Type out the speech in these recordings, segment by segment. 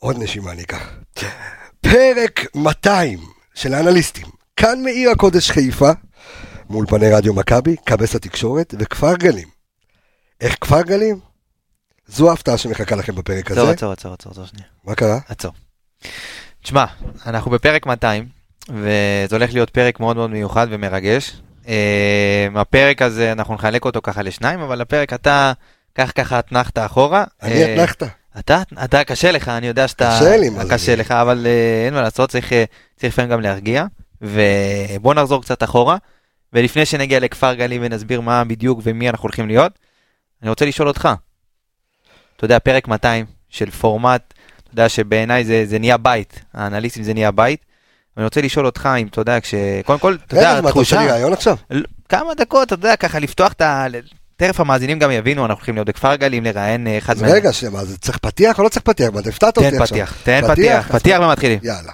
עוד נשימה ניקח. פרק 200 של האנליסטים. כאן מעיר הקודש חיפה, מול פני רדיו מכבי, קבס התקשורת וכפר גלים. איך כפר גלים? זו ההפתעה שמחכה לכם בפרק הזה. עצור, עצור, עצור, עצור, עצור שנייה. מה קרה? עצור. תשמע, אנחנו בפרק 200, וזה הולך להיות פרק מאוד מאוד מיוחד ומרגש. אה, הפרק הזה, אנחנו נחלק אותו ככה לשניים, אבל הפרק אתה, קח ככה אתנחתא אחורה. אני אה, אתנחת. אתה, אתה קשה לך, אני יודע שאתה... קשה לי, מה זה? קשה לך, אבל אה, אין מה לעשות, צריך, אה, צריך לפעמים גם להרגיע. ובוא נחזור קצת אחורה, ולפני שנגיע לכפר גלים ונסביר מה בדיוק ומי אנחנו הולכים להיות, אני רוצה לשאול אותך. אתה יודע, פרק 200 של פורמט, אתה יודע שבעיניי זה, זה נהיה בית, האנליסטים זה נהיה בית. ואני רוצה לשאול אותך אם אתה יודע, כש... קודם כל, אתה יודע, רגע, מה, אתה עושה לי התחושה... רעיון עכשיו? כמה דקות, אתה יודע, ככה לפתוח את ה... תכף המאזינים גם יבינו, אנחנו הולכים להיות בכפר גלים, לראיין אה, אחד אז רגע, שמה, זה צריך פתיח או לא צריך פתיח? מה, הפתעת אותי תן עכשיו. פתיח, תן פתיח, פתיח, אז- פתיח ומתחילים. יאללה.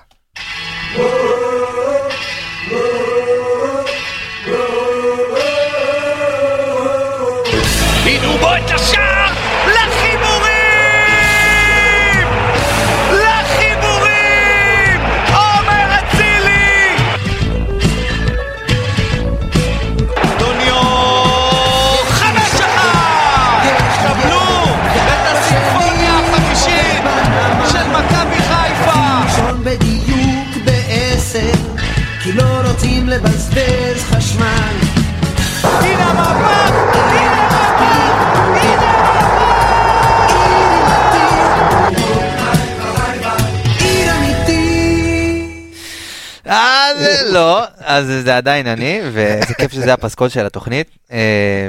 זה לא, אז זה עדיין אני, וזה כיף שזה הפסקול של התוכנית, אה,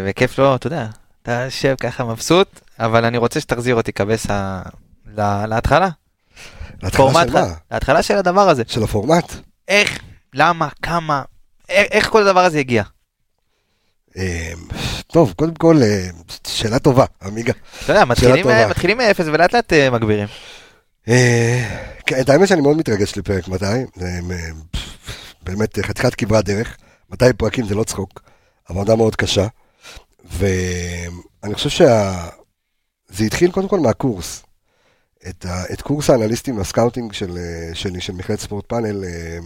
וכיף לא, אתה יודע, אתה יושב ככה מבסוט, אבל אני רוצה שתחזיר אותי קבסה להתחלה. להתחלה של מה? להתחלה של הדבר הזה. של הפורמט? איך, למה, כמה, איך, כל הדבר הזה הגיע? אה, טוב, קודם כל, אה, שאלה טובה, עמיגה. אתה יודע, מתחילים, מאפס ולאט לאט מגבירים. אה, כן, את האמת שאני מאוד מתרגש לפרק 200, זה אה, באמת חתיכת כברת דרך, 200 פרקים זה לא צחוק, עבודה מאוד קשה, ואני חושב שזה התחיל קודם כל מהקורס. את, ה, את קורס האנליסטים והסקאוטינג של, אה, שלי, של מכללת ספורטפאנל, אה,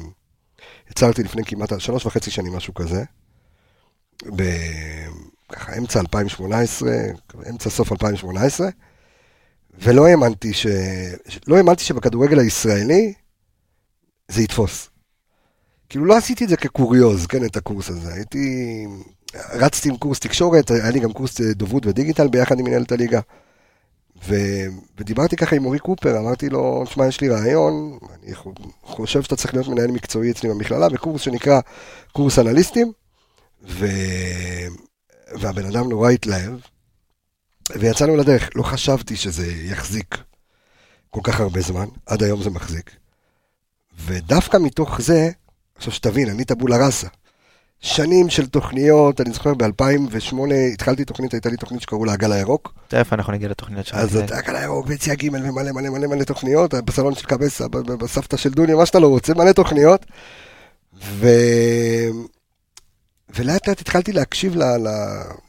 יצרתי לפני כמעט שלוש וחצי שנים, משהו כזה. בככה אמצע 2018, אמצע סוף 2018, ולא האמנתי ש... לא האמנתי שבכדורגל הישראלי זה יתפוס. כאילו לא עשיתי את זה כקוריוז, כן, את הקורס הזה. הייתי... רצתי עם קורס תקשורת, היה לי גם קורס דוברות ודיגיטל ביחד עם מנהלת הליגה. ו... ודיברתי ככה עם אורי קופר, אמרתי לו, שמע, יש לי רעיון, אני חו- חושב שאתה צריך להיות מנהל מקצועי אצלי במכללה, בקורס שנקרא קורס אנליסטים, ו... והבן אדם נורא התלהב, ויצאנו לדרך. לא חשבתי שזה יחזיק כל כך הרבה זמן, עד היום זה מחזיק. ודווקא מתוך זה, עכשיו שתבין, אני טבולה ראסה. שנים של תוכניות, אני זוכר ב-2008 התחלתי תוכנית, הייתה לי תוכנית שקראו לה הגל הירוק. תכף אנחנו נגיע לתוכניות שלנו. אז הגל הירוק, ביציע ג' ומלא מלא מלא מלא תוכניות, בסלון של קבסה, בסבתא של דוניה, מה שאתה לא רוצה, מלא תוכניות. ו... ולאט לאט התחלתי להקשיב ל... ל...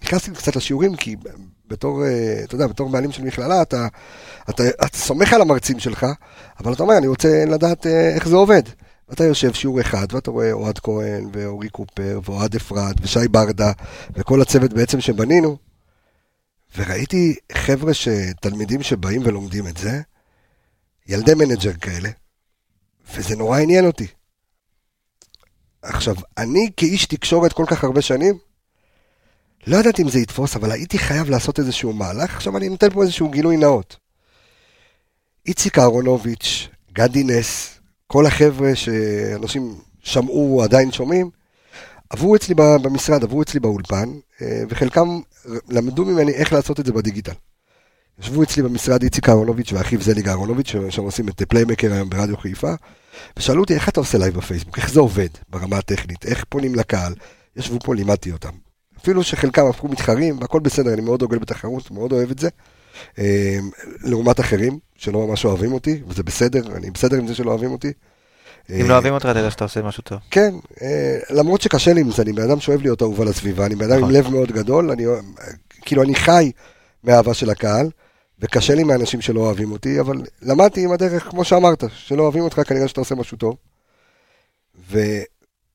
נכנסתי קצת לשיעורים, כי בתור, אה, אתה יודע, בתור בעלים של מכללה, אתה, אתה, אתה סומך על המרצים שלך, אבל אתה אומר, אני רוצה לדעת אה, איך זה עובד. ואתה יושב שיעור אחד, ואתה רואה אוהד כהן, ואורי קופר, ואוהד אפרת, ושי ברדה, וכל הצוות בעצם שבנינו, וראיתי חבר'ה, ש... תלמידים שבאים ולומדים את זה, ילדי מנג'ר כאלה, וזה נורא עניין אותי. עכשיו, אני כאיש תקשורת כל כך הרבה שנים, לא ידעתי אם זה יתפוס, אבל הייתי חייב לעשות איזשהו מהלך. עכשיו אני נותן פה איזשהו גילוי נאות. איציק אהרונוביץ', גדי נס, כל החבר'ה שאנשים שמעו, עדיין שומעים, עברו אצלי במשרד, עברו אצלי באולפן, אה, וחלקם למדו ממני איך לעשות את זה בדיגיטל. ישבו אצלי במשרד איציק אהרונוביץ' ואחיו זליג אהרונוביץ', ש- שהם עושים את פליימקר היום ברדיו חיפה, ושאלו אותי איך אתה עושה לייב בפייסבוק, איך זה עובד ברמה הטכנית, איך פונים לקהל, ישבו פה, לימדתי אותם. אפילו שחלקם הפכו מתחרים, והכל בסדר, אני מאוד דוגל בתחרות, מאוד אוהב את זה. אה, לעומת אחרים, שלא ממש אוהבים אותי, וזה בסדר, אני בסדר עם זה שלא אוהבים אותי. אם אה, לא אוהבים אותך, אתה יודע שאתה עושה משהו טוב. כן, אה, למרות שקשה לי עם זה, אני בן אדם שאוהב להיות אהוב על הסביבה, אני בן אדם עם נכון. לב מאוד גדול, אני, אה, כאילו אני חי מהאהבה של הקהל, וקשה לי מאנשים שלא אוהבים אותי, אבל למדתי עם הדרך, כמו שאמרת, שלא אוהבים אותך, כנראה שאתה עושה משהו טוב. ו,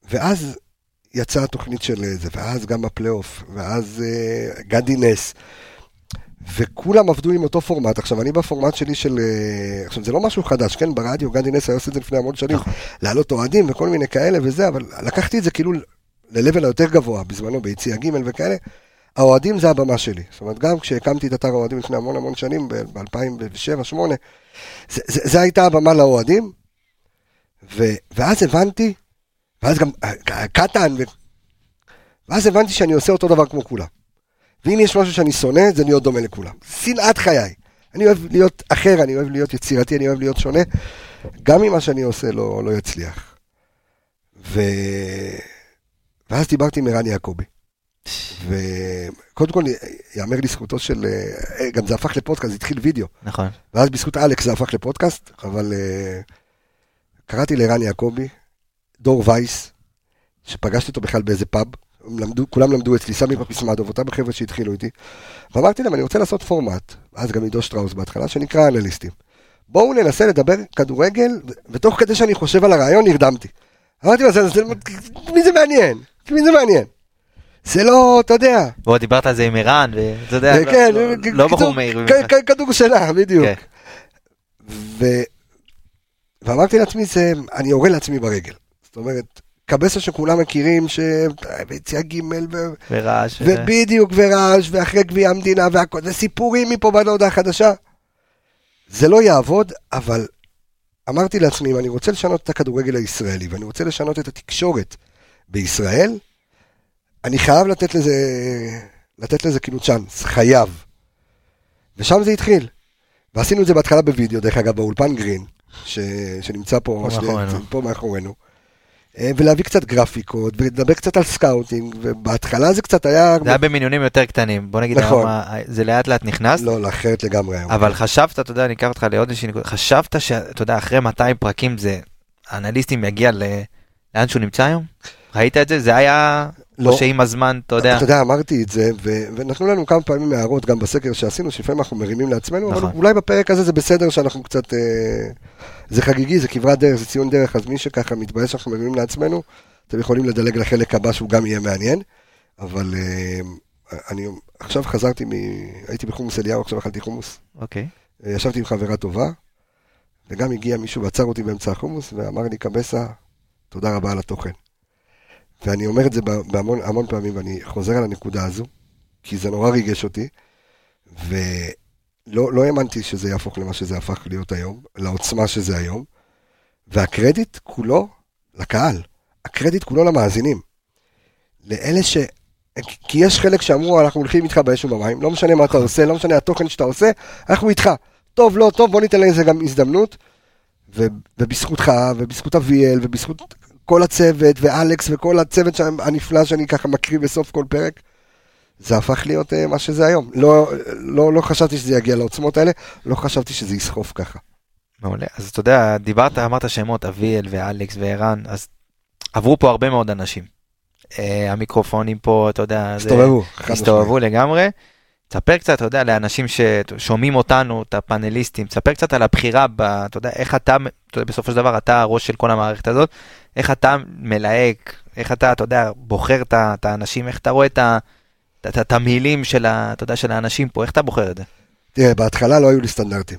ואז יצאה התוכנית של זה, ואז גם הפלייאוף, ואז uh, גדי נס. וכולם עבדו עם אותו פורמט. עכשיו, אני בפורמט שלי של... אה, עכשיו, זה לא משהו חדש, כן? ברדיו, גדי נס היה עושה את זה לפני המון שנים, להעלות אוהדים וכל מיני כאלה וזה, אבל לקחתי את זה כאילו ל-level היותר גבוה, בזמנו ביציע ג' וכאלה. האוהדים זה הבמה שלי. זאת אומרת, גם כשהקמתי את אתר האוהדים לפני המון המון שנים, ב-2007-2008, זה, זה, זה הייתה הבמה לאוהדים, ו, ואז הבנתי, ואז גם אה, קטן, ו... ואז הבנתי שאני עושה אותו דבר כמו כולם. ואם יש משהו שאני שונא, זה להיות דומה לכולם. שנאת חיי. אני אוהב להיות אחר, אני אוהב להיות יצירתי, אני אוהב להיות שונה. גם אם מה שאני עושה לא, לא יצליח. ו... ואז דיברתי עם ערן יעקבי. וקודם כל, יאמר לזכותו של... אה, גם זה הפך לפודקאסט, התחיל וידאו. נכון. ואז בזכות אלכס זה הפך לפודקאסט, אבל uh, קראתי לערן יעקבי, דור וייס, שפגשתי אותו בכלל באיזה פאב, למדו, כולם למדו אצלי, סמי פפיסמדוב, אותם החבר'ה שהתחילו איתי, ואמרתי להם, אני רוצה לעשות פורמט, אז גם עידו שטראוס בהתחלה, שנקרא אנליסטים. בואו ננסה לדבר כדורגל, ותוך כדי שאני חושב על הרעיון, נרדמתי. אמרתי לו, מי זה מעניין? מי זה מעניין? זה לא, אתה יודע. ועוד דיברת על זה עם ערן, ואתה יודע, לא- כן, לא- לא כדור- בחור מהיר. כדור שינה, בדיוק. כן. ו... ואמרתי לעצמי, זה, אני יורה לעצמי ברגל. זאת אומרת, קבסה שכולם מכירים, שביציאה ג' ו... ורעש. ובדיוק, ורעש, ואחרי גביע המדינה, והכל, וסיפורים מפה ועד להודעה חדשה. זה לא יעבוד, אבל אמרתי לעצמי, אם אני רוצה לשנות את הכדורגל הישראלי, ואני רוצה לשנות את התקשורת בישראל, אני חייב לתת לזה, לתת לזה כאילו צ'אנס, חייב. ושם זה התחיל. ועשינו את זה בהתחלה בווידאו, דרך אגב, באולפן green, ש... שנמצא פה, פה מאחורינו. פה מאחורינו. אה, ולהביא קצת גרפיקות, ולדבר קצת על סקאוטינג, ובהתחלה זה קצת היה... זה היה במינונים יותר קטנים, בוא נגיד, נכון. היום ה- זה לאט לאט נכנס. לא, לא, אחרת לגמרי היום. אבל חשבת, אתה יודע, אני אקח אותך לעוד איזושהי נקודה, חשבת שאתה יודע, אחרי 200 פרקים זה, האנליסטים יגיע ל... לאן שהוא נמצא היום? ראית את זה? זה היה, לא. או שעם הזמן, אתה יודע, אתה יודע, אמרתי את זה, ו- ונתנו לנו כמה פעמים הערות, גם בסקר שעשינו, שלפעמים אנחנו מרימים לעצמנו, אבל נכון. אולי בפרק הזה זה בסדר שאנחנו קצת... אה, זה חגיגי, זה כברת דרך, זה ציון דרך, אז מי שככה מתבאס שאנחנו מרימים לעצמנו, אתם יכולים לדלג לחלק הבא שהוא גם יהיה מעניין, אבל אה, אני עכשיו חזרתי מ... הייתי בחומוס אליהו, עכשיו אכלתי חומוס. אוקיי. אה, ישבתי עם חברה טובה, וגם הגיע מישהו ועצר אותי באמצע החומוס, ואמר לי, קבסה, תודה רבה על התוכן. ואני אומר את זה בהמון המון פעמים, ואני חוזר על הנקודה הזו, כי זה נורא ריגש אותי, ולא לא האמנתי שזה יהפוך למה שזה הפך להיות היום, לעוצמה שזה היום, והקרדיט כולו לקהל, הקרדיט כולו למאזינים. לאלה ש... כי יש חלק שאמרו, אנחנו הולכים איתך באש ובמים, לא משנה מה אתה עושה, לא משנה התוכן שאתה עושה, אנחנו איתך. טוב, לא טוב, בוא ניתן לזה גם הזדמנות. ו- ובזכותך, ובזכות אביאל, ובזכות כל הצוות, ואלכס, וכל הצוות שם, הנפלא שאני ככה מקריא בסוף כל פרק, זה הפך להיות uh, מה שזה היום. לא, לא, לא חשבתי שזה יגיע לעוצמות האלה, לא חשבתי שזה יסחוף ככה. מעולה. אז אתה יודע, דיברת, אמרת שמות, אביאל ואלכס וערן, אז עברו פה הרבה מאוד אנשים. אה, המיקרופונים פה, אתה יודע, זה- הסתובבו. חד הסתובבו לגמרי. תספר קצת, אתה יודע, לאנשים ששומעים אותנו, את הפאנליסטים, תספר קצת על הבחירה, ב, אתה יודע, איך אתה, אתה יודע, בסופו של דבר אתה הראש של כל המערכת הזאת, איך אתה מלהק, איך אתה, אתה יודע, בוחר את האנשים, איך אתה רואה את ה- את- את התמהילים של, ה- אתה יודע, של האנשים פה, איך אתה בוחר את זה? תראה, בהתחלה לא היו לי סטנדרטים.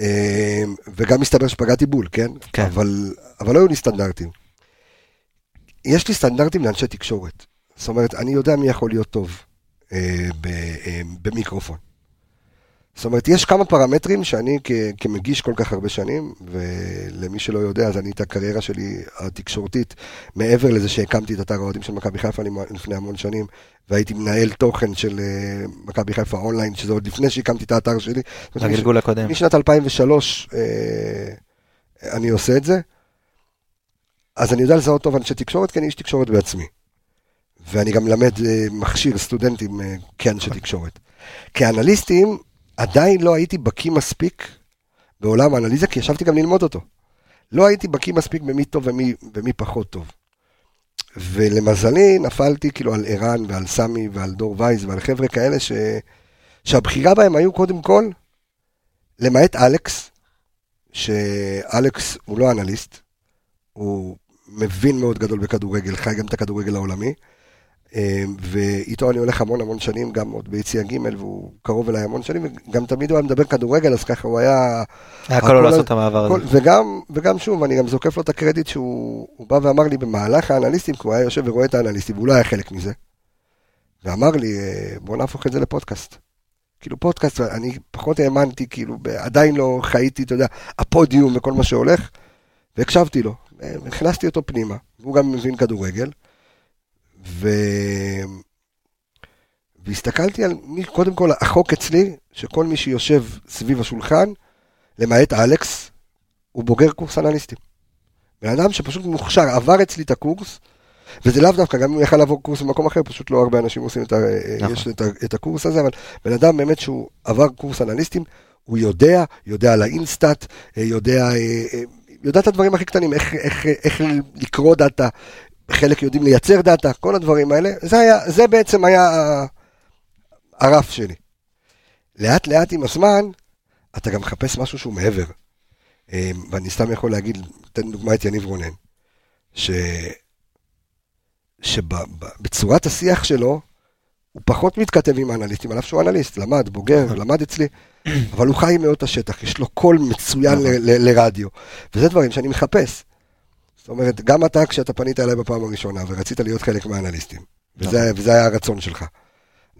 אה, וגם מסתבר שפגעתי בול, כן? כן. אבל, אבל לא היו לי סטנדרטים. יש לי סטנדרטים לאנשי תקשורת. זאת אומרת, אני יודע מי יכול להיות טוב אה, ב, אה, במיקרופון. זאת אומרת, יש כמה פרמטרים שאני כ, כמגיש כל כך הרבה שנים, ולמי שלא יודע, אז אני את הקריירה שלי התקשורתית, מעבר לזה שהקמתי את אתר האוהדים של מכבי חיפה לפני המון שנים, והייתי מנהל תוכן של אה, מכבי חיפה אונליין, שזה עוד לפני שהקמתי את האתר שלי. בגלגול הקודם. משנת 2003 אה, אני עושה את זה, אז אני יודע לזהות טוב אנשי תקשורת, כי אני איש תקשורת בעצמי. ואני גם מלמד, אה, מכשיר סטודנטים אה, כאנשי תקשורת. כאנליסטים, עדיין לא הייתי בקיא מספיק בעולם האנליזה, כי ישבתי גם ללמוד אותו. לא הייתי בקיא מספיק במי טוב ומי, ומי פחות טוב. ולמזלי, נפלתי כאילו על ערן ועל סמי ועל דור וייז ועל חבר'ה כאלה ש... שהבחירה בהם היו קודם כל, למעט אלכס, שאלכס הוא לא אנליסט, הוא מבין מאוד גדול בכדורגל, חי גם את הכדורגל העולמי, ואיתו אני הולך המון המון שנים, גם עוד ביציע ג' והוא קרוב אליי המון שנים, וגם תמיד הוא היה מדבר כדורגל, אז ככה הוא היה... היה כל לו לעשות את המעבר הזה. וגם, וגם שוב, אני גם זוקף לו את הקרדיט שהוא הוא בא ואמר לי במהלך האנליסטים, כי הוא היה יושב ורואה את האנליסטים, והוא לא היה חלק מזה, ואמר לי, אה, בוא נהפוך את זה לפודקאסט. כאילו פודקאסט, אני פחות האמנתי, כאילו, עדיין לא חייתי, אתה יודע, הפודיום וכל מה שהולך, והקשבתי לו, אה, הכנסתי אותו פנימה, הוא גם מבין כדורגל, ו... והסתכלתי על, מי, קודם כל, החוק אצלי, שכל מי שיושב סביב השולחן, למעט אלכס, הוא בוגר קורס אנליסטים. בן אדם שפשוט מוכשר, עבר אצלי את הקורס, וזה לאו דווקא, גם אם הוא יכל לעבור קורס במקום אחר, פשוט לא הרבה אנשים עושים את, ה, נכון. יש את, ה, את הקורס הזה, אבל בן אדם באמת שהוא עבר קורס אנליסטים, הוא יודע, יודע על ה InStat, אה, יודע, אה, אה, יודע את הדברים הכי קטנים, איך, איך, איך לקרוא דאטה, חלק יודעים לייצר דאטה, כל הדברים האלה, זה, היה, זה בעצם היה הרף שלי. לאט לאט עם הזמן, אתה גם מחפש משהו שהוא מעבר. אה, ואני סתם יכול להגיד, אתן דוגמא את יניב רונן, ש... שבצורת השיח שלו, הוא פחות מתכתב עם האנליסטים, על אף שהוא אנליסט, למד, בוגר, למד אצלי, אבל הוא חי מאוד השטח, יש לו קול מצוין ל- ל- לרדיו, וזה דברים שאני מחפש. זאת אומרת, גם אתה, כשאתה פנית אליי בפעם הראשונה ורצית להיות חלק מהאנליסטים, וזה, וזה היה הרצון שלך,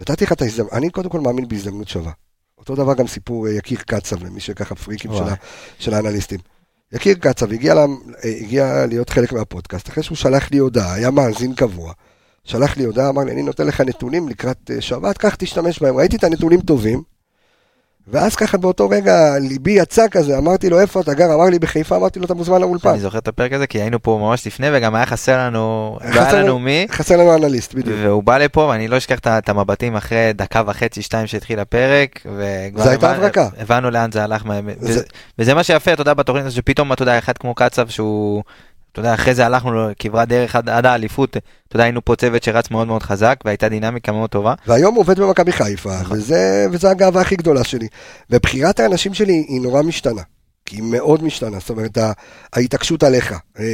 נתתי לך את ההזדמנות, אני קודם כל מאמין בהזדמנות שווה. אותו דבר גם סיפור אה, יקיר קצב, למי שככה פריקים של. ה- של האנליסטים. יקיר קצב הגיע, לה, אה, הגיע להיות חלק מהפודקאסט, אחרי שהוא שלח לי הודעה, היה מאזין קבוע. שלח לי הודעה, אמר לי, אני נותן לך נתונים לקראת אה, שבת, קח תשתמש בהם. ראיתי את הנתונים טובים, ואז ככה באותו רגע ליבי יצא כזה, אמרתי לו, איפה אתה גר? אמר לי, בחיפה, אמרתי לו, אתה מוזמן לאולפן. אני זוכר את הפרק הזה כי היינו פה ממש לפני וגם היה חסר לנו, לא היה חסר לנו מי. חסר לנו אנליסט, בדיוק. והוא בא לפה ואני לא אשכח את המבטים אחרי דקה וחצי שתיים שהתחיל הפרק. זה הייתה הברקה. הבנו לאן זה הלך. זה- וזה מה שיפה אתה יודע בתוכנית הזאת שפתאום אתה יודע אחד כמו קצב שהוא. אתה יודע אחרי זה הלכנו כברת דרך עד, עד האליפות אתה יודע היינו פה צוות שרץ מאוד מאוד חזק והייתה דינמיקה מאוד טובה. והיום עובד במכבי חיפה, נכון. וזה, וזה הגאווה הכי גדולה שלי. ובחירת האנשים שלי היא נורא משתנה. כי היא מאוד משתנה, זאת אומרת, ההתעקשות עליך, אה,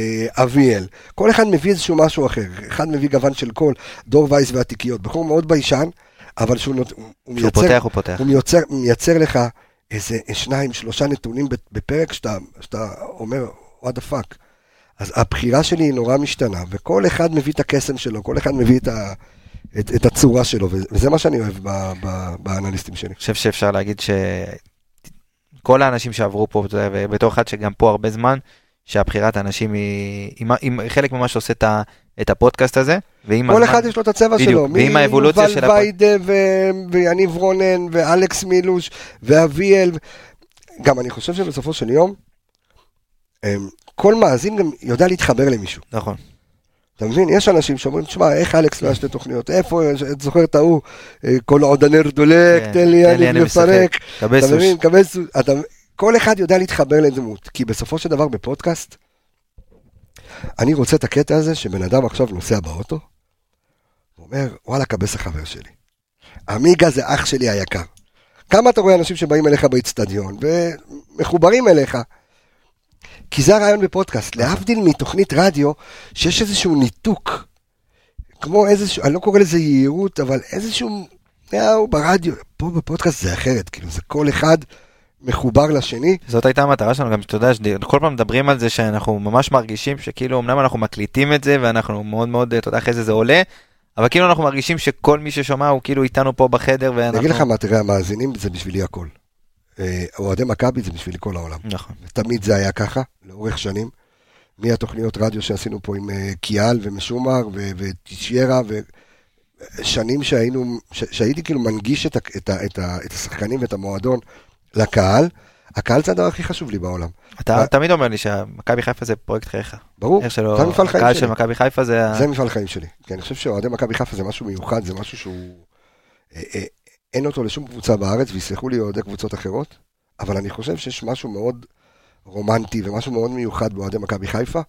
אביאל, כל אחד מביא איזשהו משהו אחר, אחד מביא גוון של קול, דור וייס והתיקיות, בחור מאוד ביישן, אבל שהוא נות- הוא מייצר, פותח הוא פותח. הוא מייצר, מייצר לך איזה שניים, שלושה נתונים בפרק שאתה, שאתה אומר, what the fuck. אז הבחירה שלי היא נורא משתנה, וכל אחד מביא את הקסם שלו, כל אחד מביא את, ה, את, את הצורה שלו, וזה מה שאני אוהב ב, ב, באנליסטים שלי. אני חושב שאפשר להגיד שכל האנשים שעברו פה, ובתור אחד שגם פה הרבה זמן, שהבחירת האנשים היא, היא, מה- היא חלק ממה שעושה את, ה, את הפודקאסט הזה, ועם כל הזמן, אחד יש לו את הצבע בדיוק, שלו, ועם האבולוציה של מיובל הפוד- ויידה ו- ויניב רונן ואלכס מילוש ואביאל, גם אני חושב שבסופו של יום, כל מאזין גם יודע להתחבר למישהו. נכון, אתה מבין? יש אנשים שאומרים, תשמע, איך אלכס לא היה שתי תוכניות? איפה, את זוכר את ההוא, אה, כל עוד הנר דולק, כן, תן לי אני. קבל אתה. מבין? כל אחד יודע להתחבר לדמות, כי בסופו של דבר בפודקאסט, אני רוצה את הקטע הזה שבן אדם עכשיו נוסע באוטו, ואומר, וואלה, קבס החבר שלי. עמיגה זה אח שלי היקר. כמה אתה רואה אנשים שבאים אליך באיצטדיון ומחוברים אליך? כי זה הרעיון בפודקאסט, להבדיל מתוכנית רדיו, שיש איזשהו ניתוק, כמו איזשהו, אני לא קורא לזה יהירות, אבל איזשהו, יאו, ברדיו, פה בפודקאסט זה אחרת, כאילו זה כל אחד מחובר לשני, זאת הייתה המטרה שלנו, גם שאתה יודע, כל פעם מדברים על זה שאנחנו ממש מרגישים שכאילו אמנם אנחנו מקליטים את זה ואנחנו מאוד מאוד, אתה יודע, אחרי זה זה עולה, אבל כאילו אנחנו מרגישים שכל מי ששומע הוא כאילו איתנו פה בחדר ואנחנו... אני אגיד לך מה, תראה, המאזינים זה בשבילי הכל. אה, אוהדי מכבי זה בשבילי כל העולם. נכון. תמיד זה היה ככה, לאורך שנים. מהתוכניות רדיו שעשינו פה עם אה, קיאל ומשומר ו- וטישיירה, ושנים שהיינו, ש- שהייתי כאילו מנגיש את, ה- את, ה- את, ה- את השחקנים ואת המועדון לקהל. הקהל זה הדבר הכי חשוב לי בעולם. אתה מה- תמיד אומר לי שמכבי חיפה זה פרויקט חייך. ברור, שלא, זה המפעל חיים הקהל שלי. של מכבי חיפה זה... זה מפעל חיים שלי. כי אני חושב שאוהדי מכבי חיפה זה משהו מיוחד, זה משהו שהוא... אין אותו לשום קבוצה בארץ, ויסלחו לי אוהדי קבוצות אחרות, אבל אני חושב שיש משהו מאוד רומנטי ומשהו מאוד מיוחד באוהדי מכבי חיפה,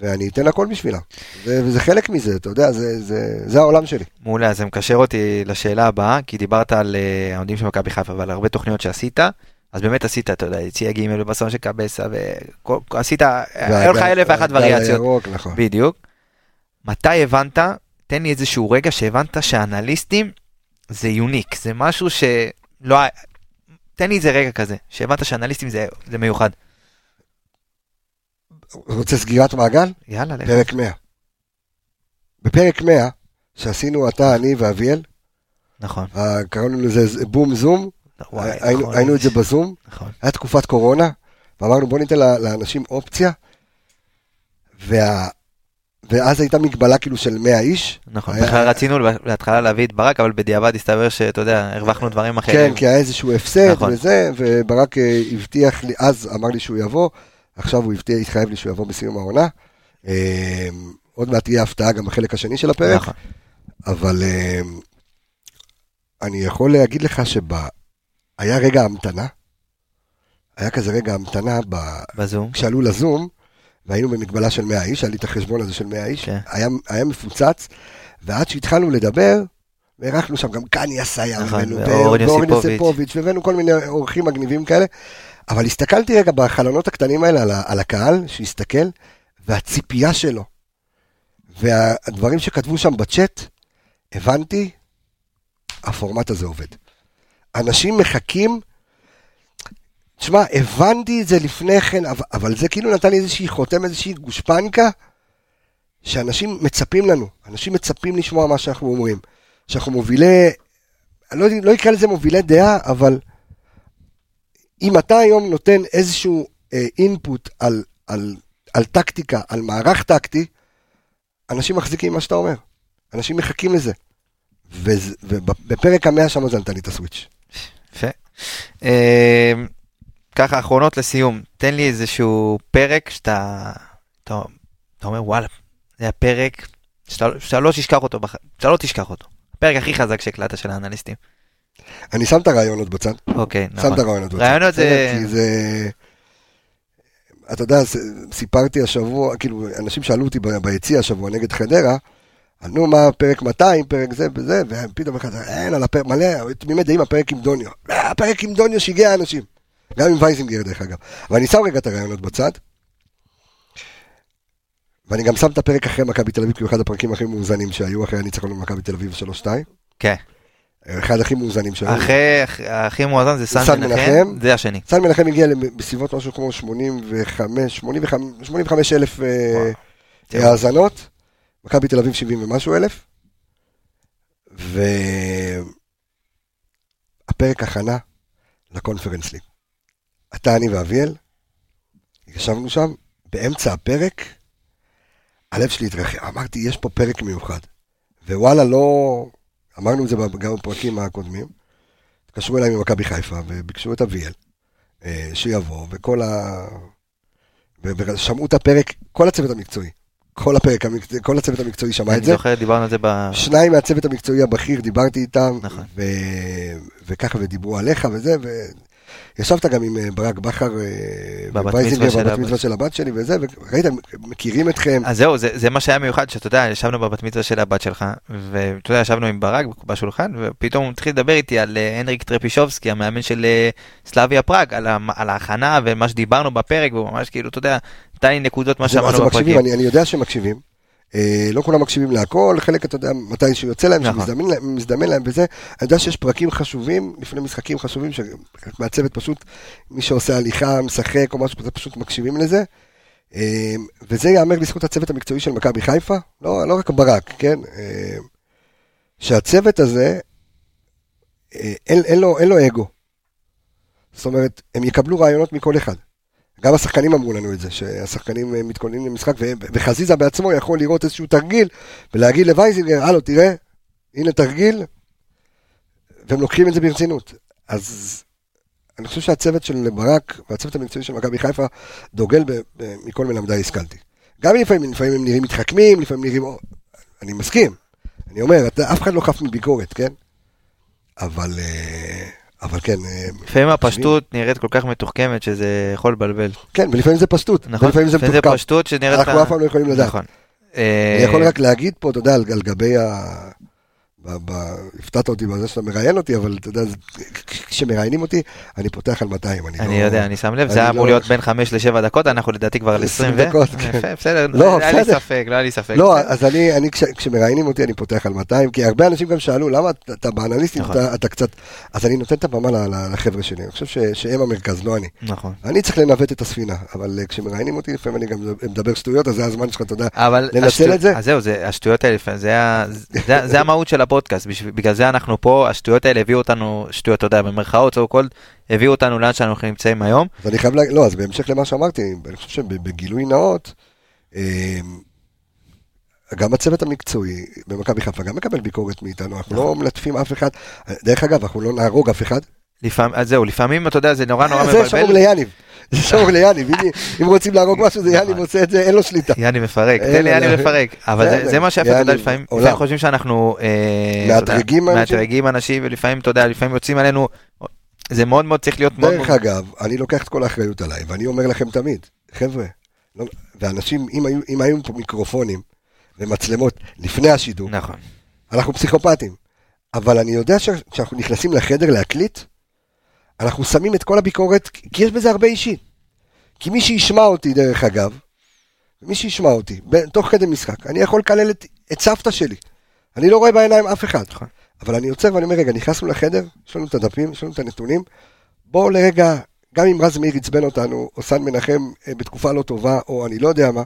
ואני אתן הכל בשבילה. וזה חלק מזה, אתה יודע, זה, זה, זה העולם שלי. מעולה, זה מקשר אותי לשאלה הבאה, כי דיברת על אה, האוהדים של מכבי חיפה ועל הרבה תוכניות שעשית, אז באמת עשית, אתה יודע, יציע ג' ובסון של קבסה, ועשית, היו לך אלף ואחת וריאציות. נכון. בדיוק. מתי הבנת, תן לי איזשהו רגע שהבנת שהאנליסטים זה יוניק, זה משהו שלא... תן לי איזה רגע כזה, שהבנת שאנליסטים זה, זה מיוחד. רוצה סגירת מעגל? יאללה, לך. פרק 100. בפרק 100, שעשינו אתה, אני ואביאל, נכון. אה, קראנו לזה בום זום, וואי, היינו, נכון, היינו את זה בזום, נכון. היה תקופת קורונה, ואמרנו בוא ניתן לאנשים אופציה, וה... ואז הייתה מגבלה כאילו של 100 איש. נכון, היה- בכלל רצינו בהתחלה להביא את ברק, אבל בדיעבד הסתבר שאתה יודע, הרווחנו דברים כן, אחרים. כי היה איזשהו הפסד נכון. וזה, וברק אה, הבטיח לי, אז אמר לי שהוא יבוא, עכשיו הוא הבטיח, התחייב לי שהוא יבוא בסיום העונה. אה, עוד מעט תהיה הפתעה גם בחלק השני של הפרק, נכון. אבל אה, אני יכול להגיד לך שהיה רגע המתנה, היה כזה רגע המתנה ב... בזום. כשעלו לזום, והיינו במגבלה של 100 איש, היה לי את החשבון הזה של 100 איש, כן. היה, היה מפוצץ, ועד שהתחלנו לדבר, והערכנו שם גם קניה סייר, נכון, ואורן יוסיפוביץ'. והבאנו כל מיני אורחים מגניבים כאלה, אבל הסתכלתי רגע בחלונות הקטנים האלה על, על הקהל, שהסתכל, והציפייה שלו, והדברים שכתבו שם בצ'אט, הבנתי, הפורמט הזה עובד. אנשים מחכים, תשמע, הבנתי את זה לפני כן, אבל, אבל זה כאילו נתן לי איזושהי חותם, איזושהי גושפנקה, שאנשים מצפים לנו, אנשים מצפים לשמוע מה שאנחנו אומרים. שאנחנו מובילי, אני לא, לא אקרא לזה מובילי דעה, אבל אם אתה היום נותן איזשהו אה, אינפוט על, על, על טקטיקה, על מערך טקטי, אנשים מחזיקים מה שאתה אומר. אנשים מחכים לזה. ובפרק המאה שם זה נתן לי את הסוויץ'. יפה. ככה, אחרונות לסיום, תן לי איזשהו פרק שאתה אתה, אתה אומר, וואלה, זה הפרק שאתה, שאתה לא תשכח אותו, בח- שאתה לא תשכח אותו. הפרק הכי חזק שהקלטת של האנליסטים. אני שם את הרעיונות בצד. אוקיי, שם נכון. את הרעיונות בצד. רעיונות זה-? כי זה... אתה יודע, סיפרתי השבוע, כאילו, אנשים שאלו אותי ביציע השבוע נגד חדרה, נו, מה פרק 200, פרק זה וזה, ופתאום אחד, אין, על הפרק, מלא, תמימי דעים, הפרק עם דוניו. אה, הפרק עם דוניו שיגע אנשים. גם עם וייזינגר, דרך אגב. ואני שם רגע את הרעיונות בצד, ואני גם שם את הפרק אחרי מכבי תל אביב, כי הוא אחד הפרקים הכי מאוזנים שהיו אחרי הניצחון במכבי תל אביב 3-2. כן. אחד הכי מאוזנים שהיו. אחרי, הכי מואזן זה סן סן מנחם, מנחם. זה השני. סן מנחם הגיע בסביבות משהו כמו 85, 85, 85 אלף אה. אה, האזנות, מכבי תל אביב 70 ומשהו אלף, והפרק הכנה לקונפרנס ליג. אתה, אני ואביאל, ישבנו שם, באמצע הפרק, הלב שלי התרחב, אמרתי, יש פה פרק מיוחד. ווואלה, לא... אמרנו את זה גם בפרקים הקודמים. התקשרו אליי ממכבי חיפה וביקשו את אביאל אה, שיבוא, וכל ה... ו- ושמעו את הפרק, כל הצוות המקצועי. כל הפרק, כל הצוות המקצועי שמע אני את זה. זוכר, דיברנו על זה ב... שניים מהצוות המקצועי הבכיר, דיברתי איתם, נכון. ו... וככה, ודיברו עליך וזה, וישבת גם עם אה, ברק בכר, אה, בבת מצווה של הבת. שלי וזה, וראית, מכירים אתכם. אז זהו, זה, זה מה שהיה מיוחד, שאתה יודע, ישבנו בבת מצווה של הבת שלך, ואתה יודע, ישבנו עם ברק בשולחן, ופתאום הוא התחיל לדבר איתי על אה, הנריק טרפישובסקי, המאמן של סלאביה פראג, על, על ההכנה ומה שדיברנו בפרק, והוא ממש כאילו, אתה יודע, נתן לי נקודות מה שאמרנו בפרקים. אני, אני יודע שהם מקשיבים. אה, לא כולם מקשיבים להכל, חלק, אתה יודע, מתי שיוצא להם, נכון. שמזדמן להם, מזדמן להם וזה. אני יודע שיש פרקים חשובים, לפני משחקים חשובים, שמהצוות פשוט, מי שעושה הליכה, משחק או משהו כזה, פשוט מקשיבים לזה. אה, וזה ייאמר לזכות הצוות המקצועי של מכבי חיפה, לא, לא רק ברק, כן? אה, שהצוות הזה, אה, אין, אין, לו, אין לו אגו. זאת אומרת, הם יקבלו רעיונות מכל אחד. גם השחקנים אמרו לנו את זה, שהשחקנים אה, מתכוננים למשחק, וחזיזה בעצמו יכול לראות איזשהו תרגיל, ולהגיד לווייזינגר, הלו, תראה, הנה תרגיל, והם לוקחים את זה ברצינות. אז אני חושב שהצוות של ברק, והצוות המקצועי של מכבי חיפה, דוגל מכל מלמדיי השכלתי. גם לפעמים, לפעמים הם נראים מתחכמים, לפעמים נראים... אני מסכים. אני אומר, אתה, אף אחד לא חף מביקורת, כן? אבל, אה, אבל כן, אה, לפעמים הפשטות נראית כל כך מתוחכמת שזה יכול לבלבל. כן, ולפעמים זה פשטות, נכון? ולפעמים זה לפעמים זה מתוחכם. פשטות שנראית... אנחנו אף פעם לא יכולים לדעת. נכון. אני אה, יכול רק להגיד פה, אתה יודע, על גבי ה... הפתעת אותי בזה שאתה מראיין אותי, אבל אתה יודע, כשמראיינים אותי, אני פותח על 200. אני אני לא- יודע, אני שם לב, זה היה אמור לא- להיות בין 5 ל-7 דקות, אנחנו לדעתי כבר על 20 ו... דקות, כן. בסדר, לא, היה לי. ספק, לא היה לי ספק. לא, אז אני, אני כש, כשמראיינים אותי אני פותח על 200, כי הרבה אנשים גם שאלו, למה אתה, באנליסטים, נכון. אתה, אתה קצת... אז אני נותן את הבמה לחבר'ה שלי, אני חושב ש, שהם המרכז, לא אני. נכון. אני צריך לנווט את הספינה, אבל אה, כשמראיינים אותי, לפעמים אני גם מדבר שטויות, אז זה הזמן שלך, אתה יודע. לנצל את זה? אז זהו, זה, השטויות האלה, זה המהות של הפודקאסט, בגלל זה אנחנו פה, השטויות האלה הביאו אותנו, שטויות, אתה יודע, במרכאות, so called, הביאו אותנו לאן שאנחנו נמצאים היום. אז אני חייב להגיד, לא, אז בהמשך למה שאמרתי, אני חושב שבגילוי נאות, אה, גם הצוות המקצועי במכבי חיפה גם מקבל ביקורת מאיתנו, אנחנו לא מלטפים אף אחד. דרך אגב, אנחנו לא נהרוג אף אחד. לפעמים, אז זהו, לפעמים, אתה יודע, זה נורא נורא זה שמור מבלבל. ליאניב. זה שמור ליאניב. אם- רוצים להרוג משהו, זה יאניב נכון. עושה את זה, אין לו שליטה. יאני מפרק, תן לי לו, יאני לא. לפרק, אבל זה- מה שיפה, אתה יודע, יאני, לפעמים. לפעמים חושבים שאנחנו אה, יודע, מאתרגים אנשים? מאתרגים אנשים, ולפעמים, אתה יודע, לפעמים יוצאים עלינו, זה מאוד מאוד צריך להיות מאוד דרך אגב, אני לוקח את כל האחריות עליי, ואני אומר לכם תמיד, חבר'ה, לא- ואנשים, אם היו- אם היו פה מיקרופונים ומצלמות לפני השידור, נכון, אנחנו פסיכופטים. אבל אני יודע שכשאנחנו נכנסים לחדר להקליט, אנחנו שמים את כל הביקורת, כי יש בזה הרבה אישי. כי מי שישמע אותי, דרך אגב, מי שישמע אותי, תוך כדי משחק, אני יכול לקלל את, את סבתא שלי. אני לא רואה בעיניים אף אחד. נכון. אבל אני עוצר ואני אומר, רגע, נכנסנו לחדר, יש לנו את הדפים, יש לנו את הנתונים, בואו לרגע, גם אם רז מאיר עצבן אותנו, או סן מנחם אה, בתקופה לא טובה, או אני לא יודע מה,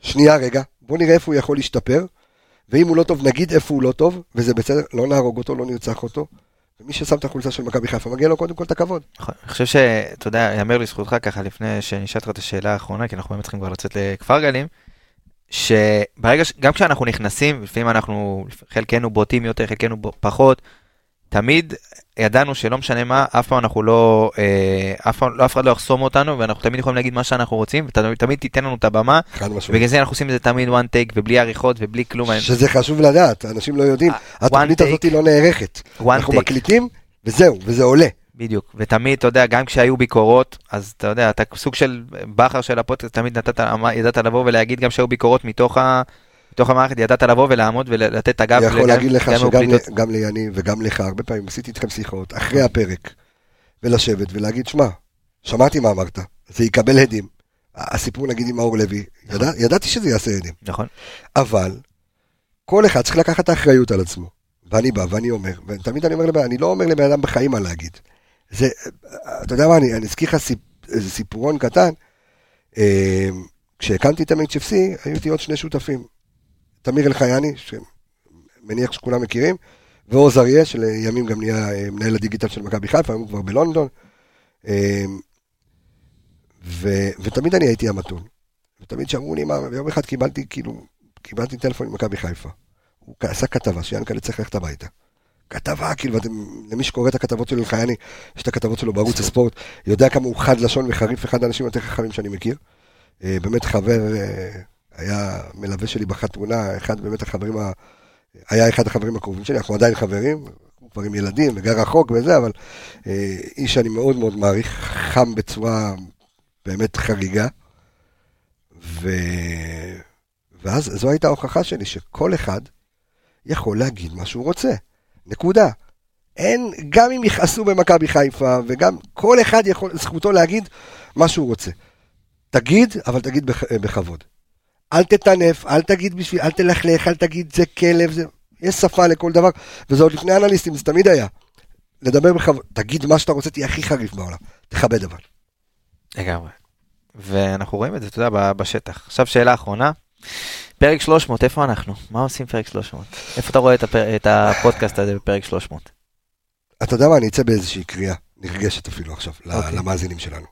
שנייה רגע, בואו נראה איפה הוא יכול להשתפר, ואם הוא לא טוב, נגיד איפה הוא לא טוב, וזה בסדר, לא נהרוג אותו, לא נרצח אותו. ומי ששם את החולצה של מכבי חיפה, מגיע לו קודם כל את הכבוד. נכון. אני חושב שאתה יודע, יאמר לזכותך ככה לפני שנשאל אותך את השאלה האחרונה, כי אנחנו באמת צריכים כבר לצאת לכפר גלים, שברגע, ש- גם כשאנחנו נכנסים, לפעמים אנחנו, חלקנו בוטים יותר, חלקנו פחות, תמיד ידענו שלא משנה מה, אף פעם אנחנו לא, אה, אף פעם, לא, אף אחד לא יחסום אותנו, ואנחנו תמיד יכולים להגיד מה שאנחנו רוצים, ותמיד תיתן לנו את הבמה, חד משמעית. בגלל זה אנחנו עושים את זה תמיד one take, ובלי עריכות, ובלי כלום. שזה חשוב לדעת, אנשים לא יודעים, אה, התוכנית one הזאת take. לא נערכת. אנחנו take. מקליטים, וזהו, וזה עולה. בדיוק, ותמיד, אתה יודע, גם כשהיו ביקורות, אז אתה יודע, אתה סוג של בכר של הפודקאסט, תמיד נתת, ידעת לבוא ולהגיד גם שהיו ביקורות מתוך, ה, מתוך המערכת, ידעת לבוא ולעמוד ולתת את הגב. אני יכול להגיד לך גם שגם בפליטות. ל- גם ליני וגם לך, הרבה פעמים עשיתי איתכם שיחות אחרי הפרק, ולשבת ולהגיד, שמע, שמעתי מה אמרת, זה יקבל הדים. הסיפור נגיד עם מאור לוי, ידע, ידעתי שזה יעשה הדים, נכון, אבל כל אחד צריך לקחת את האחריות על עצמו. ואני בא ואני אומר, ותמיד אני אומר לבן, אני לא אומר לבן אדם בחיים מה להגיד. זה, אתה יודע מה, אני, אני אזכיר לך סיפ, איזה סיפורון קטן. אה, כשהקמתי את ה-HFC, היו איתי עוד שני שותפים. תמיר אלחייני, שמניח שכולם מכירים, ועוז אריה, שלימים גם נהיה אה, מנהל הדיגיטל של מכבי חיפה, היום הוא כבר בלונדון. אה, ו, ותמיד אני הייתי המתון. ותמיד שאמרו לי, מה, ויום אחד קיבלתי, כאילו, קיבלתי טלפון ממכבי חיפה. הוא עשה כתבה, שיאנקל'ה צריך ללכת הביתה. כתבה, כאילו, ואתם, למי שקורא את הכתבות של אלחייני, יש את הכתבות שלו בערוץ הספורט, יודע כמה הוא חד לשון וחריף, אחד האנשים היותר חכמים שאני מכיר. אה, באמת חבר, היה מלווה שלי בחתונה, אחד באמת החברים, ה... היה אחד החברים הקרובים שלי, אנחנו עדיין חברים, כבר עם ילדים וגר רחוק וזה, אבל אה, איש שאני מאוד מאוד מעריך, חם בצורה באמת חריגה. ו... ואז זו הייתה ההוכחה שלי, שכל אחד יכול להגיד מה שהוא רוצה. נקודה. אין, גם אם יכעסו במכבי חיפה, וגם כל אחד יכול, זכותו להגיד מה שהוא רוצה. תגיד, אבל תגיד בכ, בכבוד. אל תטנף, אל תגיד בשביל, אל תלכלך, אל תגיד זה כלב, זה... יש שפה לכל דבר, וזה עוד לפני אנליסטים, זה תמיד היה. לדבר בכבוד, תגיד מה שאתה רוצה, תהיה הכי חריף בעולם. תכבד אבל. לגמרי. ואנחנו רואים את זה, אתה יודע, בשטח. עכשיו שאלה אחרונה. פרק 300, איפה אנחנו? מה עושים פרק 300? איפה אתה רואה את, הפר... את הפודקאסט הזה בפרק 300? אתה יודע מה, אני אצא באיזושהי קריאה, נרגשת אפילו עכשיו, okay. אוקיי. למאזינים שלנו.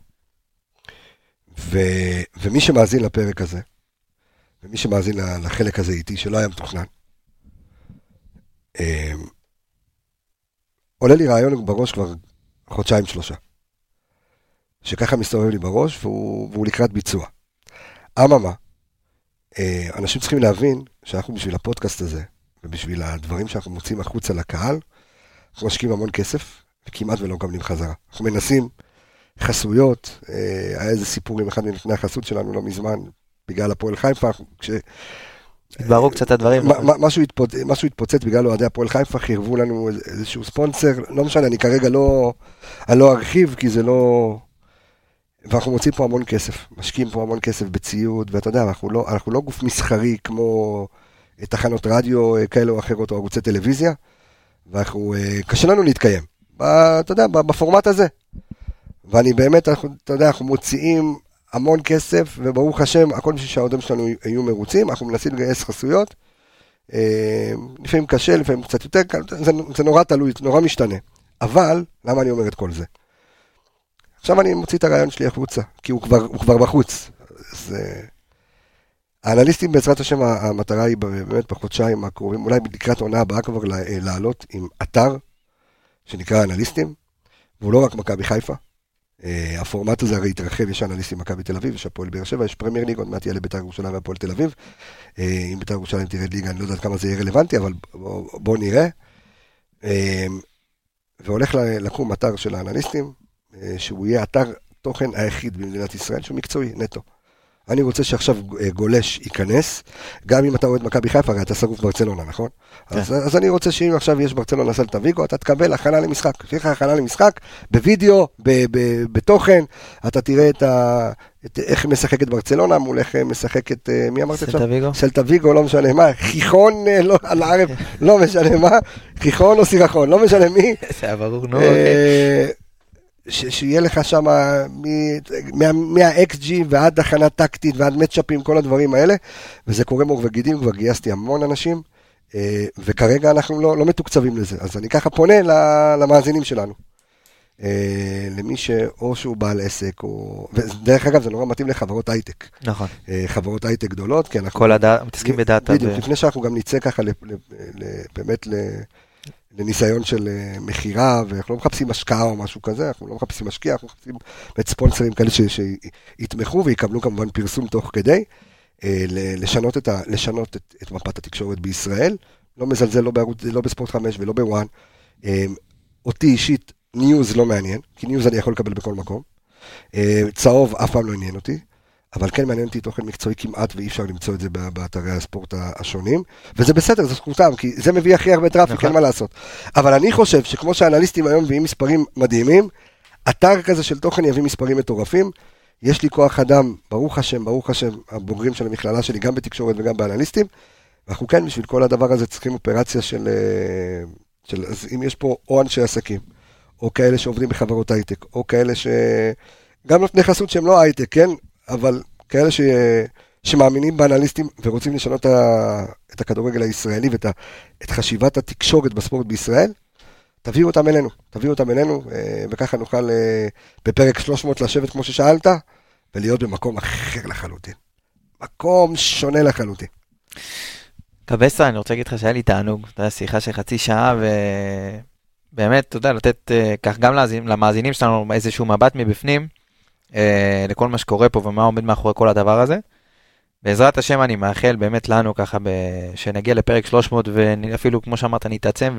ו... ומי שמאזין לפרק הזה, ומי שמאזין לחלק הזה איתי, שלא היה מתוכנן, אה, עולה לי רעיון בראש כבר חודשיים שלושה. שככה מסתובב לי בראש, והוא, והוא לקראת ביצוע. אממה, אה, אנשים צריכים להבין שאנחנו בשביל הפודקאסט הזה, ובשביל הדברים שאנחנו מוצאים החוצה לקהל, אנחנו משקיעים המון כסף וכמעט ולא מקבלים חזרה. אנחנו מנסים חסויות, אה, היה איזה סיפור עם אחד מנותני החסות שלנו לא מזמן, בגלל הפועל חיפה, כש... התבררו קצת הדברים. מה- מה- משהו התפוצ- משהו התפוצץ בגלל אוהדי הפועל חיפה, חירבו לנו איזשהו ספונסר, לא משנה, אני כרגע לא, אני לא ארחיב, כי זה לא... ואנחנו מוצאים פה המון כסף, משקיעים פה המון כסף בציוד, ואתה יודע, אנחנו לא, אנחנו לא גוף מסחרי כמו אה, תחנות רדיו אה, כאלה או אחרות, או ערוצי טלוויזיה, ואנחנו, אה, קשה לנו להתקיים, ב, אתה יודע, בפורמט הזה. ואני באמת, אנחנו, אתה יודע, אנחנו מוציאים המון כסף, וברוך השם, הכל בשביל שהאוהדים שלנו יהיו מרוצים, אנחנו מנסים לגייס חסויות. אה, לפעמים קשה, לפעמים קצת יותר קל, זה, זה נורא תלוי, זה נורא משתנה. אבל, למה אני אומר את כל זה? עכשיו אני מוציא את הרעיון שלי החוצה, כי הוא כבר, הוא כבר בחוץ. אז האנליסטים בעזרת השם, המטרה היא באמת בחודשיים הקרובים, אולי לקראת העונה הבאה כבר אה, לעלות עם אתר שנקרא אנליסטים, והוא לא רק מכבי חיפה. אה, הפורמט הזה הרי התרחב, יש אנליסטים מכבי תל אביב, יש הפועל באר שבע, יש פרמייר ליג, עוד מעט יעלה בית"ר ירושלים והפועל תל אביב. אה, אם בית"ר ירושלים תרד ליגה, אני לא יודע כמה זה יהיה רלוונטי, אבל בואו בוא נראה. אה, והולך לקום אתר של האנליסטים, שהוא יהיה אתר תוכן היחיד במדינת ישראל, שהוא מקצועי, נטו. אני רוצה שעכשיו אה, גולש ייכנס, גם אם אתה אוהד מכבי חיפה, הרי אתה שרוף ברצלונה, נכון? כן. אז, אז אני רוצה שאם עכשיו יש ברצלונה סלטה ויגו, אתה תקבל הכנה למשחק. שיהיה לך הכנה למשחק, בווידאו, בתוכן, אתה תראה את ה... את איך משחקת ברצלונה מול איך משחקת, אה, מי אמרת עכשיו? סלטה ויגו? סלטה ויגו, לא משנה מה, חיכון, אה, לא, על הערב, לא משנה מה, חיכון או סירחון, לא משנה מי. זה היה ברור, נו, אוקיי. אה, ש- שיהיה לך שם מה-XG ועד הכנה טקטית ועד מצ'אפים, כל הדברים האלה, וזה קורה מאור וגידים, כבר גייסתי המון אנשים, אה, וכרגע אנחנו לא, לא מתוקצבים לזה, אז אני ככה פונה למאזינים שלנו. אה, למי שאו שהוא בעל עסק, או... ודרך אגב, זה נורא מתאים לחברות הייטק. נכון. אה, חברות הייטק גדולות, כי אנחנו... כל הדעת, מתעסקים בדאטה. בדיוק, לפני שאנחנו גם נצא ככה, באמת לניסיון של אה, מכירה, ואנחנו לא מחפשים השקעה או משהו כזה, אנחנו לא מחפשים משקיע, אנחנו מחפשים באמת ספונסרים כאלה שיתמכו ויקבלו כמובן פרסום תוך כדי, אה, לשנות את ה- לשנות את- את מפת התקשורת בישראל. לא מזלזל לא בערוץ, לא בספורט 5 ולא בוואן. אה, אותי אישית, ניוז לא מעניין, כי ניוז אני יכול לקבל בכל מקום. צהוב אף פעם לא עניין אותי. אבל כן מעניין אותי תוכן מקצועי כמעט ואי אפשר למצוא את זה באתרי הספורט השונים, וזה בסדר, זו זכותם, כי זה מביא הכי הרבה traffic, נכון. אין מה לעשות. אבל אני חושב שכמו שהאנליסטים היום מביאים מספרים מדהימים, אתר כזה של תוכן יביא מספרים מטורפים. יש לי כוח אדם, ברוך השם, ברוך השם, הבוגרים של המכללה שלי, גם בתקשורת וגם באנליסטים, ואנחנו כן, בשביל כל הדבר הזה צריכים אופרציה של, אה, של אז אם יש פה או אנשי עסקים, או כאלה שעובדים בחברות הייטק, או כאלה ש... גם נותני חסות שהם לא הייטק, כן? אבל כאלה ש... שמאמינים באנליסטים ורוצים לשנות את הכדורגל הישראלי ואת. את חשיבת התקשורת בספורט בישראל, תביאו אותם אלינו, תביאו אותם אלינו, אה, וככה נוכל אה, בפרק 300 לשבת כמו ששאלת, ולהיות במקום אחר לחלוטין. מקום שונה לחלוטין. קבסה, אני רוצה להגיד לך שהיה לי תענוג, אתה יודע, שיחה של חצי שעה, ובאמת, אתה יודע, לתת אה, כך גם למאזינים שלנו איזשהו מבט מבפנים, אה, לכל מה שקורה פה ומה עומד מאחורי כל הדבר הזה. בעזרת השם אני מאחל באמת לנו ככה, ב... שנגיע לפרק 300 ואפילו כמו שאמרת נתעצם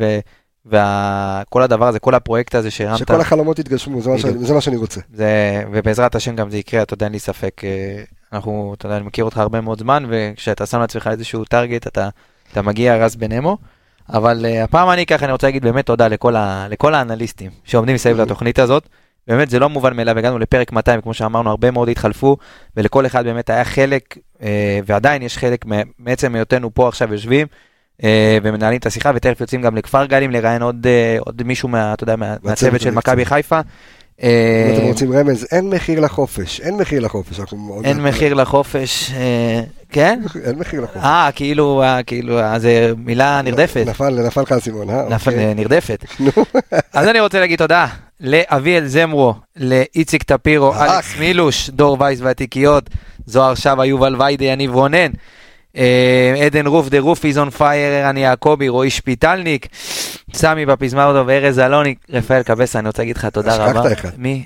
וכל הדבר הזה, כל הפרויקט הזה שהרמת, שכל החלומות יתגשמו, זה מה, שאני. זה מה שאני רוצה. זה, ובעזרת השם גם זה יקרה, אתה יודע, אין לי ספק, אה, אנחנו, אתה יודע, אני מכיר אותך הרבה מאוד זמן, וכשאתה שם לעצמך איזשהו טארגט, אתה, אתה מגיע רז בנמו. אבל uh, הפעם אני ככה, אני רוצה להגיד באמת תודה לכל, ה, לכל האנליסטים שעומדים מסביב Mhm. לתוכנית הזאת. באמת זה לא מובן מאליו, הגענו לפרק 200, כמו שאמרנו, הרבה מאוד התחלפו, ולכל אחד באמת היה חלק, אה, ועדיין יש חלק מעצם היותנו פה עכשיו יושבים, אה, ומנהלים את השיחה, ותכף יוצאים גם לכפר גלים לראיין עוד, אה, עוד מישהו מה, אתה יודע, מה, מהצוות של. מכבי חיפה. אם אתם רוצים רמז, אין מחיר לחופש, אין מחיר לחופש. אין מחיר לחופש, כן? אין מחיר לחופש. אה, כאילו, אה, כאילו, אה, זה מילה נרדפת. נפל, נפל לך האסימון, אה? נפל, אוקיי. אה, נרדפת. אז אני רוצה להגיד תודה לאביאל זמרו, לאיציק טפירו. אלכס מילוש, דור וייס והתיקיות, זוהר שבה, יובל ויידה, יניב רונן, עדן רוף, the roof is on fire, ערן יעקבי, רועי שפיטלניק, סמי פפיסמדוב וארז אלוני, רפאל קבסה, אני רוצה להגיד לך תודה שככה רבה. אחד. מי?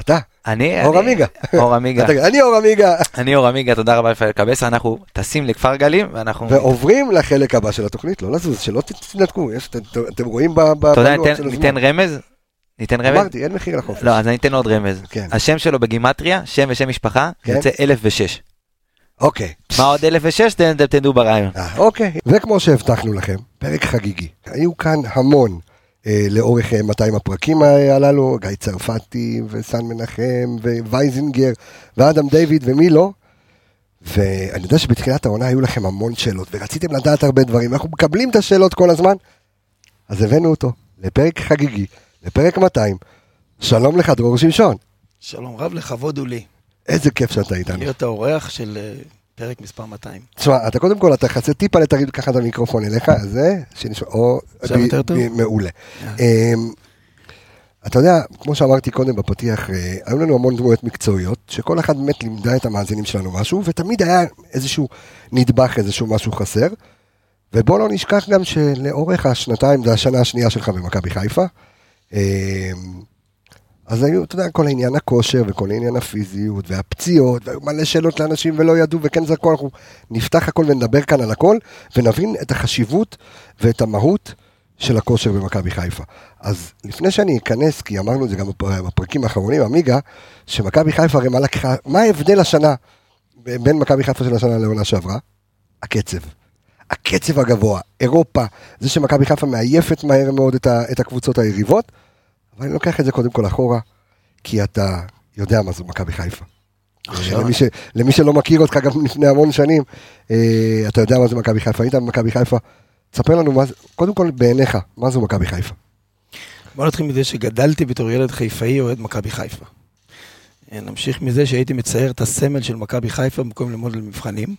אתה, אני? אור עמיגה. אור עמיגה. אני אור עמיגה. אני אור עמיגה, תודה רבה רפאל קבסה, אנחנו טסים לכפר גלים, ואנחנו... ועוברים לחלק הבא של התוכנית, לא לזוז, שלא תתנתקו, אתם- רואים ב- אתה יודע, ניתן- רמז, ניתן רמז? אמרתי, אין מחיר לחופש. לא, אז אני אתן עוד רמז. כן. השם שלו בגימטריה, שם ושם משפחה, כן. יוצא 1006. אוקיי. מה עוד 1006? תן- אתם תדעו ברעיון. אה, אוקיי. וכמו שהבטחנו לכם, פרק חגיגי. היו כאן המון לאורך אה, 200 הפרקים ה- הללו, גיא צרפתי וסן מנחם ווייזינגר ואדם דיוויד ומי לא. ואני יודע שבתחילת העונה היו לכם המון שאלות, ורציתם לדעת הרבה דברים, אנחנו מקבלים את השאלות כל הזמן, אז הבאנו אותו לפרק חגיגי, לפרק 200. שלום לך, דרור שמשון. שלום רב, לכבוד הוא לי. איזה כיף שאתה איתנו. להיות האורח של אה, פרק מספר 200. תשמע, אתה קודם כל, אתה חצי טיפה לתריד ככה את המיקרופון אליך, זה, שנשמע, או... עכשיו יותר טוב? מעולה. אה. אמ, אתה יודע, כמו שאמרתי קודם בפתיח, אה, היו לנו המון דמויות מקצועיות, שכל אחת באמת לימדה את המאזינים שלנו משהו, ותמיד היה איזשהו נדבך, איזשהו משהו חסר. ובוא לא נשכח גם שלאורך השנתיים, זה השנה השנייה שלך במכבי חיפה. אז היו, אתה יודע, כל העניין הכושר וכל העניין הפיזיות והפציעות, והיו מלא שאלות לאנשים ולא ידעו וכן זרקו, אנחנו נפתח הכל ונדבר כאן על הכל, ונבין את החשיבות ואת המהות של הכושר במכבי חיפה. אז לפני שאני אכנס, כי אמרנו את זה גם בפ- בפרקים האחרונים, עמיגה, שמכבי חיפה הרי מה לקחה, מה ההבדל השנה בין מכבי חיפה של השנה לעונה שעברה? הקצב. הקצב הגבוה, אירופה, זה שמכבי חיפה מעייפת מהר מאוד את, ה, את הקבוצות היריבות, אבל אני לוקח את זה קודם כל אחורה, כי אתה יודע מה זו מכבי חיפה. למי, ש, למי שלא מכיר אותך גם לפני המון שנים, אה, אתה יודע מה זה מכבי חיפה, היית במכבי חיפה, תספר לנו, מה, קודם כל בעיניך, מה זו מכבי חיפה? בוא נתחיל מזה שגדלתי בתור ילד חיפאי אוהד מכבי חיפה. אה, נמשיך מזה שהייתי מצייר את הסמל של מכבי חיפה במקום ללמוד למבחנים.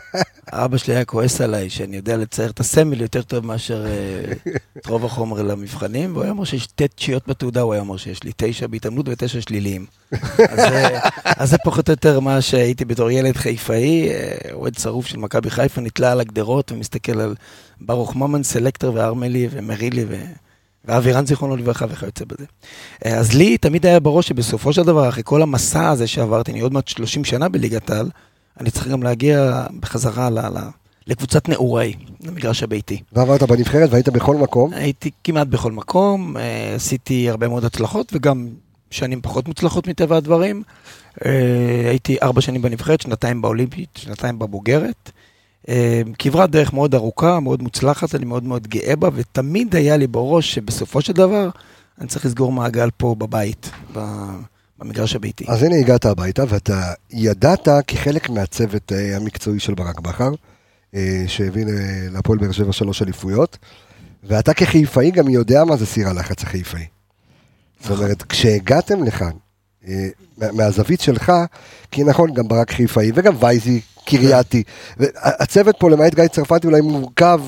אבא שלי היה כועס עליי שאני יודע לצייר את הסמל יותר טוב מאשר אה, את רוב החומר למבחנים, והוא היה אומר שיש שתי תשיעות בתעודה, הוא היה אומר שיש לי תשע בהתעמלות ותשע שליליים. אז, אה, זה פחות או יותר מה שהייתי בתור ילד חיפאי, אוהד שרוף של מכבי חיפה, נתלה על הגדרות ומסתכל על ברוך ממן, סלקטר וארמלי ומרילי ו... ואבירן זיכרונו לברכה וכיוצא בזה. אה, אז לי תמיד היה בראש שבסופו של דבר, אחרי כל המסע הזה שעברתי, אני עוד מעט 30 שנה בליגת העל, אני צריך גם להגיע בחזרה ל- ל- לקבוצת נעוריי, למגרש הביתי. ועברת בנבחרת והיית בכל מקום, הייתי כמעט בכל מקום, אה, עשיתי הרבה מאוד הצלחות וגם שנים פחות מוצלחות מטבע הדברים. אה, הייתי ארבע שנים בנבחרת, שנתיים באולימפית, שנתיים בבוגרת. אה, כברת דרך מאוד ארוכה, מאוד מוצלחת, אני מאוד מאוד גאה בה, ותמיד היה לי בראש שבסופו של דבר אני צריך לסגור מעגל פה בבית, במגרש הביתי. אז הנה הגעת הביתה ואתה ידעת כחלק מהצוות אה, המקצועי של ברק בכר, אה, שהביא ל- להפועל באר שבע שלוש אליפויות, ואתה כחיפאי גם יודע מה זה סיר הלחץ החיפאי. זאת אומרת, כשהגעתם לכאן, אה, מה- מהזווית שלך, כי נכון, גם ברק חיפאי וגם וייזי קרייתי, והצוות פה למעט גיא צרפתי אולי מורכב.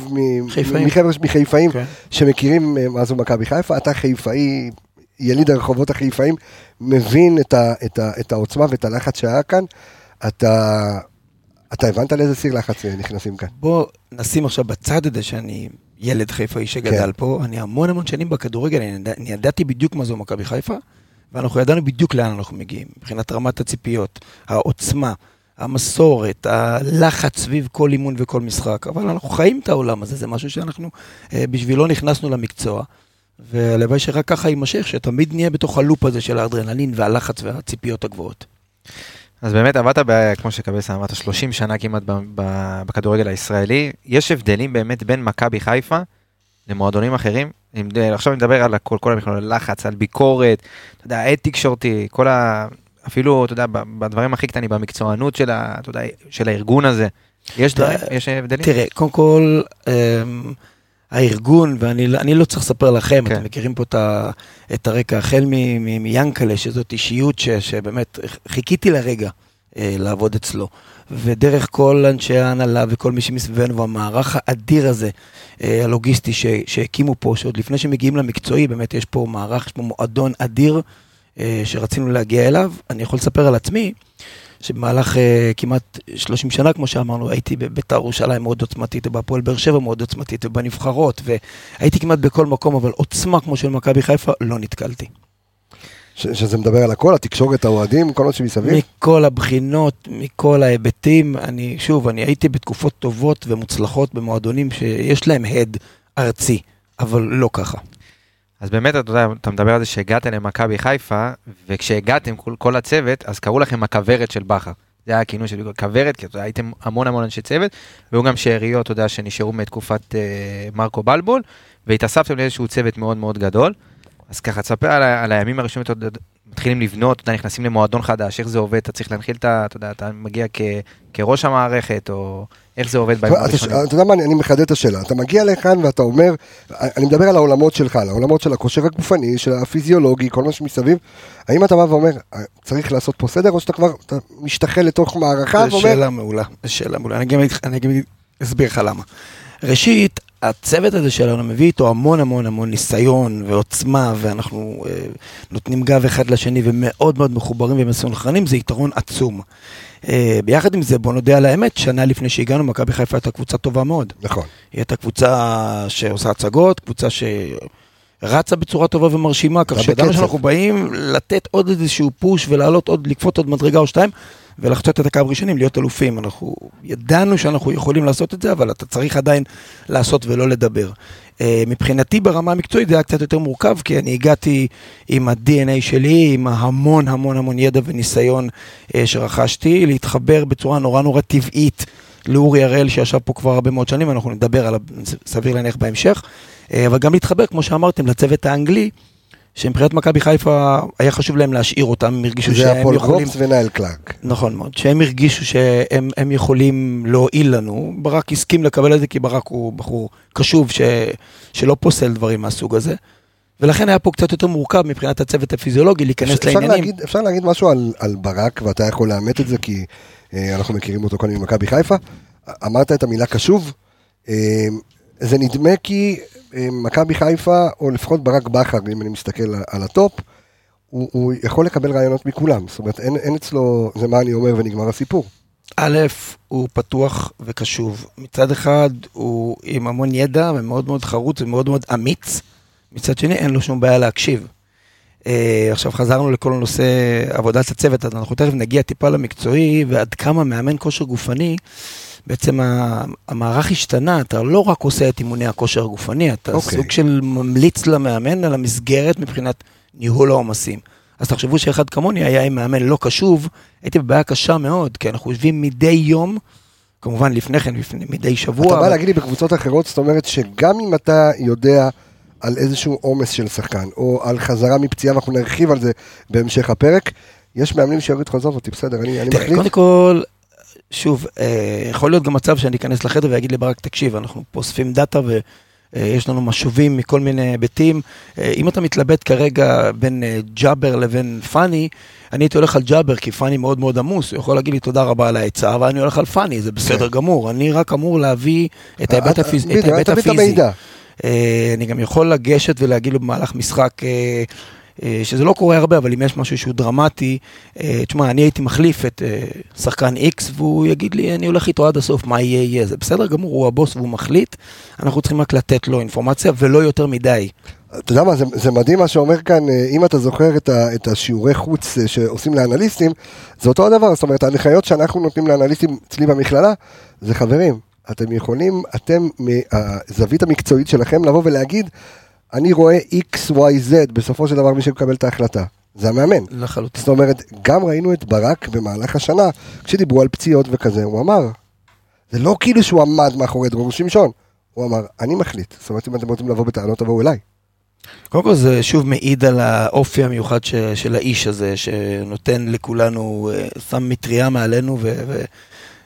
מחבר'ה מחיפאים כן. שמכירים אה, מה זו מכבי חיפה, אתה חיפאי, יליד הרחובות החיפאים, מבין את, ה, את, ה, את העוצמה ואת הלחץ שהיה כאן, אתה, אתה הבנת לאיזה סיר לחץ נכנסים כאן. בוא נשים עכשיו בצד את זה שאני ילד חיפאי שגדל כן. פה, אני המון המון שנים בכדורגל, אני, ידע, אני ידעתי בדיוק מה זו מכבי חיפה, ואנחנו ידענו בדיוק לאן אנחנו מגיעים, מבחינת רמת הציפיות, העוצמה, המסורת, הלחץ סביב כל אימון וכל משחק, אבל אנחנו חיים את העולם הזה, זה משהו שאנחנו אה, בשבילו נכנסנו למקצוע, והלוואי שרק ככה יימשך, שתמיד נהיה בתוך הלופ הזה של האדרנלין והלחץ והציפיות הגבוהות. אז באמת עבדת, ב- כמו שקבסה אמרת, 30 שנה כמעט בכדורגל הישראלי. יש הבדלים באמת בין מכבי חיפה למועדונים אחרים? עכשיו נדבר על הכל, כל המכלול, לחץ, על ביקורת, אתה יודע, עד תקשורתי, כל ה... אפילו, אתה יודע, בדברים הכי קטנים, במקצוענות של, ה... אתה יודע, של הארגון הזה. יש דברים? יש הבדלים? תראה, קודם כל, אמ, הארגון, ואני אני לא צריך לספר לכם, כן. אתם מכירים פה את, ה, את הרקע, החל מיאנקלה, שזאת אישיות ש, שבאמת חיכיתי לרגע אה, לעבוד אצלו. ודרך כל אנשי ההנהלה וכל מי שמסביבנו, והמערך האדיר הזה, אה, הלוגיסטי ש, שהקימו פה, שעוד לפני שמגיעים למקצועי, באמת יש פה מערך, יש פה מועדון אדיר שרצינו להגיע אליו. אני יכול לספר על עצמי, שבמהלך uh, כמעט 30 שנה, כמו שאמרנו, הייתי בבית"ר ירושלים מאוד עוצמתית, ובהפועל באר שבע מאוד עוצמתית, ובנבחרות, והייתי כמעט בכל מקום, אבל עוצמה כמו של מכבי חיפה, לא נתקלתי. ש, שזה מדבר על הכל, התקשורת, האוהדים, כל מה שמסביב. מכל הבחינות, מכל ההיבטים, אני, שוב, אני הייתי בתקופות טובות ומוצלחות במועדונים שיש להם הד ארצי, אבל לא ככה. אז באמת, אתה יודע, אתה מדבר על זה שהגעתם למכבי חיפה, וכשהגעתם, כל, כל הצוות, אז קראו לכם הכוורת של בכר. זה היה הכינוי של כוורת, כי אתה הייתם המון המון אנשי צוות, והיו גם שאריות, אתה יודע, שנשארו מתקופת אה, מרקו בלבול, והתאספתם לאיזשהו צוות מאוד מאוד גדול. אז ככה, תספר על, על הימים הראשונים, מתחילים לבנות, אתה נכנסים למועדון חדש, איך זה עובד, אתה צריך להנחיל את ה... אתה יודע, אתה מגיע כ, כראש המערכת, או איך זה עובד בימים אתה הראשונים. אתה יודע מה, אני אני מחדד את השאלה. אתה מגיע לכאן ואתה אומר, אני מדבר על העולמות שלך, על העולמות של הכושר הגופני, של הפיזיולוגי, כל מה שמסביב. האם אתה בא ואומר, "אה, צריך לעשות פה סדר, או שאתה כבר אתה משתחל לתוך מערכה זו ואומר, שאלה מעולה, זו שאלה מעולה. אני גם אסביר לך למה. ראשית, הצוות הזה שלנו מביא איתו המון המון המון ניסיון ועוצמה, ואנחנו אה, נותנים גב אחד לשני ומאוד מאוד מחוברים ומסונכרנים, זה יתרון עצום. אה, ביחד עם זה, בוא נודה על האמת, שנה לפני שהגענו, מכבי חיפה הייתה קבוצה טובה מאוד. נכון, היא הייתה קבוצה שעושה הצגות, קבוצה שרצה בצורה טובה ומרשימה, כך שידענו. שאנחנו באים לתת עוד איזשהו פוש ולעלות עוד, לקפוץ עוד מדרגה או שתיים, ולחצות את הקו הראשונים, להיות אלופים. אנחנו ידענו שאנחנו יכולים לעשות את זה, אבל אתה צריך עדיין לעשות ולא לדבר. אה, מבחינתי ברמה המקצועית זה היה קצת יותר מורכב, כי אני הגעתי עם ה-DNA שלי, עם המון המון המון ידע וניסיון אה, שרכשתי, להתחבר בצורה נורא נורא טבעית לאורי הראל שישב פה כבר הרבה מאוד שנים, אנחנו נדבר עליו סביר להניח בהמשך, אה, אבל גם להתחבר, כמו שאמרתם, לצוות האנגלי, שמבחינת מכבי חיפה היה חשוב להם להשאיר אותם, הם הרגישו זה שהם יכולים... גרופס ונאל קלארק. נכון מאוד, שהם הרגישו שהם הם יכולים להועיל לנו, ברק הסכים לקבל את זה כי ברק הוא בחור קשוב ש, שלא פוסל דברים מהסוג הזה. ולכן היה פה קצת יותר מורכב מבחינת הצוות הפיזיולוגי להיכנס אפשר לעניינים. להגיד, אפשר להגיד משהו על, על ברק, ואתה יכול לאמת את זה, כי אה, אנחנו מכירים אותו כאן ממכבי חיפה. אמרת את המילה קשוב, אה, זה נדמה כי אה, מכבי חיפה, או לפחות ברק בכר, אם אני מסתכל על- הטופ, הוא, הוא יכול לקבל רעיונות מכולם. זאת אומרת, אין, אין אצלו, זה מה אני אומר ונגמר הסיפור. א', הוא פתוח וקשוב. מצד אחד, הוא עם המון ידע ומאוד מאוד חרוץ ומאוד מאוד אמיץ. מצד שני, אין לו שום בעיה להקשיב. אה, עכשיו חזרנו לכל נושא עבודת הצוות, אז אנחנו תכף נגיע טיפה למקצועי, ועד כמה מאמן כושר גופני, בעצם המערך השתנה, אתה לא רק עושה את אימוני הכושר הגופני, אתה אוקיי. סוג של ממליץ למאמן על המסגרת מבחינת ניהול העומסים. אז תחשבו שאחד כמוני היה עם מאמן לא קשוב, הייתי בבעיה קשה מאוד, כי אנחנו יושבים מדי יום, כמובן לפני כן, לפני, מדי שבוע. אתה בא אבל- להגיד לי בקבוצות אחרות, זאת אומרת שגם אם אתה יודע על איזשהו עומס של שחקן, או על חזרה מפציעה, ואנחנו נרחיב על זה בהמשך הפרק, יש מאמנים שיגידו לך, עזוב אותי, בסדר, אני, אני מחליט. קודם כל, שוב, אה, יכול להיות גם מצב שאני אכנס לחדר ויגיד לברק, תקשיב, אנחנו פה אוספים דאטה ויש לנו משובים מכל מיני היבטים. אה, אם אתה מתלבט כרגע בין אה, ג'אבר לבין פאני, אני הייתי הולך על ג'אבר, כי פאני מאוד מאוד עמוס, הוא יכול להגיד לי תודה רבה על העצה, אבל אני הולך על פאני, זה בסדר כן. גמור. אני רק אמור להביא את ההיבט הפיז- הפיזי. אה, אני גם יכול לגשת ולהגיד לו במהלך משחק, אה, אה, שזה לא קורה הרבה, אבל אם יש משהו שהוא דרמטי, אה, תשמע, אני הייתי מחליף את אה, שחקן X, והוא יגיד לי, אני הולך איתו עד הסוף, מה יהיה יהיה. זה בסדר גמור, הוא הבוס והוא מחליט, אנחנו צריכים רק לתת לו אינפורמציה, ולא יותר מדי. אתה יודע מה, זה, זה מדהים מה שאומר כאן, אה, אם אתה זוכר את, ה, את השיעורי חוץ אה, שעושים לאנליסטים, זה אותו הדבר, זאת אומרת, ההנחיות שאנחנו נותנים לאנליסטים אצלי במכללה, זה חברים, אתם יכולים, אתם מהזווית המקצועית שלכם לבוא ולהגיד, אני רואה X, Y, Z, בסופו של דבר מי שמקבל את ההחלטה, זה המאמן. לחלוטין. זאת אומרת, גם ראינו את ברק במהלך השנה, כשדיברו על פציעות וכזה, הוא אמר, זה לא כאילו שהוא עמד מאחורי דרור שמשון, הוא אמר, אני מחליט, זאת אומרת, אם אתם רוצים לבוא בטענות, תבואו אליי. קודם כל זה שוב מעיד על האופי המיוחד ש, של האיש הזה, שנותן לכולנו, אה, שם מטריה מעלינו ו,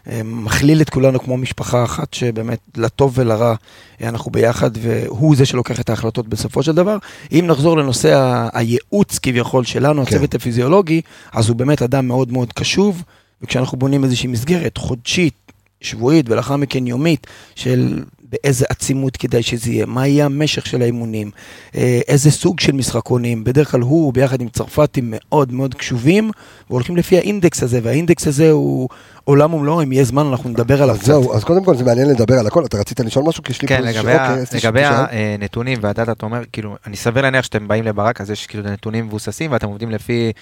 ומכליל את כולנו כמו משפחה אחת, שבאמת לטוב ולרע אה, אנחנו ביחד, והוא זה שלוקח את ההחלטות בסופו של דבר. אם נחזור לנושא ה- הייעוץ כביכול שלנו, כן. הצוות הפיזיולוגי, אז הוא באמת אדם מאוד מאוד קשוב, וכשאנחנו בונים איזושהי מסגרת חודשית, שבועית ולאחר מכן יומית של באיזה עצימות כדאי שזה יהיה, מה יהיה המשך של האימונים, אה, איזה סוג של משחקונים, בדרך כלל הוא ביחד עם צרפתים מאוד מאוד קשובים והולכים לפי האינדקס הזה, והאינדקס הזה הוא עולם ומלואו, אם יהיה זמן אנחנו נדבר עליו אז קצת. זהו, אז קודם כל זה מעניין לדבר על הכל, אתה רצית לשאול משהו? כי יש לי כן, לגבי ה- אוקיי, אז לגבי. הנתונים והדאטה, אתה אומר, כאילו, אני סביר להניח שאתם באים לברק, אז יש כאילו נתונים מבוססים ואתם עובדים לפי אה,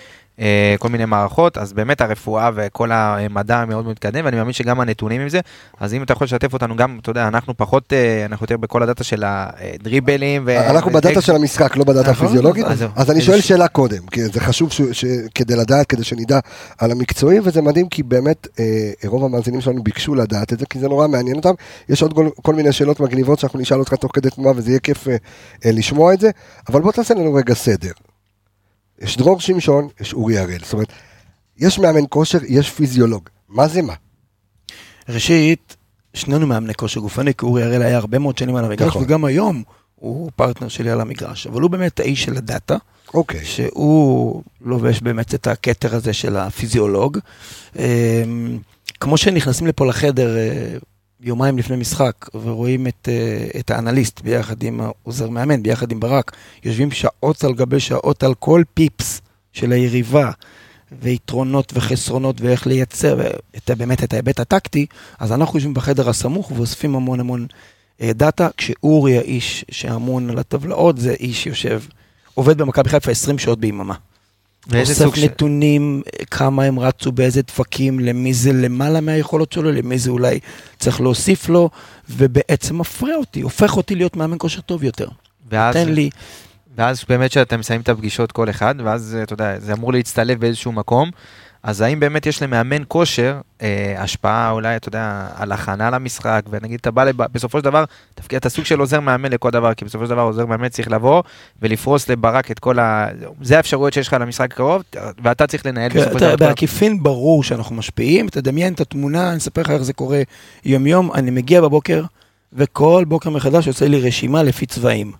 כל מיני מערכות, אז באמת הרפואה וכל המדע מאוד מתקדם, ואני מאמין שגם הנתונים עם זה, אז אם אתה יכול לשתף אותנו גם, אתה יודע, אנחנו פחות, אה, אנחנו יותר בכל הדאטה של הדריבלים. ו- אנחנו בדאטה של המשחק, לא בדאטה נכון, הפיזיולוגית, אז אני שואל שאלה קודם, כי זה חשוב כדי לדעת, כדי שנדע על המקצועי, וזה מדהים, כי באמת אה, רוב המאזינים שלנו ביקשו לדעת את זה, כי זה נורא מעניין אותם. יש עוד כל- מיני שאלות מגניבות שאנחנו נשאל אותך תוך כדי תנועה, וזה יהיה כיף אה, אה, לשמוע את זה, אבל בוא תעשה לנו רגע סדר. יש דרור שמשון, יש אורי הראל, זאת אומרת, יש מאמן כושר, יש פיזיולוג. מה זה מה? ראשית, שנינו מאמני כושר גופני, כי אורי הראל היה הרבה מאוד שנים על המגרש, נכון. וגם היום הוא פרטנר שלי על המגרש, אבל הוא באמת האיש של הדאטה, אוקיי. שהוא לובש באמת את הכתר הזה של הפיזיולוג. אמ, כמו שנכנסים לפה לחדר אה, יומיים לפני משחק, ורואים את, אה, את האנליסט ביחד עם העוזר מאמן, ביחד עם ברק, יושבים שעות על גבי שעות על כל פיפס של היריבה. ויתרונות וחסרונות ואיך לייצר את, באמת את ההיבט הטקטי, אז אנחנו יושבים בחדר הסמוך ואוספים המון המון אה, דאטה, כשאורי האיש שאמון על הטבלאות, זה איש שיושב, עובד במכבי חיפה 20 שעות ביממה. אוסף. נתונים, אה, כמה הם רצו, באיזה דפקים, למי זה למעלה מהיכולות שלו, למי זה אולי צריך להוסיף לו, ובעצם מפריע אותי, הופך אותי להיות מאמן כושר טוב יותר. ואז, תן לי, ואז באמת שאתם מסיימים את הפגישות כל אחד, ואז אתה יודע, זה אמור להצטלב באיזשהו מקום, אז האם באמת יש למאמן כושר אה, השפעה אולי, אתה יודע, על הכנה למשחק, ונגיד אתה בא, לב... בסופו של דבר, תפקיד, אתה סוג של עוזר מאמן לכל דבר, כי בסופו של דבר עוזר מאמן צריך לבוא ולפרוס לברק את כל ה... זה האפשרויות שיש לך למשחק הקרוב, ואתה צריך לנהל כן, בסופו של דבר. בעקיפין ברור שאנחנו משפיעים, תדמיין את התמונה, אני אספר לך איך זה קורה יום-יום, אני מגיע בבוקר, וכל בוקר מחדש יוצא לי רשימה לפי צבעים.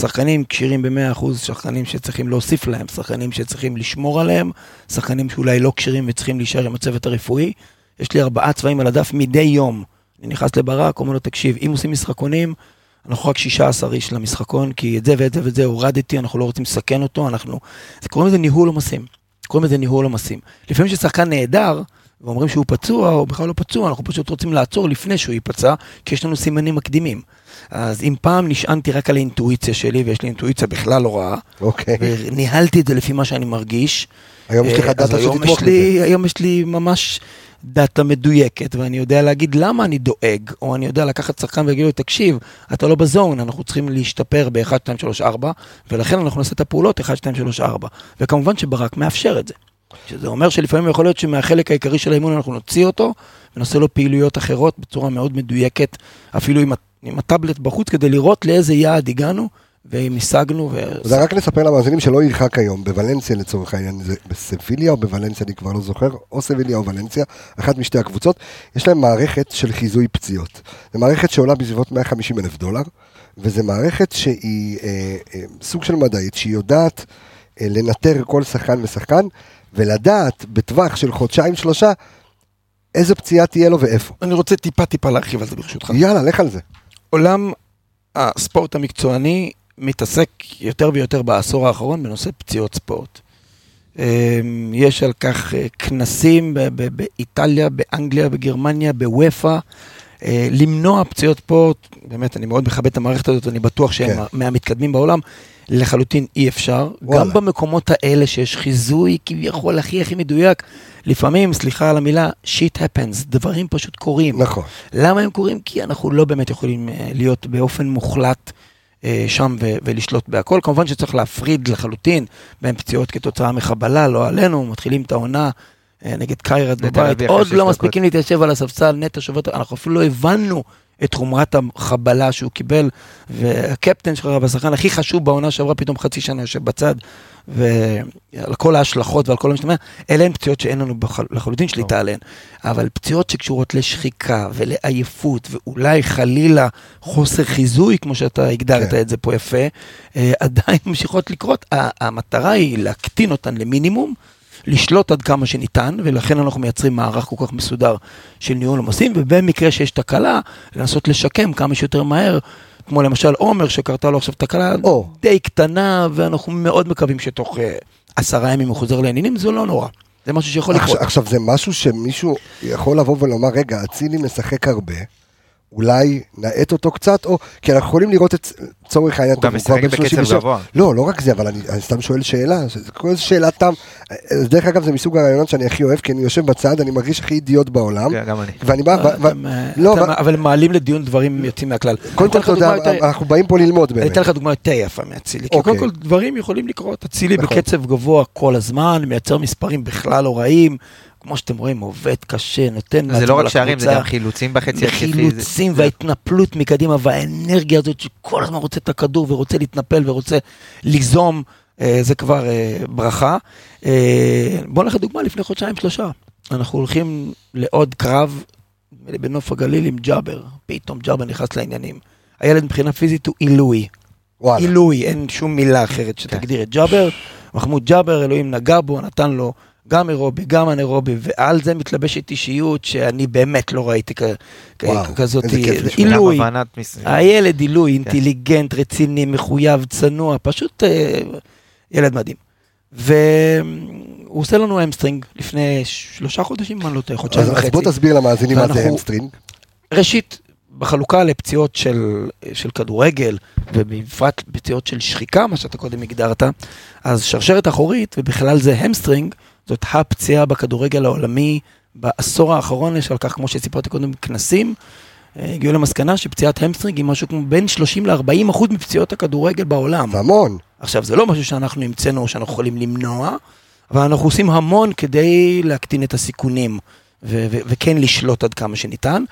שחקנים כשירים ב-100%, שחקנים שצריכים להוסיף להם, שחקנים שצריכים לשמור עליהם, שחקנים שאולי לא כשירים וצריכים להישאר עם הצוות הרפואי. יש לי ארבעה צבעים על הדף מדי יום. אני נכנס לברק, אומר לו, תקשיב, אם עושים משחקונים, אנחנו רק 16 איש למשחקון, כי את זה ואת זה ואת זה הורדתי, אנחנו לא רוצים לסכן אותו, אנחנו... קוראים לזה ניהול עומסים. קוראים לזה ניהול עומסים. לפעמים כששחקן נהדר, ואומרים שהוא פצוע, או בכלל לא פצוע, אנחנו פשוט רוצים לעצור לפני שהוא ייפצע, כי יש לנו סימנים מקדימים. אז אם פעם נשענתי רק על האינטואיציה שלי, ויש לי אינטואיציה בכלל לא רעה, אוקיי. וניהלתי את זה לפי מה שאני מרגיש, היום יש לך אה, דאטה שתתמוך לי- היום יש לי ממש דאטה מדויקת, ואני יודע להגיד למה אני דואג, או אני יודע לקחת שחקן ולהגיד לו, תקשיב, אתה לא ב zone, אנחנו צריכים להשתפר ב-1, 2, 3, 4, ולכן אנחנו נעשה את הפעולות 1, 2, 3, 4. וכמובן שברק מאפשר את זה. שזה אומר שלפעמים יכול להיות שמהחלק העיקרי של האימון אנחנו נוציא אותו, ונעשה לו פעילויות אחרות בצורה מאוד מדויקת, אפילו עם, עם הטאבלט בחוץ, כדי לראות לאיזה יעד הגענו, ואם השגנו. ו... זה רק לספר למאזינים שלא ירחק היום, בוולנסיה לצורך העניין, זה בסביליה או בוולנסיה, אני כבר לא זוכר, או סביליה או ולנסיה, אחת משתי הקבוצות, יש להם מערכת של חיזוי פציעות. זו מערכת שעולה בסביבות 150 אלף דולר, וזו מערכת שהיא אה, אה, סוג של מדעית, שהיא יודעת אה, לנטר כל שחקן ושחקן, ולדעת בטווח של חודשיים-שלושה, איזה פציעה תהיה לו ואיפה. אני רוצה טיפה טיפה להרחיב על זה ברשותך. יאללה, לך על זה. עולם הספורט המקצועני מתעסק יותר ויותר בעשור האחרון בנושא פציעות ספורט. אמ, יש על כך אה, כנסים באיטליה, באנגליה, בגרמניה, בוופא, למנוע פציעות ספורט, באמת, אני מאוד מכבד את המערכת הזאת, אני בטוח שהם כן. מהמתקדמים בעולם, לחלוטין אי אפשר. וואלה. גם במקומות האלה שיש חיזוי כביכול הכי הכי מדויק, לפעמים, סליחה על המילה, shit happens, דברים פשוט קורים. נכון. למה הם קורים? כי אנחנו לא באמת יכולים אה, להיות באופן מוחלט אה, שם ו- ולשלוט בהכל. כמובן שצריך להפריד לחלוטין בין פציעות כתוצאה מחבלה, לא עלינו, מתחילים את העונה אה, נגד קיירת בבית, עוד לא. מספיקים להתיישב על הספסל, נטע שובר, אנחנו אפילו לא הבנו את חומרת החבלה שהוא קיבל, והקפטן שלך, והשחקן הכי חשוב בעונה שעברה, פתאום חצי שנה יושב בצד, ועל כל ההשלכות ועל כל המשתמע, אלה הן פציעות שאין לנו בח- לחלוטין שליטה עליהן. אבל פציעות שקשורות לשחיקה ולעייפות, ואולי חלילה חוסר חיזוי, כמו שאתה הגדרת כן. את זה פה יפה, אה, עדיין ממשיכות לקרות. המטרה היא להקטין אותן למינימום. לשלוט עד כמה שניתן, ולכן אנחנו מייצרים מערך כל כך מסודר של ניהול עומסים, ובמקרה שיש תקלה, לנסות לשקם כמה שיותר מהר, כמו למשל עומר שקרתה לו עכשיו תקלה או. די קטנה, ואנחנו מאוד מקווים שתוך אה, עשרה ימים הוא חוזר לעניינים, זה לא נורא. זה משהו שיכול לקרות. עכשיו, עכשיו זה משהו שמישהו יכול לבוא ולומר, רגע, אצילי משחק הרבה, אולי נאט אותו קצת, או כי אנחנו יכולים לראות את, לצורך העניין, הוא גם משחק בקצב 37. גבוה. לא, לא רק זה, אבל אני, אני סתם שואל שאלה, זה כל איזה שאלת תם. אה, דרך אגב, זה מסוג הרעיונות שאני הכי אוהב, כי אני יושב בצד, אני מרגיש הכי אידיוט בעולם, כן, גם אני. ואני בא, אתם, אה, לא, אתם- ו- אבל הם מעלים לדיון דברים יוצאים מהכלל. קודם אני כל, יותר- אנחנו באים פה ללמוד אני באמת. אתן לך דוגמה יותר יפה מאצילי, כי אוקיי. קודם כל דברים יכולים לקרות. אצילי נכון. בקצב גבוה כל הזמן, מייצר מספרים בכלל לא רעים, כמו שאתם רואים, עובד קשה, נותן זה לא מעצמו רק שערים, זה לקבוצה. גם חילוצים בחצי התקפי. וחילוצים וההתנפלות מקדימה והאנרגיה הזאת שכל הזמן רוצה את הכדור ורוצה להתנפל ורוצה ליזום, אה, זה כבר אה, ברכה. אה, בוא נלך לדוגמה לפני חודשיים שלושה. אנחנו הולכים לעוד קרב בנוף הגליל עם ג'אבר, פתאום ג'אבר נכנס לעניינים. הילד מבחינה פיזית הוא עילוי, וואלה. עילוי, אין שום מילה אחרת שתגדיר את ג'אבר. מחמוד ג'אבר, אלוהים נגע בו, נתן לו גם אירובי, גם אנאירובי, ועל זה מתלבשת אישיות שאני באמת לא ראיתי כ- וואו, כזאת. עילוי, הילד עילוי, אינטליגנט, רציני, מחויב, צנוע, פשוט אה, ילד מדהים. והוא עושה לנו hamstring לפני שלושה חודשים, אם אני לא טועה, חודשיים אז אז וחצי. בוא תסביר למאזינים מה זה hamstring. ראשית, בחלוקה לפציעות של, של כדורגל, ובפרט פציעות של שחיקה, מה שאתה קודם הגדרת, אז שרשרת אחורית, ובכלל זה hamstring, זאת הפציעה בכדורגל העולמי בעשור האחרון, יש על כך, כמו שסיפרתי קודם, כנסים. אה, הגיעו למסקנה שפציעת hamstring היא משהו כמו בין 30 ל-40 אחוז מפציעות הכדורגל בעולם. המון. עכשיו, זה לא משהו שאנחנו המצאנו או שאנחנו יכולים למנוע, אבל אנחנו עושים המון כדי להקטין את הסיכונים, ו- ו- וכן לשלוט עד כמה שניתן.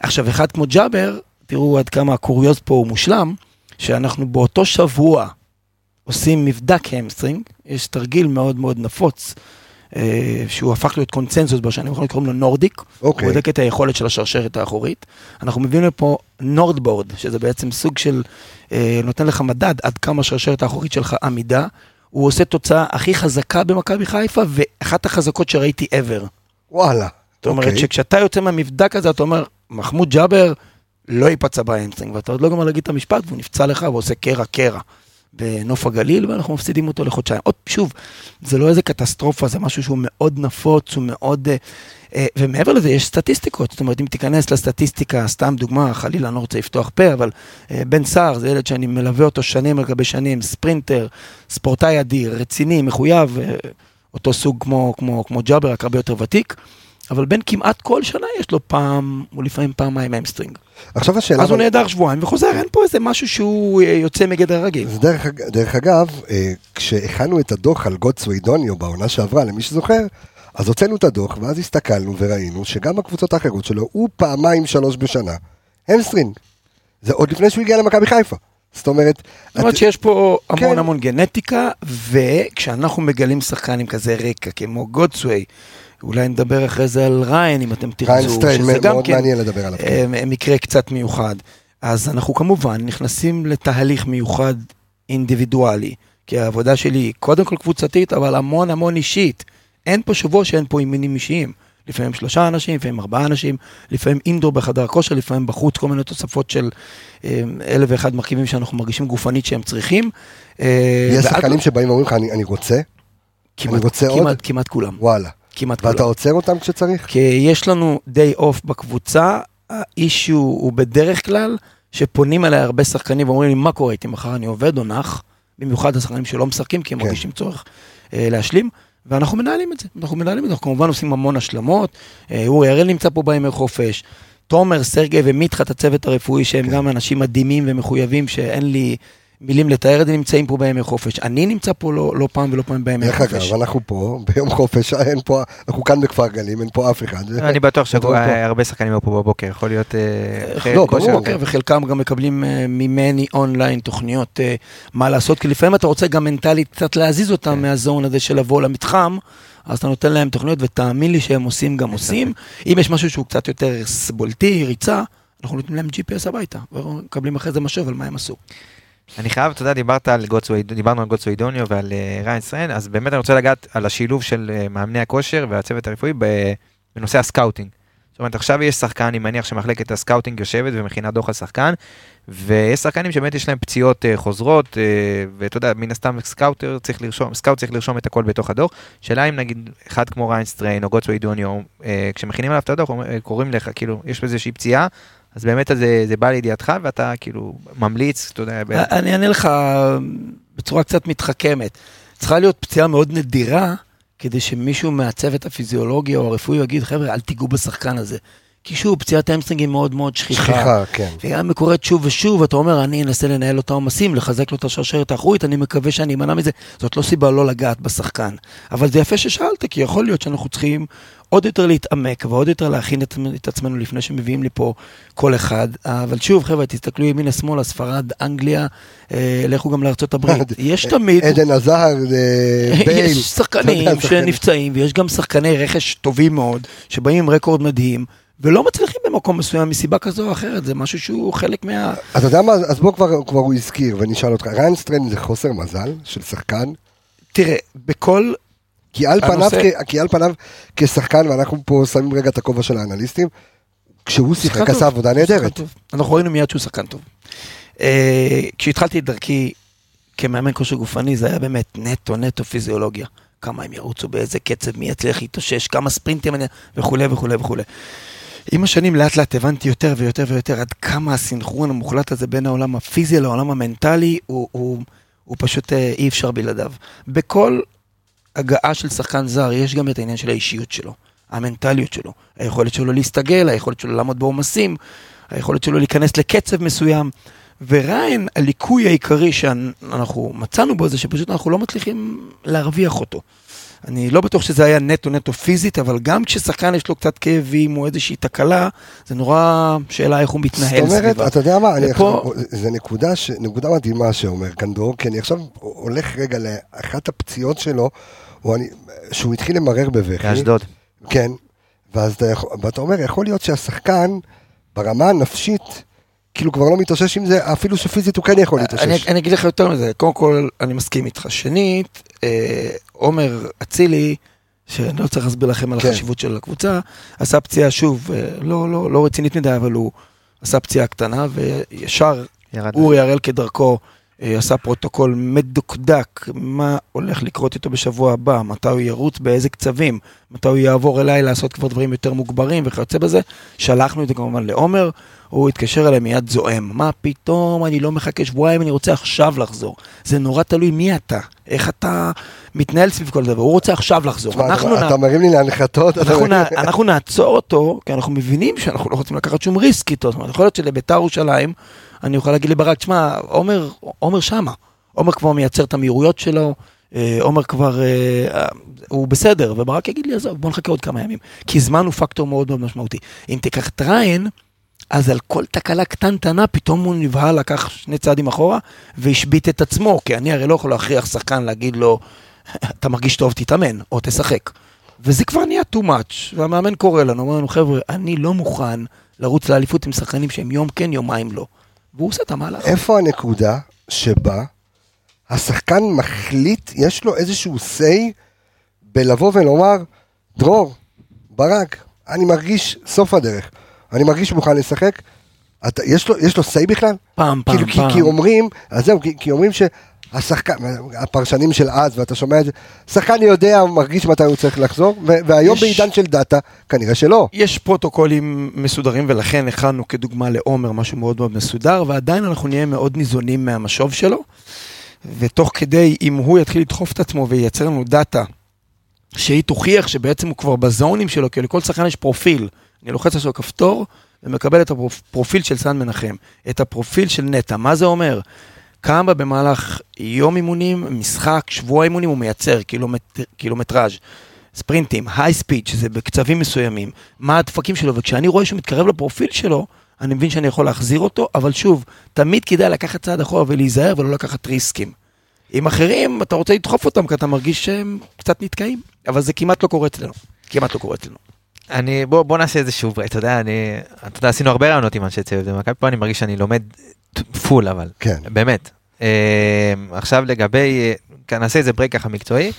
עכשיו, אחד כמו ג'אבר, תראו עד כמה הקוריוז פה הוא מושלם, שאנחנו באותו שבוע עושים מבדק hamstring, יש תרגיל מאוד מאוד נפוץ, שהוא הפך להיות קונצנזוס בשנים האחרונות, קוראים לו Nordic, אוקיי. הוא בודק את היכולת של השרשרת האחורית. אנחנו מביאים לפה NordBord, שזה בעצם סוג של, אה, נותן לך מדד עד כמה השרשרת האחורית שלך עמידה. הוא עושה תוצאה הכי חזקה במכבי חיפה, ואחת החזקות שראיתי ever. וואלה. זאת אומרת אוקיי. שכשאתה יוצא מהמבדק הזה, אתה אומר, מחמוד ג'אבר לא ייפצע ב hamstring, ואתה עוד לא גמר להגיד את המשפט, והוא נפצע לך ועושה קרע קרע בנוף הגליל, ואנחנו מפסידים אותו לחודשיים. עוד שוב, זה לא איזה קטסטרופה, זה משהו שהוא מאוד נפוץ, הוא מאוד... אה, אה, ומעבר לזה, יש סטטיסטיקות. זאת אומרת, אם תיכנס לסטטיסטיקה, סתם דוגמה, חלילה, אני לא רוצה לפתוח פה, אבל אה, בן סער זה ילד שאני מלווה אותו שנים על גבי שנים, ספרינטר, ספורטאי אדיר, רציני, מחויב, אה, אותו סוג כמו, כמו, כמו ג'אבר, רק הרבה יותר ותיק. אבל בן כמעט כל שנה יש לו פעם, או לפעמים פעמיים hamstring. עכשיו השאלה... אז הוא אבל- נעדר שבועיים וחוזר, אין פה איזה משהו שהוא אה, יוצא מגדר הרגיל. אז דרך, דרך אגב, אה, כשהכנו את הדוח על גודסוויי דוניו בעונה שעברה, למי שזוכר, אז הוצאנו את הדוח, ואז הסתכלנו וראינו שגם בקבוצות האחרות שלו, הוא פעמיים שלוש בשנה. hamstring. זה עוד לפני שהוא הגיע למכבי חיפה. זאת אומרת... זאת אומרת את- שיש פה המון כן. המון גנטיקה, וכשאנחנו מגלים שחקן עם כזה רקע, כמו גודסווי, אולי נדבר אחרי זה על ריין, אם אתם תרצו, ריין גם מאוד כן מעניין לדבר עליו. כן. אה, מקרה קצת מיוחד. אז אנחנו כמובן נכנסים לתהליך מיוחד אינדיבידואלי, כי העבודה שלי היא קודם כל קבוצתית, אבל המון המון אישית. אין פה שבוע שאין פה אימונים אישיים. לפעמים שלושה אנשים, לפעמים ארבעה אנשים, לפעמים אינדור בחדר כושר, לפעמים בחוץ, כל מיני תוספות של אה, אלף ואחד מרכיבים שאנחנו מרגישים גופנית שהם צריכים. אה, יש שחקנים שבאים ואומרים לך, אני אני רוצה, כמעט, אני רוצה כמעט, עוד? כמעט כולם, וואלה. כמעט כולם. ואתה עוצר אותם כשצריך? כי יש לנו די אוף בקבוצה, האישיו הוא בדרך כלל שפונים אליי הרבה שחקנים ואומרים לי מה קורה איתי מחר אני עובד או נח, במיוחד השחקנים שלא משחקים כי הם כן. מרגישים צורך אה, להשלים. ואנחנו מנהלים את זה, אנחנו מנהלים את זה, אנחנו כמובן עושים המון השלמות, אה, אורי הראל נמצא פה בימי חופש, תומר, סרגי ומדחת הצוות הרפואי שהם כן. גם אנשים מדהימים ומחויבים שאין לי מילים לתאר את זה, נמצאים פה בימי חופש. אני נמצא פה לא, לא פעם ולא פעם בימי דרך חופש. אגב, אנחנו פה, ביום חופש, אין פה, אנחנו כאן בכפר גלים, אין פה אף אחד. אני בטוח. שהרבה שחקנים היו פה בבוקר, יכול להיות... אה, אחרי לא. ברור. בבוקר, וחלקם גם מקבלים אה, ממני אונליין תוכניות אה, מה לעשות, כי לפעמים אתה רוצה גם מנטלית קצת להזיז אותם כן. מהזון הזה של לבוא למתחם, אז אתה נותן להם תוכניות, ותאמין לי שהם עושים גם עושים. אם יש משהו שהוא קצת יותר סבולתי, ריצה, אנחנו נותנים להם GPS הביתה, ומקבלים אחרי זה משוב על מה הם עשו. אני חייב, אתה יודע, דיברת על גודסוויי, דיברנו על גודסוויי דוניו ועל אה, ריאן סטריין, אז באמת אני רוצה לגעת על השילוב של אה, מאמני הכושר והצוות הרפואי בנושא ה scouting. זאת אומרת, עכשיו יש שחקן, אני מניח שמחלקת ה scouting יושבת ומכינה דוח על שחקן, ויש שחקנים שבאמת יש להם פציעות אה, חוזרות, ואתה יודע, מן הסתם scouter צריך לרשום, scout צריך לרשום את הכל בתוך הדוח. שאלה אם נגיד אחד כמו ריאן סטריין או גודסוויי דוניו, כשמכינים עליו את הדוח, קוראים לך, כאילו, יש איזושהי פציעה, אז באמת זה, זה בא לידיעתך ואתה כאילו ממליץ, אתה יודע, ב- אני אענה לך בצורה קצת מתחכמת. צריכה להיות פציעה מאוד נדירה, כדי שמישהו מהצוות הפיזיולוגי או הרפואי יגיד, חבר'ה, אל תיגעו בשחקן הזה. כי שוב, פציעת ה hamstring היא מאוד מאוד שכיחה. שכיחה, כן. וגם היא קורית שוב ושוב, אתה אומר, אני אנסה לנהל אותה עומסים, לחזק לו את השרשרת האחורית, אני מקווה שאני אמנע מזה. זאת לא סיבה לא לגעת בשחקן. אבל זה יפה ששאלת, כי יכול להיות שאנחנו צריכים עוד יותר להתעמק ועוד יותר להכין את, את עצמנו לפני שמביאים לי פה כל אחד. אבל שוב, חבר'ה, תסתכלו ימינה-שמאלה, ספרד, אנגליה, אה, לכו גם לארצות הברית. יש תמיד... עדן עזר, אה, בייל. יש שחקנים. שנפצעים, ויש גם שחקני רכש טובים מאוד, שבאים עם רקורד מדהים, ולא מצליחים במקום מסוים מסיבה כזו או אחרת, זה משהו שהוא חלק מה... אתה יודע מה, אז בוא כבר, כבר הוא הזכיר, ואני אשאל אותך, ריין סטריין זה חוסר מזל של שחקן? תראה, בכל... כי על, פניו, הנושא- כ- כי על פניו כשחקן, ואנחנו פה שמים רגע את הכובע של האנליסטים, כשהוא שיחק עשה עבודה נהדרת. אנחנו ראינו מיד שהוא שחקן טוב. אה, כשהתחלתי את דרכי כמאמן כושר גופני, זה היה באמת נטו נטו פיזיולוגיה. כמה הם ירוצו, באיזה קצב, מי יצליח להתאושש, כמה ספרינטים, וכולי וכולי וכולי. עם השנים לאט לאט הבנתי יותר ויותר ויותר עד כמה הסינכרון המוחלט הזה בין העולם הפיזי לעולם המנטלי הוא, הוא, הוא פשוט אה, אי אפשר בלעדיו. בכל הגעה של שחקן זר יש גם את העניין של האישיות שלו, המנטליות שלו, היכולת שלו להסתגל, היכולת שלו לעמוד בעומסים, היכולת שלו להיכנס לקצב מסוים. וריין, הליקוי העיקרי שאנחנו מצאנו בו זה שפשוט אנחנו לא מצליחים להרוויח אותו. אני לא בטוח שזה היה נטו נטו פיזית, אבל גם כששחקן יש לו קצת כאבים או איזושהי תקלה, זה נורא שאלה איך הוא זאת מתנהל אומרת, סביבה. אתה יודע מה, אני ופה- עכשיו, זה נקודה, ש, נקודה מדהימה שאומר כאן דור, כי אני עכשיו הולך רגע לאחת הפציעות שלו, אני, שהוא התחיל למרר בבכי. באשדוד. כן, ואז אתה, יכול, ואתה אומר, יכול להיות שהשחקן, ברמה הנפשית, כאילו כבר לא מתאושש עם זה, אפילו שפיזית הוא כן יכול להתאושש. אני, אני אגיד לך יותר מזה, קודם כל, אני מסכים איתך. שנית, אה, עומר אצילי, שאני לא צריך להסביר לכם על כן. החשיבות של הקבוצה, עשה פציעה, שוב, אה, לא, לא, לא רצינית מדי, אבל הוא עשה פציעה קטנה, וישר ירד. אורי הראל כדרכו אה, עשה פרוטוקול מדוקדק, מה הולך לקרות איתו בשבוע הבא, מתי הוא ירוץ, באיזה קצבים, מתי הוא יעבור אליי לעשות כבר דברים יותר מוגברים וכיוצא בזה. שלחנו את זה כמובן לעומר, הוא התקשר אליי מיד זועם, מה פתאום, אני לא מחכה שבועיים, אני רוצה עכשיו לחזור. זה נורא תלוי מי אתה, איך אתה מתנהל סביב כל דבר, הוא רוצה עכשיו לחזור. תשמע, אתה, נ- אתה מרים לי להנחתות, אנחנו, נע, אנחנו נעצור אותו, כי אנחנו מבינים שאנחנו לא רוצים לקחת שום ריסק איתו. זאת אומרת, יכול להיות שלביתר ירושלים, אני אוכל להגיד לברק, תשמע, עומר, עומר שמה. עומר כבר מייצר את המהירויות שלו, אה, עומר כבר, אה, אה, הוא בסדר, וברק יגיד לי, עזוב, בוא נחכה עוד כמה ימים. כי זמן הוא פקטור מאוד מאוד משמעותי. אם תיקח את ריין, אז על כל תקלה קטנטנה, פתאום הוא נבהל, לקח שני צעדים אחורה, והשבית את עצמו, כי אני הרי לא יכול להכריח שחקן להגיד לו, אתה מרגיש טוב, תתאמן, או תשחק. וזה כבר נהיה too much, והמאמן קורא לנו, אומר לנו, חבר'ה, אני לא מוכן לרוץ לאליפות עם שחקנים שהם יום כן, יומיים לא. והוא עושה את המהלך. איפה הנקודה שבה השחקן מחליט, יש לו איזשהו say בלבוא ולומר, דרור, ברק, אני מרגיש סוף הדרך, אני מרגיש מוכן לשחק, אתה, יש, לו, יש לו say בכלל? פעם, פעם, כאילו, פעם. כי, כי אומרים, אז זהו, כי, כי אומרים שהשחקן, הפרשנים של אז, ואתה שומע את זה, שחקן יודע, מרגיש מתי הוא צריך לחזור, ו- והיום יש- בעידן של דאטה, כנראה שלא. יש פרוטוקולים מסודרים, ולכן הכנו כדוגמה לעומר משהו מאוד מאוד מסודר, ועדיין אנחנו נהיה מאוד ניזונים מהמשוב שלו. ותוך כדי, אם הוא יתחיל לדחוף את עצמו וייצר לנו דאטה, שהיא תוכיח שבעצם הוא כבר בזונים שלו, כי לכל שחקן יש פרופיל. אני לוחץ על כפתור ומקבל את הפרופיל של סן מנחם, את הפרופיל של נטע. מה זה אומר? כמה במהלך יום אימונים, משחק, שבוע אימונים הוא מייצר קילומט, קילומטראז', ספרינטים, היי ספיד, שזה בקצבים מסוימים, מה הדפקים שלו, וכשאני רואה שהוא מתקרב לפרופיל שלו, אני מבין שאני יכול להחזיר אותו, אבל שוב, תמיד כדאי לקחת צעד אחורה ולהיזהר ולא לקחת ריסקים. עם אחרים, אתה רוצה לדחוף אותם כי אתה מרגיש שהם קצת נתקעים, אבל זה כמעט לא קורה אצלנו. כמעט לא קורה אצלנו. אני, בוא, בוא נעשה איזה שוב, אתה יודע, אני, אתה יודע, עשינו הרבה ראיונות עם אנשי צוות במכבי, פה אני מרגיש שאני לומד full, אבל, כן. באמת. אה, עכשיו לגבי, אה, נעשה איזה break ככה מקצועי.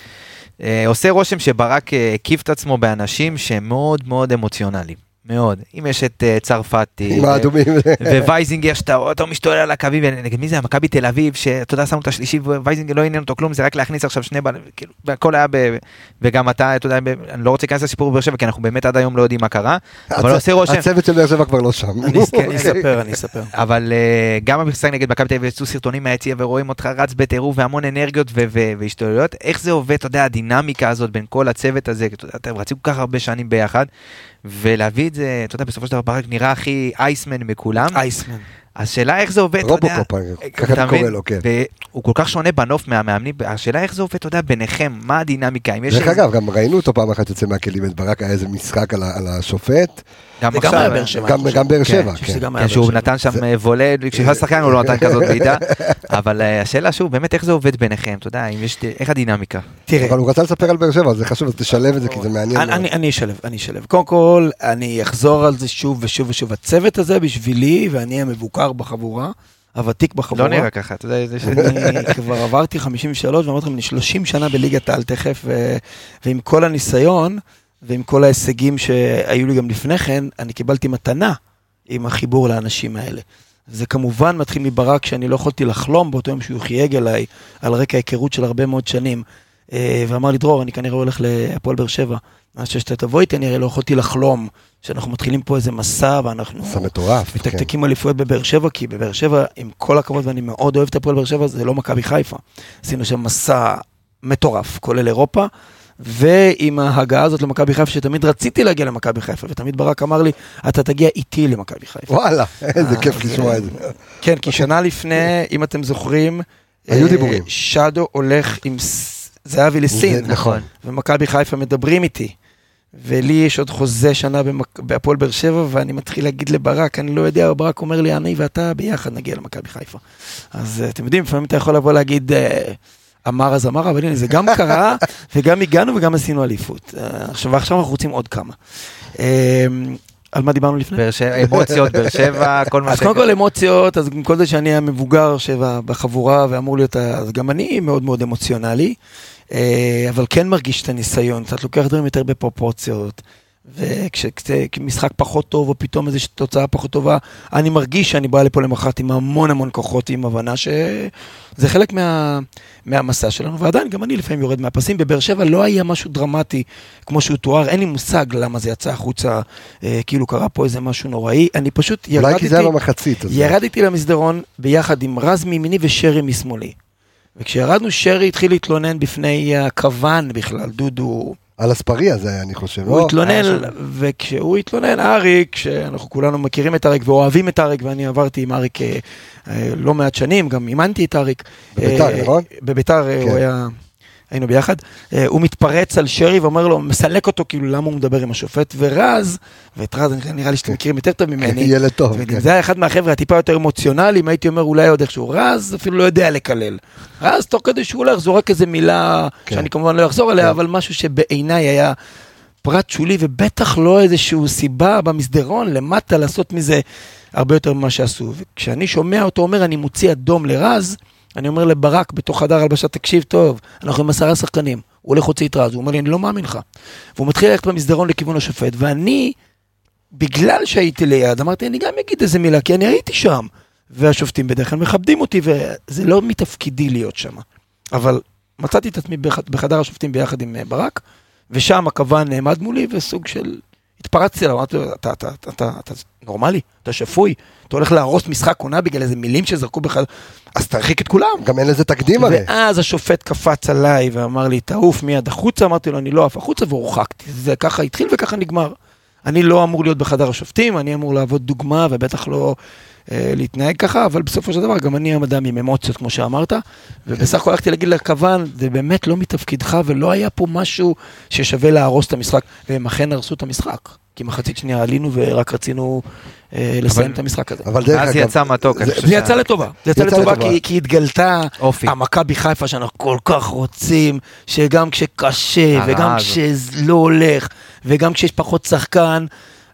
אה, עושה רושם שברק אה, הקיף את עצמו באנשים שהם מאוד מאוד אמוציונליים. מאוד. אם יש את אה, צרפתי. ווייזינגר שאתה אותו משתולל על הקווים, נגד מי זה? מכבי תל אביב, שאתה יודע, שמו את השלישי, ווייזינגר לא עניין אותו כלום, זה רק להכניס עכשיו שני בלמים, כאילו, והכל היה ב... וגם אתה, אתה יודע, ב- אני לא רוצה להיכנס לסיפור בבאר שבע, כי אנחנו באמת עד היום לא יודעים מה קרה, אבל עושה רושם. הצוות של באר שבע כבר לא שם. אני אני אספר, אני אספר. אבל uh, גם במשחק נגד מכבי תל אביב יצאו סרטונים מהיציע ורואים אותך רץ בטירוף והמון אנרגיות והשתוללויות. איך זה עובד, אתה יודע, הדינמיקה הזאת בין כל הצוות הזה, אתם רצים כל כך הרבה שנים ביחד, ולהביא את זה, אתה יודע, בסופו של דבר ברק נראה הכי אייסמן מכולם. אייסמן. השאלה איך זה עובד, אתה יודע. רובוקופ, ככה אתה אני קורא? לו, כן. והוא כל כך שונה בנוף מהמאמנים, השאלה איך זה עובד, אתה יודע, ביניכם, מה הדינמיקה, אם יש... דרך אגב, גם ראינו אותו פעם אחת יוצא מהכלים, את ברק היה איזה משחק על השופט, גם גם עכשיו, באר שבע. גם באר כן. כן, היה שהוא. נתן שם אה, וולה, כשהוא היה שחקן הוא לא נתן כזאת בעיטה, אבל אה, השאלה שוב, באמת איך זה עובד ביניכם, אתה יודע, איך הדינמיקה. תראה, אבל הוא רצה לספר על באר שבע, זה חשוב, אז תשלב את זה, כי זה מעניין. אני, אשלב, אני אשלב. קודם כל, אני אחזור על זה שוב ושוב ושוב. הצוות הזה בשבילי, ואני המבוקר בחבורה, הוותיק בחבורה. לא נראה ככה, אתה יודע, זה ש... אני כבר עברתי 53 ואמרתי לכם, אני 30 שנה בליגת העל תכף. ועם כל הניסיון ועם כל ההישגים שהיו לי גם לפני כן, אני קיבלתי מתנה עם החיבור לאנשים האלה. זה כמובן מתחיל מברק שאני לא יכולתי לחלום באותו יום שהוא חייג אליי על רקע היכרות של הרבה מאוד שנים. אה, ואמר לי, דרור, אני כנראה הולך להפועל באר שבע. אני חושב שאתה תבוא איתי, אני הרי לא יכולתי לחלום שאנחנו מתחילים פה איזה מסע ואנחנו... זה מטורף. כן. מתקתקים אליפויות בבאר שבע, כי בבאר שבע, עם כל הכבוד, ואני מאוד אוהב את הפועל באר שבע, זה לא מכבי חיפה. עשינו שם מסע מטורף, כולל אירופה, ועם ההגעה הזאת למכבי חיפה, שתמיד רציתי להגיע למכבי חיפה, ותמיד ברק אמר לי, אתה תגיע איתי למכבי חיפה. וואלה, איזה אה, כיף לשמוע את זה. כן, כי שנה לפני, אם אתם זוכרים, היו אה, דיבורים. שדו הולך עם זהבי לסין, נכון. ומכבי חיפה מדברים איתי. ולי יש עוד חוזה שנה בהפועל באר שבע, ואני מתחיל להגיד לברק, אני לא יודע, ברק אומר לי, אני ואתה ביחד נגיע למכבי חיפה. אז אה, אתם יודעים, לפעמים אתה יכול לבוא להגיד, אמר אז אמר, אבל הנה, זה גם קרה, וגם הגענו וגם עשינו אליפות. אה, עכשיו, ועכשיו אנחנו רוצים עוד כמה. אה, על מה דיברנו לפני? באר שבע, אמוציות, באר שבע, כל מה אז קודם כל אמוציות, אז עם כל זה שאני המבוגר שבחבורה ואמור להיות, אז גם אני מאוד מאוד אמוציונלי, אה, אבל כן מרגיש את הניסיון, קצת לוקח דברים יותר בפרופורציות, וכשמשחק פחות טוב, או פתאום איזושהי תוצאה פחות טובה, אני מרגיש שאני בא לפה למחרת עם המון המון כוחות, עם הבנה שזה חלק מה, מהמסע שלנו, ועדיין גם אני לפעמים יורד מהפסים. בבאר שבע לא היה משהו דרמטי כמו שהוא תואר, אין לי מושג למה זה יצא החוצה, אה, כאילו קרה פה איזה משהו נוראי, אני פשוט ירדתי... אולי כי זה היה במחצית. ירדתי למסדרון ביחד עם רז מימיני ושרי משמאלי. וכשירדנו, שרי התחיל להתלונן בפני הכוון בכלל, דודו. על אספריה זה היה, אני חושב. הוא לא? התלונן. וכשהוא התלונן, אריק, שאנחנו כולנו מכירים את אריק ואוהבים את אריק, ואני עברתי עם אריק אה, אה, לא מעט שנים, גם אימנתי את אריק. בביתר, אה, נכון? בביתר אה, כן. הוא היה... היינו ביחד, אה, הוא מתפרץ על שרי ואומר לו, מסלק אותו, כאילו, למה הוא מדבר עם השופט, ורז, ואת רז, נראה לי שאתם מכירים יותר טוב ממני, ילד טוב. כן. זה היה אחד מהחבר'ה הטיפה יותר אמוציונליים, הייתי אומר אולי עוד איכשהו. רז אפילו לא יודע לקלל. רז תוך כדי שהוא הולך זורק איזה מילה, כן. שאני כמובן לא אחזור עליה, כן. אבל משהו שבעיניי היה פרט שולי, ובטח לא איזושהי סיבה במסדרון למטה לעשות מזה הרבה יותר ממה שעשו. וכשאני שומע אותו אומר, אני מוציא אדום לרז, אני אומר לברק בתוך חדר הלבשה, תקשיב טוב, אנחנו עם עשרה שחקנים. הוא הולך להוציא את רז, הוא אומר לי, אני לא מאמין לך. והוא מתחיל ללכת במסדרון לכיוון השופט, ואני, בגלל שהייתי ליד, אמרתי, אני גם אגיד איזה מילה, כי אני הייתי שם. והשופטים בדרך כלל מכבדים אותי, וזה לא מתפקידי להיות שם. אבל מצאתי את עצמי בח- בחדר השופטים ביחד עם אה, ברק, ושם הכוון נעמד מולי, וסוג של... התפרצתי אליו, אמרתי לו, אתה, אתה, אתה, אתה, אתה נורמלי, אתה שפוי, אתה הולך להרוס משחק עונה בגלל איזה מילים שזרקו בך, אז תרחיק את כולם. גם אין לזה תקדים הרי. ואז השופט קפץ עליי ואמר לי, תעוף מיד החוצה, אמרתי לו, אני לא עף החוצה, והורחקתי. זה ככה התחיל וככה נגמר. אני לא אמור להיות בחדר השופטים, אני אמור להוות דוגמה ובטח לא אה, להתנהג ככה, אבל בסופו של דבר גם אני אדם עם אמוציות, כמו שאמרת, ובסך הכל הלכתי להגיד לכוון, זה באמת לא מתפקידך ולא היה פה משהו ששווה להרוס את המשחק, והם אכן הרסו את המשחק. כי מחצית שנייה עלינו ורק רצינו אה, לסיים אבל- את המשחק הזה. אבל דרך אז אגב... יצא מתוק, זה- יצא לטובה, זה יצא יצא לטובה לטובה. כי- כי התגלתה אופי. המכבי חיפה שאנחנו כל כך רוצים, שגם כשקשה, וגם. כשלא הולך, וגם כשיש פחות שחקן,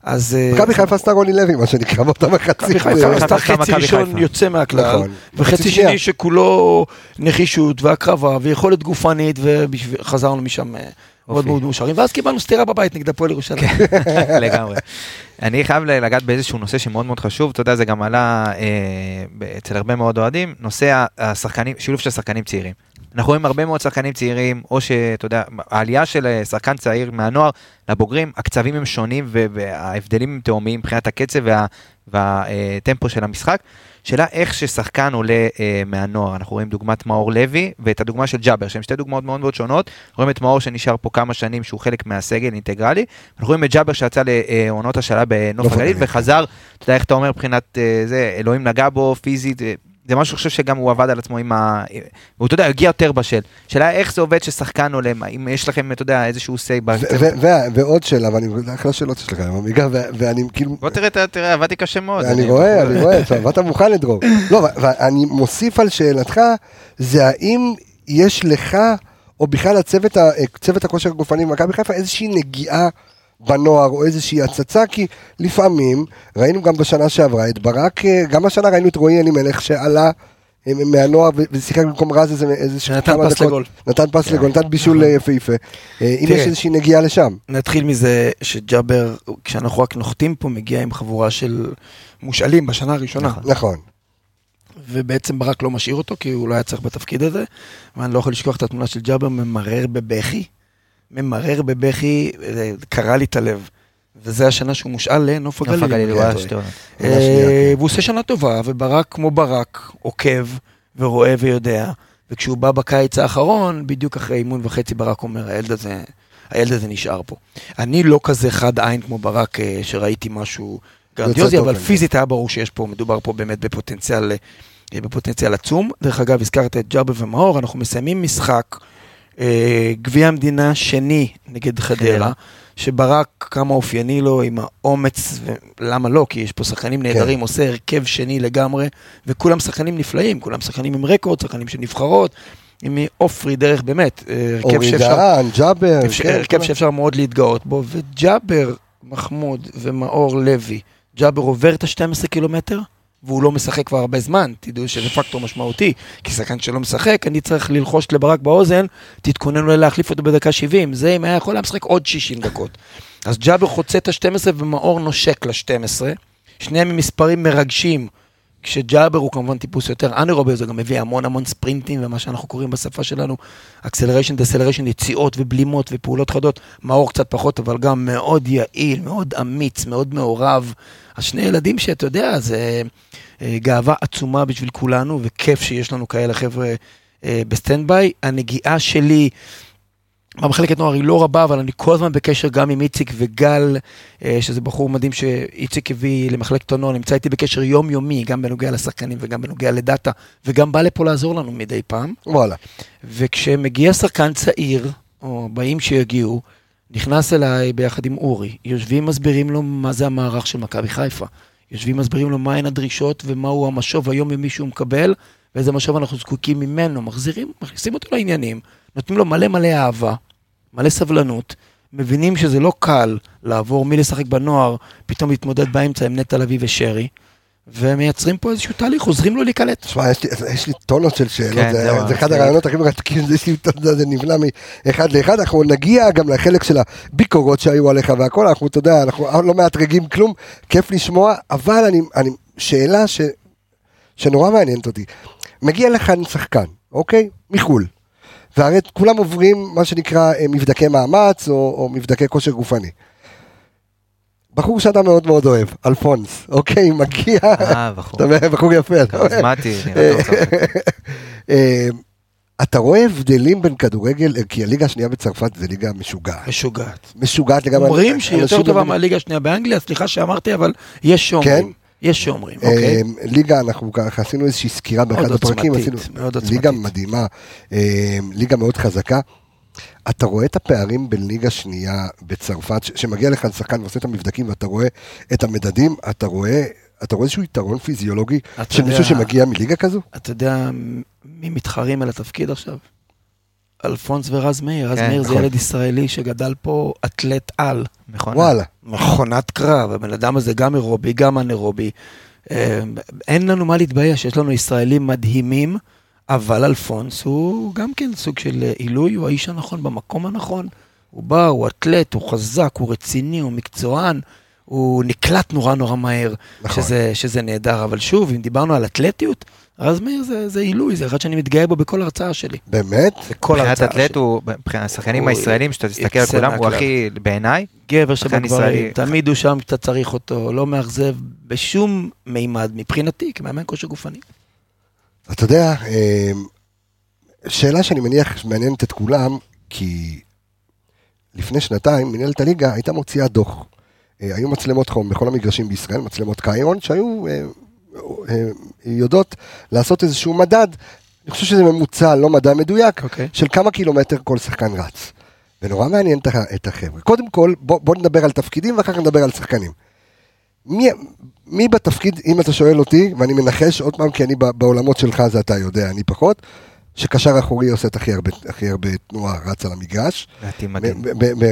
אז... אה, מכבי חיפה עשתה רוני לוי, מה שנקרא, באותה מחצית. מכבי חיפה מכבי עשתה חצי ראשון. יוצא מהכלל, נכון. וחצי. שני שכולו נחישות והקרבה ויכולת גופנית, וחזרנו משם אה, מאוד מאוד מאושרים, ואז קיבלנו סטירה בבית נגד הפועל ירושלים. לגמרי. אני חייב לגעת באיזשהו נושא שמאוד מאוד חשוב, אתה יודע, זה גם עלה אה, אצל הרבה מאוד אוהדים, נושא השחקנים, שילוב של שחקנים צעירים. אנחנו רואים הרבה מאוד שחקנים צעירים, או שאתה יודע, העלייה של אה, שחקן צעיר מהנוער לבוגרים, הקצבים הם שונים וההבדלים הם תאומיים מבחינת הקצב וה- והטמפו של המשחק. שאלה איך ששחקן עולה אה, מהנוער, אנחנו רואים דוגמת מאור לוי ואת הדוגמה של ג'אבר, שהן שתי דוגמאות מאוד מאוד שונות, רואים את מאור שנשאר פה כמה שנים שהוא חלק מהסגל אינטגרלי, אנחנו רואים את ג'אבר שיצא לעונות השאלה בנוף נוף הגליל הגליל. וחזר, אתה יודע איך אתה אומר מבחינת אה, זה, אלוהים נגע בו פיזית, אה, זה משהו שאני חושב שגם הוא עבד על עצמו עם ה... והוא, אתה יודע, הגיע יותר בשל. שאלה איך זה עובד ששחקן עולה, אם יש לכם, אתה יודע, איזשהו say בצוות. ועוד שאלה, ואני, אחלה שאלות יש לך עמיגה, ואני כאילו, בוא תראה, תראה, עבדתי קשה מאוד. אני רואה, אני רואה, באת מוכן לדרור. לא, ואני מוסיף על שאלתך, זה האם יש לך, או בכלל הצוות, ה- צוות הכושר הגופני במכבי חיפה, איזושהי נגיעה בנוער, או איזושהי הצצה, כי לפעמים, ראינו גם בשנה שעברה את ברק, אה, גם השנה ראינו את רועי אלימלך שעלה. אה, מהנוער ושיחק במקום רז איזה איזה כמה פס דקות. לגול. נתן פס לגול, נתן בישול אה, יפהפה. אם. יש איזושהי נגיעה לשם. נתחיל מזה שג'אבר, כשאנחנו רק נוחתים פה, מגיע עם חבורה של מושאלים בשנה הראשונה. נכון. נכון. ובעצם ברק לא משאיר אותו, כי הוא לא היה צריך בתפקיד הזה. ואני לא יכול לשכוח את התמונה של ג'אבר ממרר בבכי. ממרר בבכי, זה קרע לי את הלב. וזה השנה שהוא מושאל לנוף הגליל. נוף הגליל, אם הוא היה לא. שתי שנייה, אה, כן. והוא עושה שנה טובה, וברק כמו ברק, עוקב ורואה ויודע. וכשהוא בא בקיץ האחרון, בדיוק אחרי אימון וחצי, ברק אומר, הילד הזה, הילד הזה נשאר פה. אני לא כזה חד עין כמו ברק, אה, שראיתי משהו גרנדיוזי, אבל פיזית היה ברור שיש פה, מדובר פה באמת בפוטנציאל, אה, בפוטנציאל עצום. דרך אגב, הזכרת את ג'אבר ומאור, אנחנו מסיימים משחק, אה, גביע המדינה שני נגד חדרה. חדרה. שברק, כמה אופייני לו עם האומץ, ולמה לא? כי יש פה שחקנים נהדרים, כן. עושה הרכב שני לגמרי, וכולם שחקנים נפלאים, כולם שחקנים עם רקורד, שחקנים של נבחרות, עם עופרי דרך באמת, אה, הרכב אורי שאפשר, דהן, ג'אבר, אפשר- כן, הרכב ה- שאפשר מאוד להתגאות בו, וג'אבר, מחמוד ומאור לוי, ג'אבר עובר את ה-12 קילומטר, והוא לא משחק כבר הרבה זמן, תדעו שזה פקטור משמעותי, כי שחקן שלא משחק, אני צריך ללחוש לברק באוזן, תתכונן אולי להחליף אותו בדקה 70, זה אם היה יכול היה משחק עוד 60 דקות. אז ג'אבר חוצה את ה-12 ומאור נושק ל-12, שניהם עם מספרים מרגשים, כשג'אבר הוא כמובן טיפוס יותר אנרובי, זה גם מביא המון המון ספרינטים, ומה שאנחנו קוראים בשפה שלנו, acceleration, deceleration, יציאות ובלימות ופעולות חדות, מאור קצת פחות, אבל גם מאוד יעיל, מאוד אמיץ, מאוד מעורב. אז שני ילדים שאתה יודע, זה אה, גאווה עצומה בשביל כולנו, וכיף שיש לנו כאלה חבר'ה אה, ב stand by. הנגיעה שלי במחלקת נוער היא לא רבה, אבל אני כל הזמן בקשר גם עם איציק וגל, אה, שזה בחור מדהים שאיציק הביא למחלקת הנוער, נמצא איתי בקשר יומיומי, גם בנוגע לשחקנים וגם בנוגע לדאטה, וגם בא לפה לעזור לנו מדי פעם. וואלה. וכשמגיע שחקן צעיר, או בן שיגיעו, נכנס אליי ביחד עם אורי, יושבים מסבירים לו מה זה המערך של מכבי חיפה. יושבים מסבירים לו מהן הדרישות ומהו המשוב היומיומי שהוא מקבל, ואיזה משוב אנחנו זקוקים ממנו, מחזירים, מכניסים אותו לעניינים, נותנים לו מלא מלא אהבה, מלא סבלנות, מבינים שזה לא קל לעבור מלשחק בנוער, פתאום להתמודד באמצע עם נטע לביא ושרי, ומייצרים פה איזשהו תהליך, עוזרים לו להיקלט. תשמע, יש לי, יש לי טונות של שאלות, כן, זה, זהו, זה אחד הרעיונות הכי מרתקים, זה, זה נבלע מאחד לאחד, אנחנו נגיע גם לחלק של הביקורות שהיו עליך והכל, אנחנו, אתה יודע, אנחנו לא מאתרגים כלום, כיף לשמוע, אבל אני, אני שאלה ש, שנורא מעניינת אותי, מגיע לכאן שחקן, אוקיי? מחו"ל, והרי כולם עוברים מה שנקרא אה, מבדקי מאמץ או, או מבדקי כושר גופני. בחור שאתה מאוד מאוד אוהב, אלפונס, אוקיי, מגיע, אה, בחור. בחור יפה. כריזמטי. צרפתי. אה, אתה רואה הבדלים בין כדורגל, אה, כי הליגה השנייה בצרפת זה ליגה משוגעת. משוגעת. משוגעת לגמרי. אומרים שהיא יותר טובה מהליגה השנייה באנגליה, סליחה שאמרתי, אבל יש שאומרים. כן? יש שאומרים, אוקיי. אה, ליגה, אנחנו ככה עשינו איזושהי סקירה באחד הפרקים, עשינו. ליגה מדהימה, אה, ליגה מאוד חזקה. אתה רואה את הפערים בין ליגה שנייה בצרפת, שמגיע לכאן שחקן ועושה את המבדקים ואתה רואה את המדדים, אתה רואה, אתה רואה איזשהו יתרון פיזיולוגי של מישהו שמגיע מליגה כזו? אתה יודע מי מתחרים על התפקיד עכשיו? אלפונס ורז מאיר. רז כן, מאיר זה נכון. ילד ישראלי שגדל פה אתלט על. נכון. וואלה. מכונת קרב, הבן אדם הזה גם אירובי, גם אנאירובי. אה, אין לנו מה להתבייש, יש לנו ישראלים מדהימים, אבל אלפונס הוא גם כן סוג של אה, עילוי, הוא האיש הנכון במקום הנכון, הוא בא, הוא אתלט, הוא חזק, הוא רציני, הוא מקצוען, הוא נקלט נורא נורא מהר, נכון. שזה, שזה נהדר. אבל שוב, אם דיברנו על אתלטיות, רז מאיר זה, זה עילוי, זה אחד שאני מתגאה בו בכל הרצאה שלי. באמת? בכל מבחינת הרצאה אתלט שלי. הוא, מבחינת השחקנים הוא הישראלים, שאתה תסתכל על כולם, הוא. הכי, בעיניי, גבר שבגברים. תמיד הוא שם כשאתה צריך אותו, לא מאכזב בשום מימד מבחינתי, כמאמן כושר גופני. אתה יודע, אה, שאלה שאני מניח שמעניינת את כולם, כי לפני שנתיים מנהלת הליגה הייתה מוציאה דוח. אה, היו מצלמות חום בכל המגרשים בישראל, מצלמות קיירון, שהיו אה, יודעות לעשות איזשהו מדד, אני חושב שזה ממוצע, לא מדע מדויק, אוקיי. של כמה קילומטר כל שחקן רץ. ונורא מעניין את החבר'ה. קודם כל, בוא, בוא נדבר על תפקידים ואחר כך נדבר על שחקנים. מי, מי בתפקיד, אם אתה שואל אותי, ואני מנחש עוד פעם, כי אני בעולמות שלך זה אתה יודע, אני פחות, שקשר אחורי עושה את הכי הרבה, הכי הרבה תנועה, רץ על המגרש, לדעתי מדהים.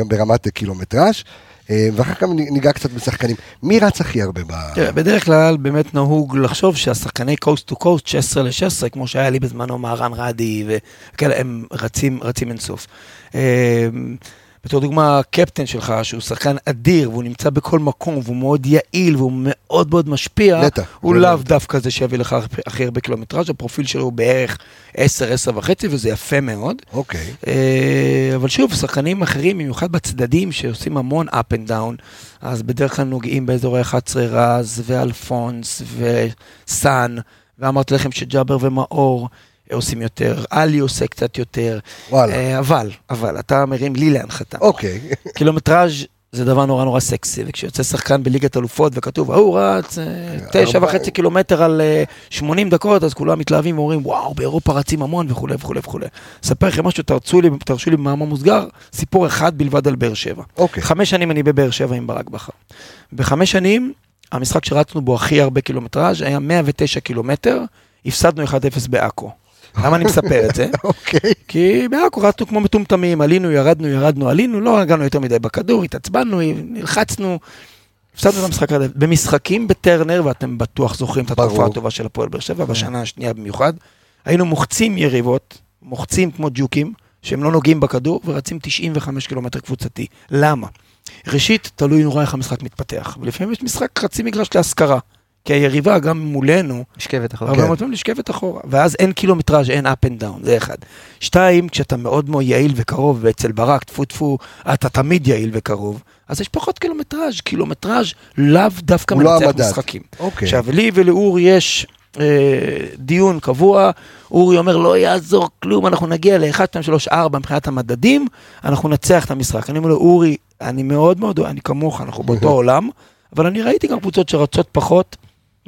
ברמת קילומטראז', ואחר כך ניגע קצת בשחקנים. מי רץ הכי הרבה ב... תראה, בדרך כלל באמת נהוג לחשוב שהשחקני קוסט טו קוסט 16 ל-16, כמו שהיה לי בזמנו מהרן רדי וכאלה, הם רצים, רצים אינסוף. בתור דוגמה, הקפטן שלך, שהוא שחקן אדיר, והוא נמצא בכל מקום, והוא מאוד יעיל, והוא מאוד מאוד משפיע, נטע, הוא לאו. דווקא זה שיביא לך הכי הרבה קילומטראז', הפרופיל שלו הוא בערך 10, 10 וחצי, וזה יפה מאוד. אוקיי. אה, אבל שוב, שחקנים אחרים, במיוחד בצדדים, שעושים המון up and down, אז בדרך כלל נוגעים באזורי 11 רז, ואלפונס, וסאן, ואמרתי לכם שג'אבר ומאור עושים יותר, עלי עושה קצת יותר, וואלה. אה, אבל, אבל, אתה מרים לי להנחתה. אוקיי. קילומטראז' זה דבר נורא נורא סקסי, וכשיוצא שחקן בליגת אלופות וכתוב, ההוא רץ אה, תשע ארבע- וחצי קילומטר על אה, 80 דקות, אז כולם מתלהבים ואומרים, וואו, באירופה רצים המון וכולי וכולי וכולי. אספר לכם משהו, תרצו לי, תרשו לי במאמר מוסגר, סיפור אחד בלבד על באר שבע. אוקיי. חמש שנים אני בבאר שבע עם ברק בכר. בחמש שנים, המשחק שרצנו בו הכי הרבה קילומטראז' היה 109 קילומטר, הפסדנו 1-0 בעכו. למה אני מספר את זה? אוקיי. כי בעכו רצנו כמו מטומטמים, עלינו, ירדנו, ירדנו, עלינו, לא הגענו יותר מדי בכדור, התעצבנו, נלחצנו, הפסדנו את המשחק הזה. במשחקים בטרנר, ואתם בטוח זוכרים את התקופה. הטובה של הפועל באר שבע, בשנה השנייה במיוחד, היינו מוחצים יריבות, מוחצים כמו ג'וקים, שהם לא נוגעים בכדור, ורצים 95 קילומטר קבוצתי. למה? ראשית, תלוי נורא איך המשחק מתפתח, ולפעמים יש משחק חצי מגרש להשכרה. כי היריבה, גם מולנו, משכבת אחורה. הרבה. מאוד פעמים נשכבת אחורה, ואז אין קילומטראז', אין up and down, זה אחד. שתיים, כשאתה מאוד מאוד יעיל וקרוב, ואצל ברק, טפו טפו, אתה תמיד יעיל וקרוב, אז יש פחות קילומטראז', קילומטראז' לאו דווקא לא מנצח המדד. משחקים. אוקיי. עכשיו, לי ולאור יש אה, דיון קבוע, אורי אומר, לא יעזור כלום, אנחנו נגיע ל-1, 2, 3, 4 מבחינת המדדים, אנחנו נצח את המשחק. אני אומר לו, אורי, אני מאוד מאוד, אני כמוך, אנחנו באותו עולם, אבל אני ראיתי גם קבוצות שרצות פחות,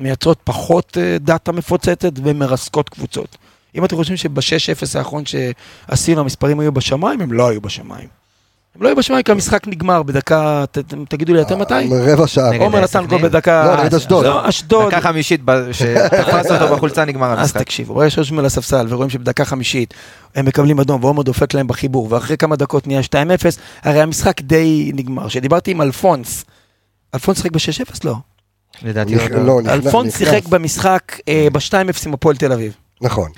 מייצרות פחות אה, דאטה מפוצצת ומרסקות קבוצות. אם אתם חושבים שב-6-0 האחרון שעשינו המספרים היו בשמיים, הם לא היו בשמיים. הם לא היו בשמיים כי המשחק נגמר בדקה, ת, תגידו לי אתם מתי? רבע שעה. עומר נתן? גול בדקה... לא, נגד אשדוד. לא, אשדוד. דקה חמישית, שתפס אותו בחולצה נגמר אז המשחק. תקשיבו, ברגע שיושבים על הספסל ורואים שבדקה חמישית הם מקבלים אדום ועומר דופק להם בחיבור, ואחרי כמה דקות נהיה 2-0, הרי המשחק די נגמר. כשדיברתי עם אלפונס, אלפונס שיחק ב-6-0? לא. לדעתי נכ- לא, נכנס- אלפונס נכנס. שיחק במשחק אה, ב-2-0 עם הפועל תל אביב. נכון.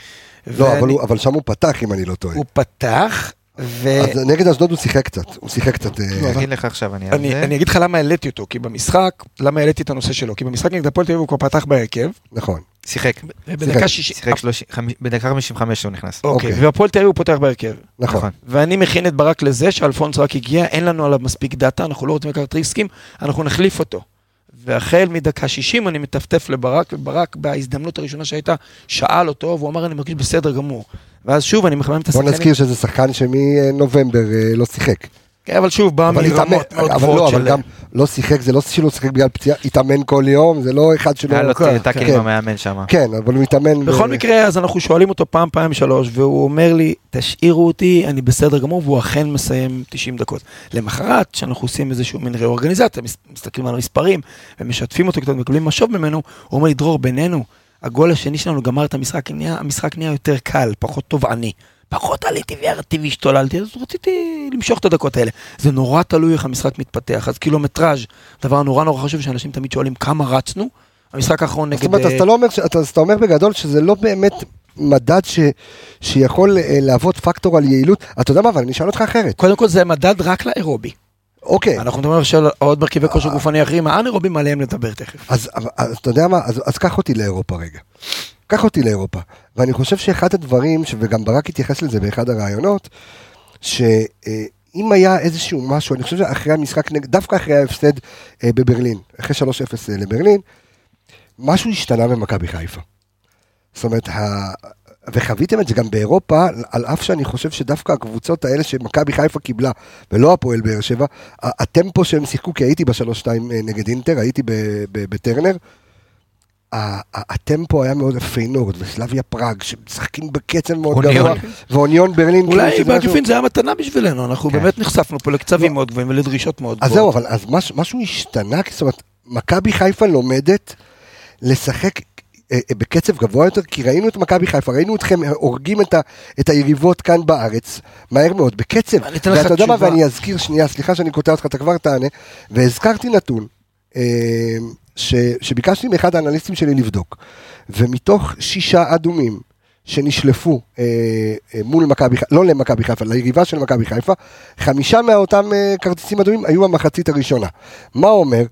לא, אבל ואני- הוא- אבל שם הוא פתח, אם אני לא טועה. הוא פתח, ו... אז נגד אשדוד הוא שיחק קצת. הוא שיחק קצת... אה, אני אגיד לך עכשיו, אני אני, זה. אני אגיד לך למה העליתי אותו, כי במשחק, למה העליתי את הנושא שלו? כי במשחק נגד הפועל תל אביב הוא כבר פתח בהרכב, נכון. שיחק. ובדקה שישית, שיחק בדקה 55 הוא נכנס. אוקיי, אוקיי. והפועל תל אביב הוא פותח בהרכב. נכון. ואני מכין את ברק לזה שאלפונס רק הגיע, אין לנו עליו מספיק דאטה, אנחנו לא רוצים לקחת ריסקים, אנחנו נחליף אותו. והחל מדקה 60 אני מטפטף לברק, וברק בהזדמנות הראשונה שהייתה, שאל אותו, והוא אמר, אני מרגיש בסדר גמור. ואז שוב, אני מחמם את בוא השחקנים. נזכיר שזה שחקן שמנובמבר אה, לא שיחק. כן, אבל שוב, בא אבל התאמן, מרמות מאוד אבל גבוהות לא, של... אבל גם לא שיחק, זה לא שלא שיחק בגלל פציעה, התאמן כל יום, זה לא אחד שלא... היה לו כן. עם המאמן שם. כן, אבל הוא מתאמן... בכל ב- מקרה, אז אנחנו שואלים אותו פעם, פעם שלוש, והוא אומר לי, תשאירו אותי, אני בסדר גמור, והוא אכן מסיים 90 דקות. למחרת, כשאנחנו עושים איזשהו מין ריאורגניזציה, מס- מסתכלים על המספרים, ומשתפים אותו קצת, מקבלים משוב ממנו, הוא אומר לי, דרור, בינינו, הגול השני שלנו גמר את המשחק, נהיה, המשחק נהיה יותר קל, פחות תובעני. פחות עליתי וירדתי והשתוללתי, אז רציתי למשוך את הדקות האלה. זה נורא תלוי איך המשחק מתפתח, אז קילומטראז', דבר נורא נורא חשוב, שאנשים תמיד שואלים כמה רצנו. המשחק האחרון זאת נגד... אומרת, אז אה, אתה לא אומר, אז אתה אומר בגדול שזה לא באמת מדד ש, שיכול אה, להוות פקטור על יעילות. אתה יודע מה, אבל אני אשאל אותך אחרת. קודם כל זה מדד רק לאירובי. אוקיי, אנחנו מדברים עכשיו על עוד מרכיבי כושר גופני אחרים, האנאירובים עליהם נדבר תכף. אז, אתה יודע מה, אז, אז קח אותי לאירופה רגע. קח אותי לאירופה. ואני חושב שאחד הדברים, וגם ברק התייחס לזה באחד הראיונות, שאם היה איזשהו משהו, אני חושב שאחרי המשחק, דווקא אחרי ההפסד אה, בברלין, אחרי 3-0 אה, לברלין, משהו השתנה במכבי חיפה. זאת אומרת. וחוויתם את זה גם באירופה, על אף שאני חושב שדווקא הקבוצות האלה שמכבי חיפה קיבלה, ולא הפועל באר שבע, הטמפו שהם שיחקו, כי הייתי בשלוש שתיים אה, נגד אינטר, הייתי ב- ב- בטדי, הטמפו היה מאוד פיינורד, וסלביה פראג, שמשחקים בקצב מאוד. גבוה, ואוניון ברלין. כאילו, אולי בעקיפין זה היה מתנה בשבילנו, אנחנו כן. באמת נחשפנו פה לקצבים מאוד גבוהים ולדרישות מאוד אז גבוהות. זהו, אבל אז מש, משהו השתנה, זאת אומרת, מכבי חיפה לומדת לשחק בקצב גבוה יותר, כי ראינו את מכבי חיפה, ראינו אתכם הורגים את, ה, את היריבות כאן בארץ, מהר מאוד, בקצב. ואתה יודע מה. ואני אזכיר, שנייה, סליחה שאני קוטע אותך, אתה כבר תענה, והזכרתי נתון, אה, ש, שביקשתי מאחד האנליסטים שלי לבדוק, ומתוך שישה אדומים, שנשלפו אה, אה, מול מכבי חיפה, לא למכבי חיפה, ליריבה של מכבי חיפה, חמישה מאותם אה, כרטיסים אדומים היו המחצית הראשונה. מה אומר?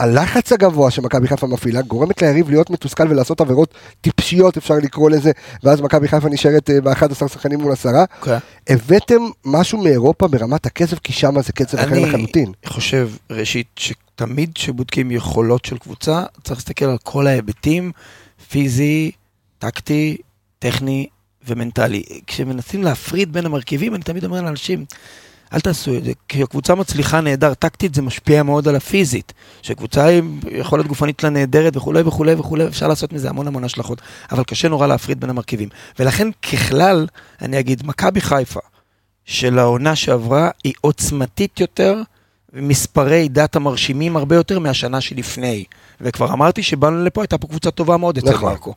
הלחץ הגבוה שמכבי חיפה מפעילה גורמת ליריב להיות מתוסכל ולעשות עבירות טיפשיות אפשר לקרוא לזה ואז מכבי חיפה נשארת אה, ב-11 שחקנים מול עשרה. אוקיי. הבאתם משהו מאירופה ברמת הקצב כי שם זה קצב אחר לחלוטין. אני חושב, ראשית, שתמיד כשבודקים יכולות של קבוצה, צריך להסתכל על כל ההיבטים, פיזי, טקטי, טכני ומנטלי. כשמנסים להפריד בין המרכיבים, אני תמיד אומר לאנשים, אל תעשו את זה, כי הקבוצה מצליחה נהדר טקטית, זה משפיע מאוד על הפיזית. שקבוצה עם יכולת גופנית שלה נהדרת וכולי וכולי וכולי, אפשר לעשות מזה המון המון השלכות, אבל קשה נורא להפריד בין המרכיבים. ולכן ככלל, אני אגיד, מכבי חיפה של העונה שעברה היא עוצמתית יותר, ומספרי דאטה מרשימים הרבה יותר מהשנה שלפני. וכבר אמרתי שבאנו לפה, הייתה פה קבוצה טובה מאוד אצל נכון. מרקו.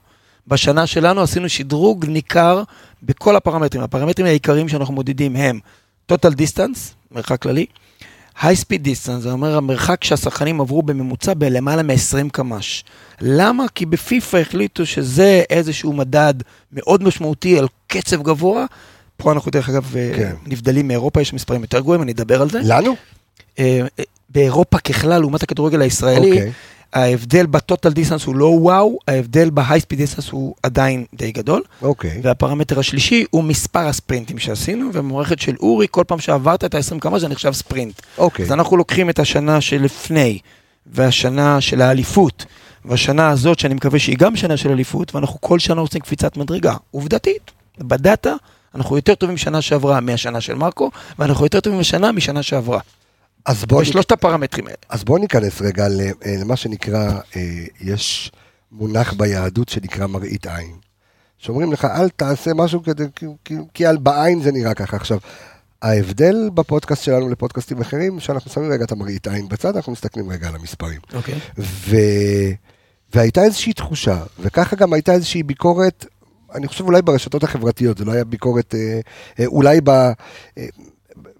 בשנה שלנו עשינו שדרוג ניכר בכל הפרמטרים. הפרמטרים העיקריים שאנחנו מודדים הם total distance, מרחק כללי, high speed distance, זה אומר המרחק שהשחקנים עברו בממוצע בלמעלה מ-20 קמ"ש. למה? כי בפיפ"א החליטו שזה איזשהו מדד מאוד משמעותי על קצב גבוה. פה אנחנו דרך אגב כן. כן. נבדלים מאירופה, יש מספרים יותר גבוהים, אני אדבר על זה. לנו? אה, אה, באירופה ככלל, לעומת הכדורגל הישראלי, אוקיי. ההבדל ב total distance הוא לא וואו, ההבדל ב high speed distance הוא עדיין די גדול. אוקיי. והפרמטר השלישי הוא מספר הספרינטים שעשינו, ובמערכת של אורי, כל פעם שעברת את ה-20 קמ"ש זה נחשב ספרינט. אוקיי. אז אנחנו לוקחים את השנה שלפני, והשנה של האליפות, והשנה הזאת, שאני מקווה שהיא גם שנה של אליפות, ואנחנו כל שנה עושים קפיצת מדרגה. עובדתית, בדאטה, אנחנו יותר טובים שנה שעברה מהשנה של מרקו, ואנחנו יותר טובים השנה משנה שעברה. אז בוא בשלושת הפרמטרים האלה. אז בואו ניכנס רגע אה, למה שנקרא, אה, יש מונח ביהדות שנקרא מראית עין. שאומרים לך, אל תעשה משהו כדי, כי, כי, על בעין זה נראה ככה. עכשיו, ההבדל בפודקאסט שלנו לפודקאסטים אחרים, שאנחנו שמים רגע את המראית עין בצד, אנחנו מסתכלים רגע על המספרים. אוקיי. ו... והייתה איזושהי תחושה, וככה גם הייתה איזושהי ביקורת, אני חושב אולי ברשתות החברתיות, זה לא היה ביקורת, אה, אה, אולי ב... אה,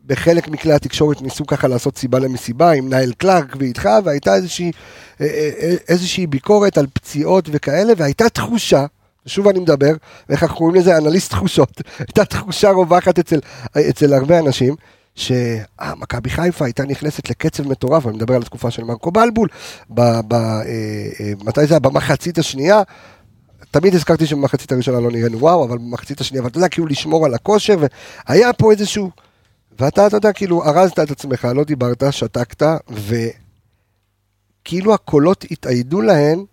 בחלק מכלי התקשורת ניסו ככה לעשות סיבה למסיבה עם נייל קלארק ואיתך, והייתה איזושהי, אה, אה, אה, איזושהי ביקורת על פציעות וכאלה, והייתה תחושה, שוב אני מדבר, ואיך אנחנו קוראים לזה? אנליסט תחושות, הייתה תחושה רווחת אצל, אצל הרבה אנשים, שמכבי חיפה הייתה נכנסת לקצב מטורף, אני מדבר על התקופה של מרקו בלבול, ב, ב, אה, אה, מתי זה היה? במחצית השנייה, תמיד הזכרתי שבמחצית הראשונה לא נראינו וואו, אבל במחצית השנייה, אבל אתה יודע, כאילו לשמור על הכושר, והיה פה איזשהו, ואתה, אתה יודע, כאילו ארזת את עצמך, לא דיברת, שתקת, וכאילו הקולות התאיידו להן,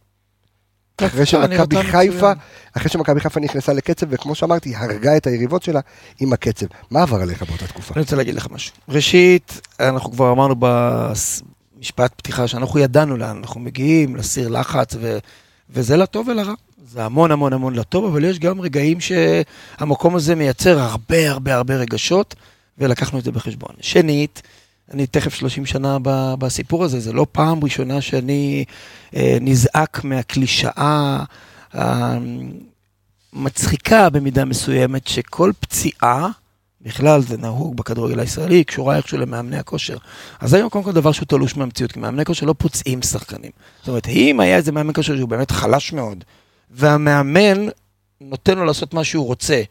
אחרי שמכבי חיפה. אחרי שמכבי חיפה נכנסה לקצב, וכמו שאמרתי, הרגה את היריבות שלה עם הקצב. מה עבר עליך באותה תקופה? אני רוצה להגיד לך משהו. ראשית, אנחנו כבר אמרנו במשפט פתיחה שאנחנו ידענו לאן אנחנו מגיעים, לסיר לחץ, ו... וזה לטוב ולרע. זה המון המון המון לטוב, אבל יש גם רגעים שהמקום הזה מייצר הרבה הרבה הרבה רגשות, ולקחנו את זה בחשבון. שנית, אני תכף 30 שנה בסיפור הזה, זה לא פעם ראשונה שאני אה, נזעק מהקלישאה המצחיקה במידה מסוימת, שכל פציעה, בכלל זה נהוג בכדורגל הישראלי, קשורה איכשהו למאמני הכושר. אז היום קודם כל דבר שהוא תלוש מהמציאות, כי מאמני כושר לא פוצעים שחקנים. זאת אומרת, אם היה איזה מאמן כושר שהוא באמת חלש מאוד, והמאמן נותן לו לעשות מה שהוא רוצה,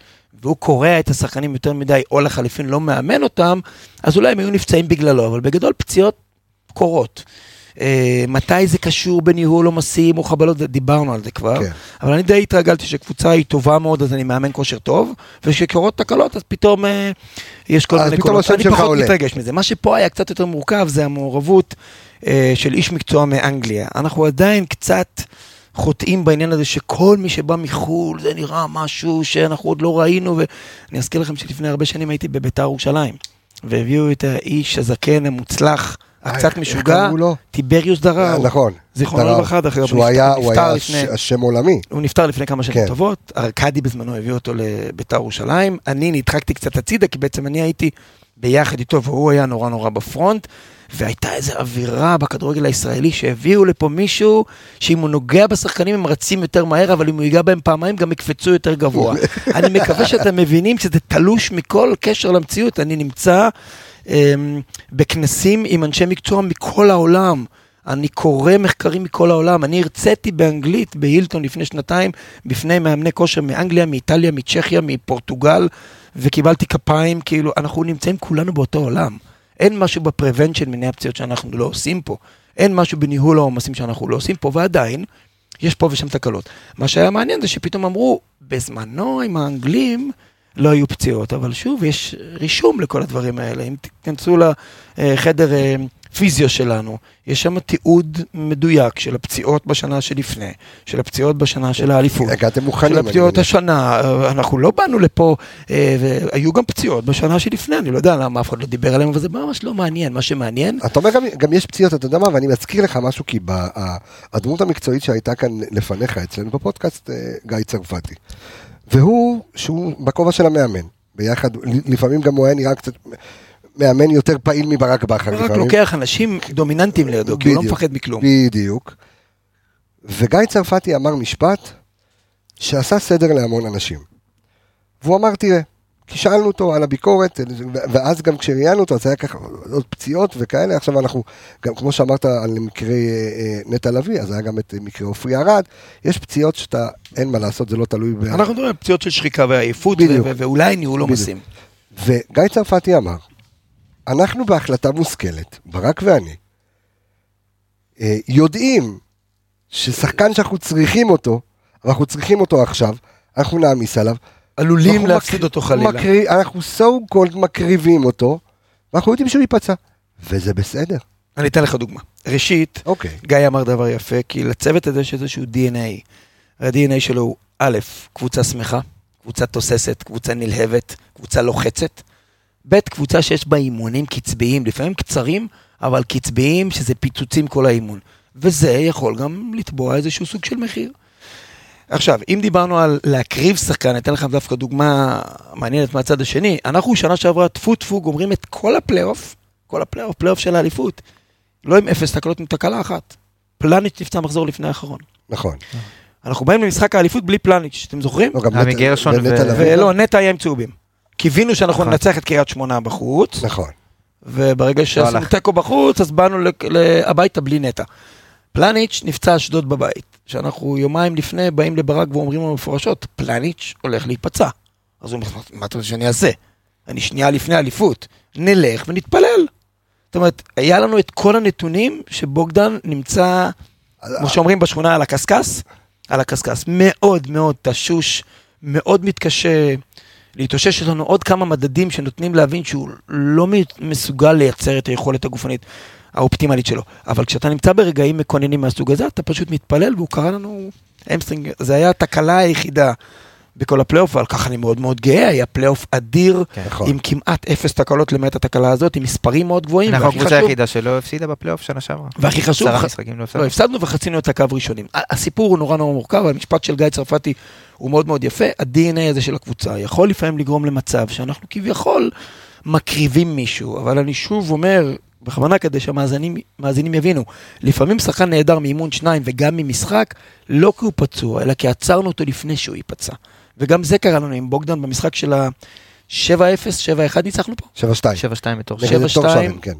והוא קורע את השחקנים יותר מדי, או לחליפין לא מאמן אותם, אז אולי הם היו נפצעים בגללו, אבל בגדול פציעות קורות. אה, מתי זה קשור בניהול עומסים או חבלות, דיברנו על זה כבר. כן. אבל אני די התרגלתי שקבוצה היא טובה מאוד, אז אני מאמן כושר טוב, וכשקורות תקלות, אז פתאום אה, יש כל מיני קולות. אני פחות עולה. מתרגש מזה. מה שפה היה קצת יותר מורכב זה המעורבות אה, של איש מקצוע מאנגליה. אנחנו עדיין קצת חוטאים בעניין הזה שכל מי שבא מחו"ל, זה נראה משהו שאנחנו עוד לא ראינו, ואני אזכיר לכם שלפני הרבה שנים הייתי בביתר ירושלים, והביאו את האיש הזקן המוצלח, הקצת משוגע? טיבריוס דראו. נכון. זיכרונו. לברכה, דרך אגב, הוא היה השם עולמי. הוא נפטר לפני כמה שנים כן. טובות, ארכדי בזמנו הביא אותו לביתר ירושלים, אני נדחקתי קצת הצידה, כי בעצם אני הייתי ביחד איתו, והוא היה נורא נורא בפרונט, והייתה איזו אווירה בכדורגל הישראלי שהביאו לפה מישהו שאם הוא נוגע בשחקנים הם רצים יותר מהר, אבל אם הוא ייגע בהם פעמיים גם יקפצו יותר גבוה. אני מקווה שאתם מבינים שזה תלוש מכל קשר למציאות, אני נמצא אמ, בכנסים עם אנשי מקצוע מכל העולם. אני קורא מחקרים מכל העולם. אני הרציתי באנגלית בהילטון לפני שנתיים בפני מאמני כושר מאנגליה, מאיטליה, מצ'כיה, מפורטוגל, וקיבלתי כפיים, כאילו, אנחנו נמצאים כולנו באותו עולם. אין משהו בפרבנצ'ן מניעה פציעות שאנחנו לא עושים פה. אין משהו בניהול העומסים שאנחנו לא עושים פה, ועדיין, יש פה ושם תקלות. מה שהיה מעניין זה שפתאום אמרו, בזמנו עם האנגלים לא היו פציעות, אבל שוב, יש רישום לכל הדברים האלה. אם תיכנסו לחדר אה, פיזיו שלנו, יש שם תיעוד מדויק של הפציעות בשנה שלפני, של הפציעות בשנה של האליפות. הגעתם מוכנים. של הפציעות. השנה, אנחנו לא באנו לפה, אה, והיו גם פציעות בשנה שלפני, אני לא יודע למה אף אחד לא דיבר עליהם, אבל זה ממש לא מעניין, מה שמעניין, אתה אומר גם, גם יש פציעות, אתה יודע מה, ואני מזכיר לך משהו, כי הדמות המקצועית שהייתה כאן לפניך אצלנו בפודקאסט, אה, גיא צרפתי. והוא, שהוא בכובע של המאמן, ביחד, לפעמים גם הוא היה נראה קצת מאמן יותר פעיל מברק בכר. רק לפעמים. לוקח אנשים דומיננטיים לידו, כי הוא לא. מפחד מכלום. בדיוק. וגיא צרפתי אמר משפט שעשה סדר להמון אנשים. והוא אמר, תראה, כי שאלנו אותו על הביקורת, ואז גם כשראיינו אותו, אז היה ככה עוד פציעות וכאלה, עכשיו אנחנו, גם כמו שאמרת על מקרה אה, אה, נטע לביא, אז היה גם את מקרה עופרי ארד, יש פציעות שאתה, אין מה לעשות, זה לא תלוי ב... אנחנו מדברים על פציעות של שחיקה ועייפות, ואולי ניהול. עומסים. וגיא צרפתי אמר, אנחנו בהחלטה מושכלת, ברק ואני, אה, יודעים ששחקן שאנחנו צריכים אותו, ואנחנו צריכים אותו עכשיו, אנחנו נעמיס עליו. עלולים אנחנו להפסיד אותו חלילה. מקרי- אנחנו so called מקריבים אותו, ואנחנו יודעים שהוא ייפצע. וזה בסדר. אני אתן לך דוגמה. ראשית, אוקיי. גיא אמר דבר יפה, כי לצוות הזה יש איזשהו DNA. ה-DNA שלו הוא א', קבוצה שמחה, קבוצה תוססת, קבוצה נלהבת, קבוצה לוחצת. ב', קבוצה שיש בה אימונים קצביים, לפעמים קצרים, אבל קצביים שזה פיצוצים כל האימון. וזה יכול גם לתבוע איזשהו סוג של מחיר. עכשיו, אם דיברנו על להקריב שחקן, אני אתן לכם דווקא דוגמה מעניינת מהצד השני. אנחנו שנה שעברה טפו טפו גומרים את כל הפלייאוף, כל הפלייאוף, פלייאוף של האליפות. לא עם אפס תקלות, עם תקלה אחת. פלאניץ' נפצע מחזור לפני האחרון. נכון. אנחנו באים למשחק האליפות בלי פלאניץ', אתם זוכרים? לא, גם עמי נטע- ולא, נטע היה עם צהובים. קיווינו שאנחנו נכון. ננצח את קריית שמונה בחוץ, נכון. וברגע שעשינו הלך. תיקו בחוץ, אז באנו הביתה בלי נטע. פלניץ' נפצע אשדוד בבית, שאנחנו יומיים לפני באים לברק ואומרים לו מפורשות, פלניץ' הולך להיפצע. אז הוא אומר, מה אתה רוצה שאני אעשה? אני שנייה לפני אליפות, נלך ונתפלל. זאת אומרת, היה לנו את כל הנתונים שבוגדן נמצא, כמו שאומרים בשכונה, על הקשקש, על הקשקש. מאוד מאוד תשוש, מאוד מתקשה להתאושש. יש לנו עוד כמה מדדים שנותנים להבין שהוא לא מסוגל לייצר את היכולת הגופנית האופטימלית שלו. אבל כשאתה נמצא ברגעים מכוננים מהסוג הזה, אתה פשוט מתפלל, והוא קרא לנו hamstring. זה היה התקלה היחידה בכל הפלייאוף, ועל כך אני מאוד מאוד גאה, היה פלייאוף אדיר, כן. נכון. עם כמעט אפס תקלות למעט התקלה הזאת, עם מספרים מאוד גבוהים. אנחנו הקבוצה היחידה שלא הפסידה בפלייאוף שנה שעברה. והכי חשוב, עשרה ח- משחקים לא לא, הפסדנו. הפסדנו ורצינו את הקו ראשונים. הסיפור הוא נורא נורא מורכב, המשפט של גיא צרפתי הוא מאוד מאוד יפה. ה-DNA הזה של הקבוצה יכול לפעמים לגרום למצב שאנחנו כביכול מקריבים מישהו, אבל אני שוב אומר, בכוונה כדי שהמאזינים מאזינים יבינו, לפעמים שחקן נהדר מאימון שניים וגם ממשחק, לא כי הוא פצוע, אלא כי עצרנו אותו לפני שהוא ייפצע. וגם זה קרה לנו עם בוגדן במשחק של ה-7-0, 7-1 ניצחנו פה. 7-2. 7-2 מתוך נגד שבע, תור שתיים. שלם, כן,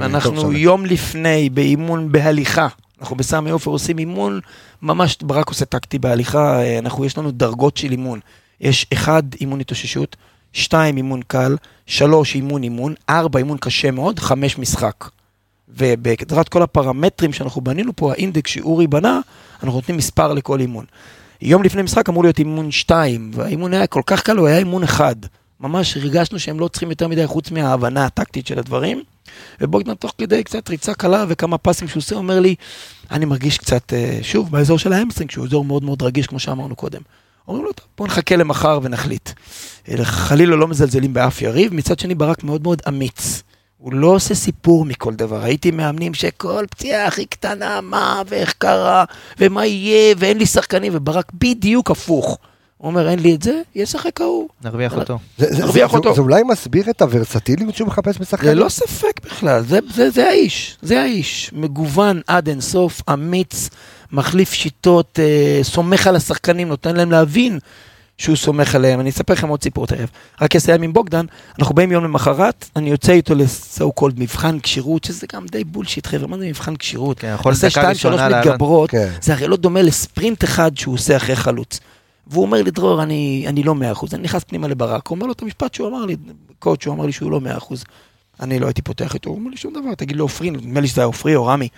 7-2. אנחנו יום לפני באימון בהליכה, אנחנו בסמי עופר עושים אימון, ממש ברק עושה טקטי בהליכה, אה, אנחנו, יש לנו דרגות של אימון. יש אחד, אימון התאוששות, שתיים, אימון קל, שלוש, אימון אימון, ארבע, אימון קשה מאוד, חמש, משחק. ובעזרת כל הפרמטרים שאנחנו בנינו פה, האינדקס שאורי בנה, אנחנו נותנים מספר לכל אימון. יום לפני משחק אמור להיות אימון 2, והאימון היה כל כך קל, הוא היה אימון אחד. ממש הרגשנו שהם לא צריכים יותר מדי חוץ מההבנה הטקטית של הדברים. ובוגדן תוך כדי קצת ריצה קלה וכמה פסים שהוא עושה, אומר לי, אני מרגיש קצת, אה, שוב, באזור של ה hamstring, שהוא אזור מאוד מאוד רגיש, כמו שאמרנו קודם. אומרים לו, בוא נחכה למחר ונחליט. אה, חלילה לא מזלזלים באף יריב, מצד שני ברק מאוד מאוד אמיץ. הוא לא עושה סיפור מכל דבר. היו מאמנים שכל פציעה הכי קטנה, מה ואיך קרה, ומה יהיה, ואין לי שחקנים, וברק בדיוק הפוך. הוא אומר, אין לי את זה, ישחק ההוא. נרוויח אותו. נרוויח אותו. זה אולי מסביר את הוורסטיליות שהוא מחפש בשחקנים? ללא ספק בכלל, זה, זה, זה האיש, זה האיש. מגוון עד אינסוף, אמיץ, מחליף שיטות, אה, סומך על השחקנים, נותן להם להבין שהוא סומך עליהם. אני אספר לכם עוד סיפור תכף. רק אסיים עם בוגדן, אנחנו באים יום למחרת, אני יוצא איתו לסו קולד מבחן כשירות, שזה גם די בולשיט, חבר'ה, מה זה מבחן כשירות? כן, יכול עושה שתיים, שלוש. מתגברות, כן. זה הרי לא דומה לספרינט אחד שהוא עושה אחרי חלוץ. והוא אומר לי, דרור, אני, אני לא מאה אחוז. אני נכנס פנימה לברק, הוא אומר לו את המשפט שהוא אמר לי, קואוצ' שהוא אמר לי שהוא לא מאה אחוז. אני לא הייתי פותח איתו, הוא אומר לי שום דבר, תגיד לו עופרי, נדמה לי שזה היה עופרי או רמי,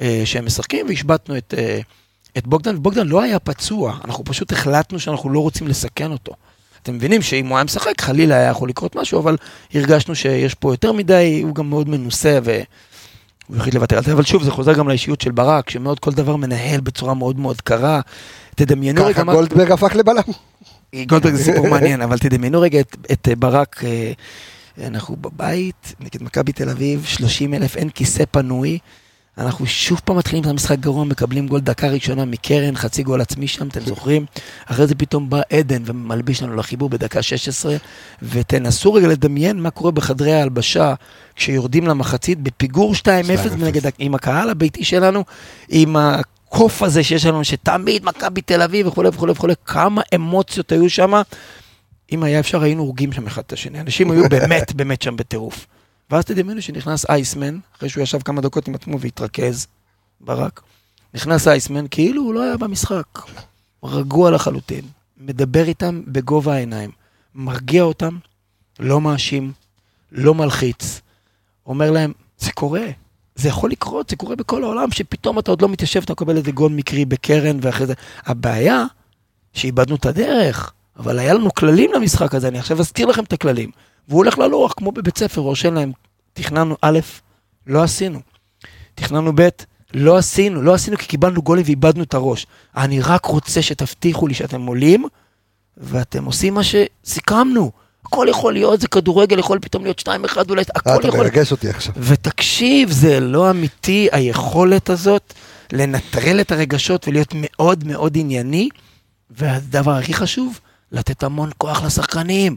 אה, שהם משחקים, והשבתנו את, אה, את בוגדן, ובוגדן לא היה פצוע, אנחנו פשוט החלטנו שאנחנו לא רוצים לסכן אותו. אתם מבינים שאם הוא היה משחק, חלילה היה יכול לקרות משהו, אבל הרגשנו שיש פה יותר מדי, הוא גם מאוד מנוסה, ו... הוא החליט לוותר על זה, אבל שוב, זה חוזר גם לאישיות של ברק, שמאוד כל דבר מנהל בצורה מאוד מאוד קרה. תדמיינו רגע ככה. גולדברג הפך לבלם. גולדברג זה סיפור מעניין, אבל תדמיינו רגע את, את ברק, אה, אנחנו בבית, נגד מכבי תל אביב, 30 אלף, אין כיסא פנוי. אנחנו שוב פעם מתחילים את המשחק גרוע, מקבלים גול דקה ראשונה מקרן, חצי גול עצמי שם, אתם זוכרים? אחרי זה פתאום בא עדן ומלביש לנו לחיבור בדקה 16, ותנסו רגע לדמיין מה קורה בחדרי ההלבשה כשיורדים למחצית בפיגור 2-0 נגד, עם הקהל הביתי שלנו, עם הקוף הזה שיש לנו, שתמיד מכבי תל אביב וכולי וכולי וכולי, כמה אמוציות היו שם. אם היה אפשר היינו הורגים שם אחד את השני, אנשים היו באמת באמת שם בטירוף. ואז תדמיינו שנכנס אייסמן, אחרי שהוא ישב כמה דקות עם עצמו והתרכז, ברק, נכנס אייסמן כאילו הוא לא היה במשחק, רגוע לחלוטין, מדבר איתם בגובה העיניים, מרגיע אותם, לא מאשים, לא מלחיץ, אומר להם, זה קורה, זה יכול לקרות, זה קורה בכל העולם, שפתאום אתה עוד לא מתיישב, אתה מקבל איזה גול מקרי בקרן ואחרי זה. הבעיה, שאיבדנו את הדרך, אבל היה לנו כללים למשחק הזה, אני עכשיו אזכיר לכם את הכללים. והוא הולך ללוח, כמו בבית ספר, הוא רושם להם, תכננו א', לא עשינו. תכננו ב', לא עשינו, לא עשינו כי קיבלנו גולים ואיבדנו את הראש. אני רק רוצה שתבטיחו לי שאתם עולים, ואתם עושים מה שסיכמנו. הכל יכול להיות, זה כדורגל, יכול פתאום להיות 2-1, אולי, אה, הכל אתה יכול... מרגש אותי עכשיו. ותקשיב, זה לא אמיתי, היכולת הזאת לנטרל את הרגשות ולהיות מאוד מאוד ענייני, והדבר הכי חשוב, לתת המון כוח לשחקנים.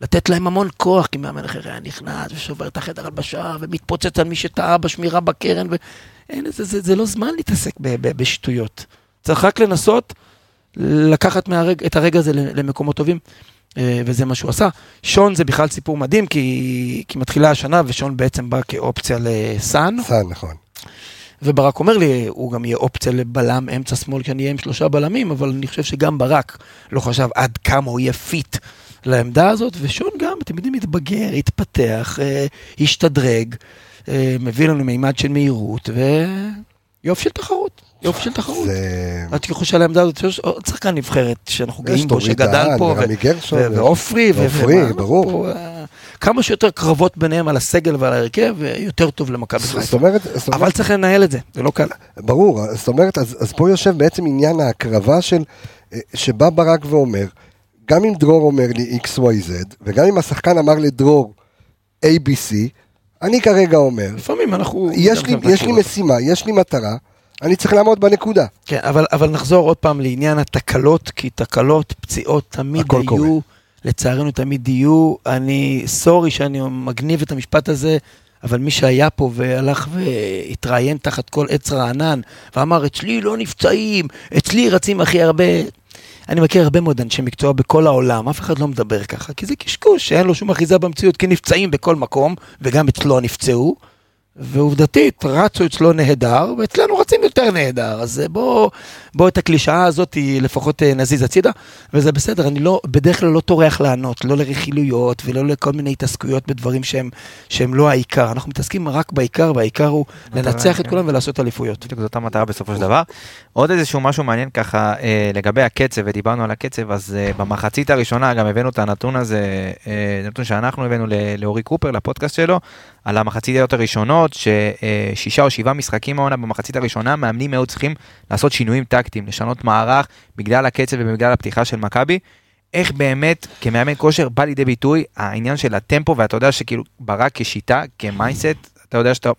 לתת להם המון כוח, כי מאמן אחר היה נכנס ושובר את החדר הלבשה ומתפוצץ על מי שטעה בשמירה בקרן, ואין, זה, זה, זה לא זמן להתעסק ב, ב, בשטויות. צריך רק לנסות לקחת מהרג, את הרגע הזה למקומות טובים, אה, וזה מה שהוא עשה. שון זה בכלל סיפור מדהים, כי, כי מתחילה השנה ושון בעצם בא כאופציה לסאן, סאן, נכון. וברק אומר לי, הוא גם יהיה אופציה לבלם אמצע שמאל, כי אני אהיה עם שלושה בלמים, אבל אני חושב שגם ברק לא חשב עד כמה הוא יהיה fit לעמדה הזאת, ושון גם, אתם יודעים, התבגר, התפתח, אה, השתדרג, אה, מביא לנו מימד של מהירות, ויופי של תחרות, יופי של תחרות. את חושב על העמדה הזאת, יש עוד שחקן נבחרת שאנחנו גאים בו, שגדל פה, ועופרי, ועופרי, ברור. אה, כמה שיותר קרבות ביניהם על הסגל ועל ההרכב, יותר טוב למכבי חיפה. אומרת, זאת אומרת, אבל צריך לנהל את זה, זה לא קל. ברור, זאת אומרת, אז, פה יושב בעצם עניין ההקרבה של, שבא ברק ואומר, גם אם דרור אומר לי XYZ, וגם אם השחקן אמר לדרור ABC, אני כרגע אומר, לפעמים אנחנו... יש לי, יש לי משימה, יש לי מטרה, אני צריך לעמוד בנקודה. כן, אבל, אבל נחזור עוד פעם לעניין התקלות, כי תקלות, פציעות תמיד היו, קורה. לצערנו תמיד יהיו. אני, סורי שאני מגניב את המשפט הזה, אבל מי שהיה פה והלך והתראיין תחת כל עץ רענן, ואמר, אצלי לא נפצעים, אצלי רצים הכי הרבה. אני מכיר הרבה מאוד אנשי מקצוע בכל העולם, אף אחד לא מדבר ככה, כי זה קשקוש, שאין לו שום אחיזה במציאות, כי נפצעים בכל מקום, וגם אצלו נפצעו. ועובדתית, רצו אצלו נהדר, ואצלנו רצים יותר נהדר, אז אה, בוא, בוא את הקלישאה הזאת לפחות אה, נזיז הצידה, וזה בסדר, אני לא, בדרך כלל לא טורח לענות, לא לרכילויות ולא לכל מיני התעסקויות בדברים שהם, שהם לא העיקר, אנחנו מתעסקים רק בעיקר, והעיקר הוא לנצח את כן. כולם ולעשות אליפויות. בדיוק זאת המטרה בסופו של דבר. עוד איזשהו משהו מעניין ככה אה, לגבי הקצב, ודיברנו על הקצב, אז אה, במחצית הראשונה גם הבאנו את הנתון הזה, אה, נתון שאנחנו הבאנו לאורי קופר, לפודקאסט שלו, על המחציות הראשונות, ששישה או שבעה משחקים העונה במחצית הראשונה, מאמנים היו צריכים לעשות שינויים טקטיים, לשנות מערך בגלל הקצב ובגלל הפתיחה של מכבי. איך באמת כמאמן כושר בא לידי ביטוי העניין של הטמפו, ואתה יודע שכאילו ברק כשיטה, כמיינסט, אתה יודע שאתה,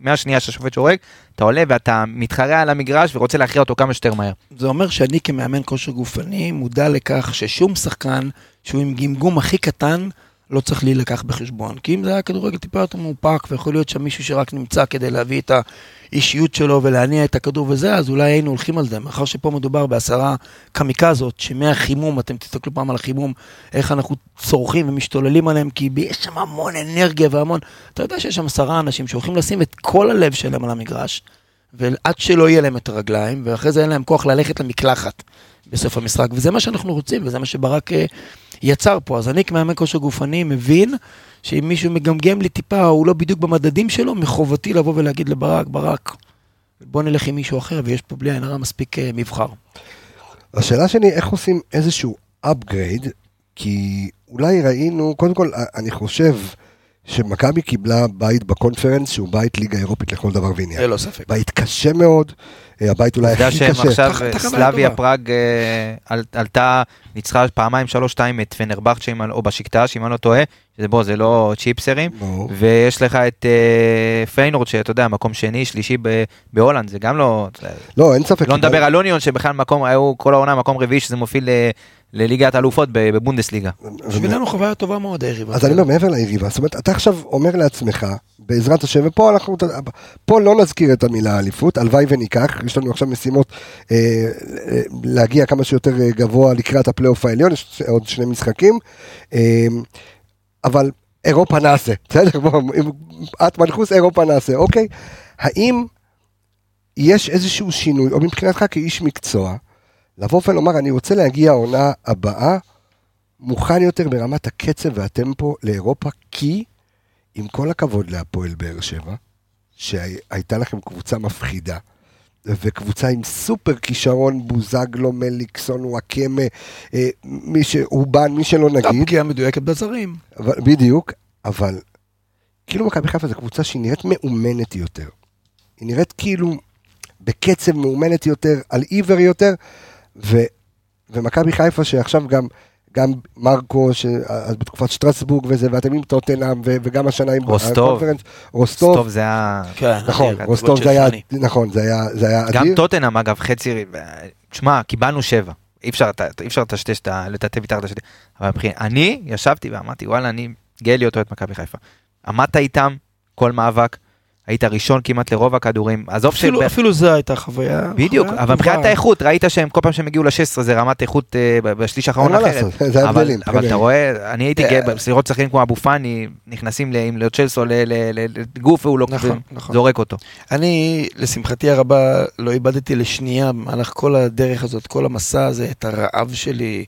מהשנייה שהשופט שורק, אתה עולה ואתה מתחרה על המגרש ורוצה להכריע אותו כמה שיותר מהר. זה אומר שאני כמאמן כושר גופני מודע לכך ששום שחקן שהוא עם גמגום הכי קטן לא צריך להילקח בחשבון. כי אם זה היה כדורגל טיפה יותר מאופק ויכול להיות שם מישהו שרק נמצא כדי להביא את האישיות שלו ולהניע את הכדור וזה, אז אולי היינו הולכים על זה. מאחר שפה מדובר בעשרה קמיקזות, שמהחימום, אתם תסתכלו פעם על החימום, איך אנחנו צורכים ומשתוללים עליהם, כי יש שם המון אנרגיה והמון... אתה יודע שיש שם עשרה אנשים שהולכים לשים את כל הלב שלהם על המגרש, ועד שלא יהיה להם את הרגליים, ואחרי זה אין להם כוח ללכת למקלחת בסוף המשחק, וזה מה שאנחנו רוצים, וזה מה שברק אה, יצר פה. אז אני כמאמן כושר גופני מבין שאם מישהו מגמגם לי טיפה, הוא לא בדיוק במדדים שלו, מחובתי לבוא ולהגיד לברק, ברק, בוא נלך עם מישהו אחר, ויש פה בלי עין הרע מספיק אה, מבחר. השאלה שלי, איך עושים איזשהו upgrade, כי אולי ראינו, קודם כל, אני חושב שמכבי קיבלה בית בקונפרנס, שהוא בית ליגה אירופית לכל דבר ועניין. ללא ספק. בית קשה מאוד, אה, הבית אולי אתה יודע הכי שהם קשה. עכשיו, סלאביה. פראג אה, על- עלתה, ניצחה פעמיים 3-2 את פנרבכצ'ה, או בשיקטאש, אם אני לא טועה, שזה בוא, זה לא צ'יפסרים. ויש לך את אה, פיינורד, שאתה יודע, מקום שני, שלישי ב- בהולנד, זה גם לא... לא, אין ספק. לא נדבר על אוניון, שבכלל מקום, היו כל העונה מקום רביעי, שזה מוביל ל- לליגת האלופות בבונדסליגה. בשבילנו חוויה טובה מאוד היריבה. אז אני אומר, מעבר ליריבה, זאת אומרת, אתה עכשיו אומר לעצמך, בעזרת השם, ופה אנחנו, פה לא נזכיר את המילה אליפות, הלוואי וניקח, יש לנו עכשיו משימות אה, אה, להגיע כמה שיותר אה, גבוה לקראת הפלייאוף העליון, יש עוד שני משחקים, אה, אבל אירופה נעשה, בסדר? את מנחוס, אירופה נעשה, אוקיי? האם יש איזשהו שינוי, או מבחינתך כאיש מקצוע, לבוא ולומר, אני רוצה להגיע העונה הבאה מוכן יותר ברמת הקצב והטמפו לאירופה, כי עם כל הכבוד להפועל באר שבע, שהייתה לכם קבוצה מפחידה, וקבוצה עם סופר כישרון, בוזגלו, מליקסון, וואקמה, אה, מי שאובן, מי שלא הייתה נגיד, פגיעה מדויקת בזרים. אבל, בדיוק, אבל כאילו מכבי חיפה זו קבוצה שהיא נראית מאומנת יותר. היא נראית כאילו בקצב מאומנת יותר, על עיוור יותר, ו, ומכבי חיפה שעכשיו גם, גם מרקו, ש, אז בתקופת שטרסבורג וזה, ואתם עם טוטנאם, ו, וגם השנה עם רוסטוב. הקונפרנס, רוסטוב, סטוב זה היה... כן, נכון, אדיר, רוסטוב זה היה. נכון, זה היה, זה היה גם אדיר. טוטנאם אגב חצי, תשמע קיבלנו שבע, אי אפשר אי אפשר לטשטש, את ה- לטאטא מתחת לשתי, אבל מבחינת, אני ישבתי ואמרתי וואלה אני גאה להיות אוהד מכבי חיפה. עמדת איתם כל מאבק, היית ראשון כמעט לרוב הכדורים, עזוב אפילו- שב- אפילו זו הייתה חוויה. בדיוק, חוויה אבל מבחינת. האיכות ראית שהם כל פעם שהם הגיעו ל-16 זה רמת איכות אה, בשליש האחרון אחרת. לעשות, זה אבל, ההבדלים. אבל חבר'ה. אתה רואה, אני הייתי אה, גאה לראות שחקנים כמו אבו פאני נכנסים עם לוצ'לסו לגוף והוא לא נכון, נכון. זורק אותו. אני, לשמחתי הרבה, לא איבדתי לשנייה במהלך כל הדרך הזאת, כל המסע הזה, את הרעב שלי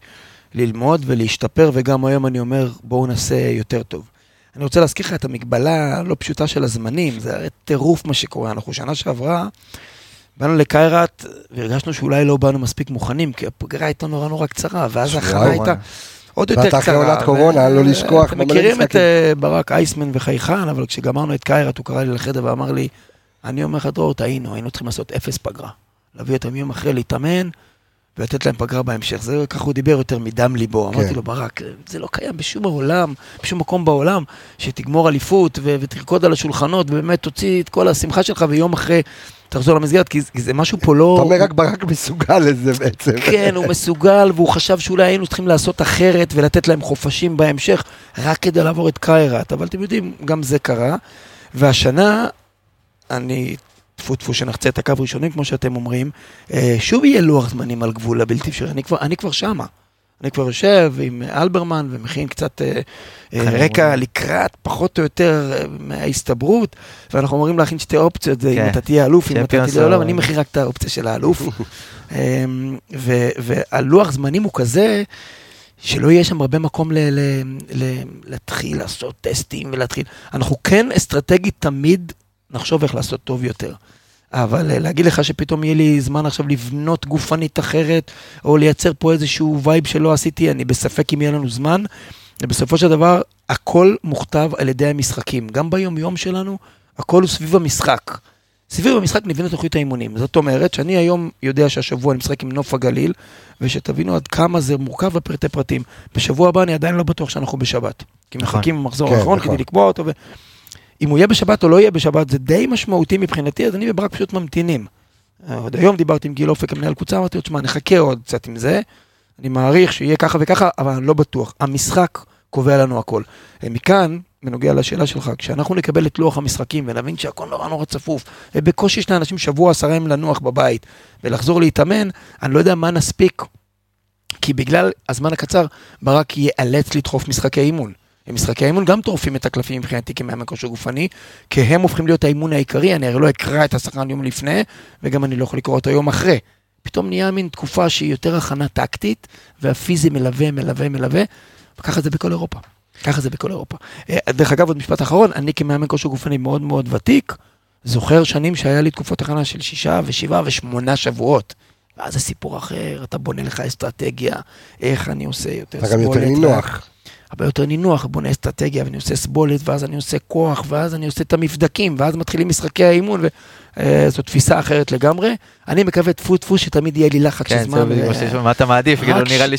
ללמוד ולהשתפר, וגם היום אני אומר, בואו נעשה יותר טוב. אני רוצה להזכיר לך את המגבלה הלא פשוטה של הזמנים, זה הרי טירוף מה שקורה. אנחנו שנה שעברה, באנו לקיירת, והרגשנו שאולי לא באנו מספיק מוכנים, כי הפגרה הייתה נורא נורא קצרה, ואז ההכנה. הייתה עוד יותר ואתה קצרה. אחרי עונת קורונה, לא לשכוח, אתם במלא מכירים את. אה, ברק אייסמן וחייכן, אבל כשגמרנו את קיירת, הוא קרא לי לחדר ואמר לי, אני אומר לך, דרור, טעינו, היינו צריכים לעשות אפס פגרה. להביא אותם יום אחרי להתאמן, ולתת להם פגרה בהמשך. זה ככה הוא דיבר יותר מדם ליבו. כן. אמרתי לו, ברק, זה לא קיים בשום העולם, בשום מקום בעולם, שתגמור אליפות ו- ותרקוד על השולחנות, ובאמת תוציא את כל השמחה שלך, ויום אחרי תחזור למסגרת, כי זה- משהו פה לא... אתה אומר רק ברק מסוגל לזה בעצם. כן, הוא מסוגל, והוא חשב שאולי היינו צריכים לעשות אחרת ולתת להם חופשים בהמשך, רק כדי לעבור את קיירת. אבל אתם יודעים, גם זה קרה. והשנה, אני, טפו טפו שנחצה את הקו ראשונים, כמו שאתם אומרים, אה, שוב יהיה לוח זמנים על גבול הבלתי אפשרי. אני כבר, אני כבר שמה. אני כבר יושב עם אלברמן ומכין קצת אה, אה, רקע. לקראת פחות או יותר מההסתברות, ואנחנו אמורים להכין שתי אופציות, זה אם כן. אתה תהיה אלוף, אם אתה תהיה אלוף, או- אני מכין רק את האופציה של האלוף. אמ, והלוח זמנים הוא כזה, שלא יהיה שם הרבה מקום ל- ל- ל- להתחיל לעשות טסטים ולהתחיל. אנחנו כן אסטרטגית תמיד נחשוב איך לעשות טוב יותר. אבל אה, להגיד לך שפתאום יהיה לי זמן עכשיו לבנות גופנית אחרת, או לייצר פה איזשהו vibe שלא עשיתי, אני בספק אם יהיה לנו זמן. ובסופו של דבר, הכל מוכתב על ידי המשחקים. גם ביום-יום שלנו, הכל הוא סביב המשחק. סביב המשחק נבנה תוכנית האימונים. זאת אומרת שאני היום יודע שהשבוע אני משחק עם נוף הגליל, ושתבינו עד כמה זה מורכב בפרטי פרטים. בשבוע הבא אני עדיין לא בטוח שאנחנו בשבת. כי נכון. מחכים במחזור כן, האחרון נכון. כדי לקבוע אותו. ו... אם הוא יהיה בשבת או לא יהיה בשבת, זה די משמעותי מבחינתי, אז אני וברק פשוט ממתינים. אה, עוד היום דיברתי עם גיל אופק, המנהל קבוצה, אמרתי לו, תשמע, נחכה עוד קצת עם זה. אני מעריך שיהיה ככה וככה, אבל אני לא בטוח. המשחק קובע לנו הכל. אה, מכאן, בנוגע לשאלה שלך, כשאנחנו נקבל את לוח המשחקים ונבין שהכל נורא נורא צפוף, ובקושי יש לאנשים שבוע עשרה ימים לנוח בבית ולחזור להתאמן, אני לא יודע מה נספיק, כי בגלל הזמן הקצר, ברק ייאלץ לדחוף משחקי אימון. משחקי האימון גם טורפים את הקלפים מבחינתי כמאמן כושר גופני, כי הם הופכים להיות האימון העיקרי, אני הרי לא אקרא את השחקן יום לפני, וגם אני לא יכול לקרוא אותו יום אחרי. פתאום נהיה מין תקופה שהיא יותר הכנה טקטית, והפיזי מלווה, מלווה, מלווה, וככה זה בכל אירופה. ככה זה בכל אירופה. אה, דרך אגב, עוד משפט אחרון, אני כמאמן כושר גופני מאוד מאוד ותיק, זוכר שנים שהיה לי תקופות הכנה של שישה ושבעה ושמונה שבועות. ואז זה סיפור אחר, אתה בונה לך אסטרטגיה, איך אני עושה יותר אתה גם יותר סבולת, נינוח. הרבה יותר נינוח, בונה אסטרטגיה, ואני עושה סבולת, ואז אני עושה כוח, ואז אני עושה את המבדקים, ואז מתחילים משחקי האימון, וזו תפיסה אחרת לגמרי. אני מקווה טפו טפו שתמיד יהיה לי לחץ של כן, זמן. זה בדיוק ו- מה שיש, מה אתה מעדיף, כאילו ש- נראה לי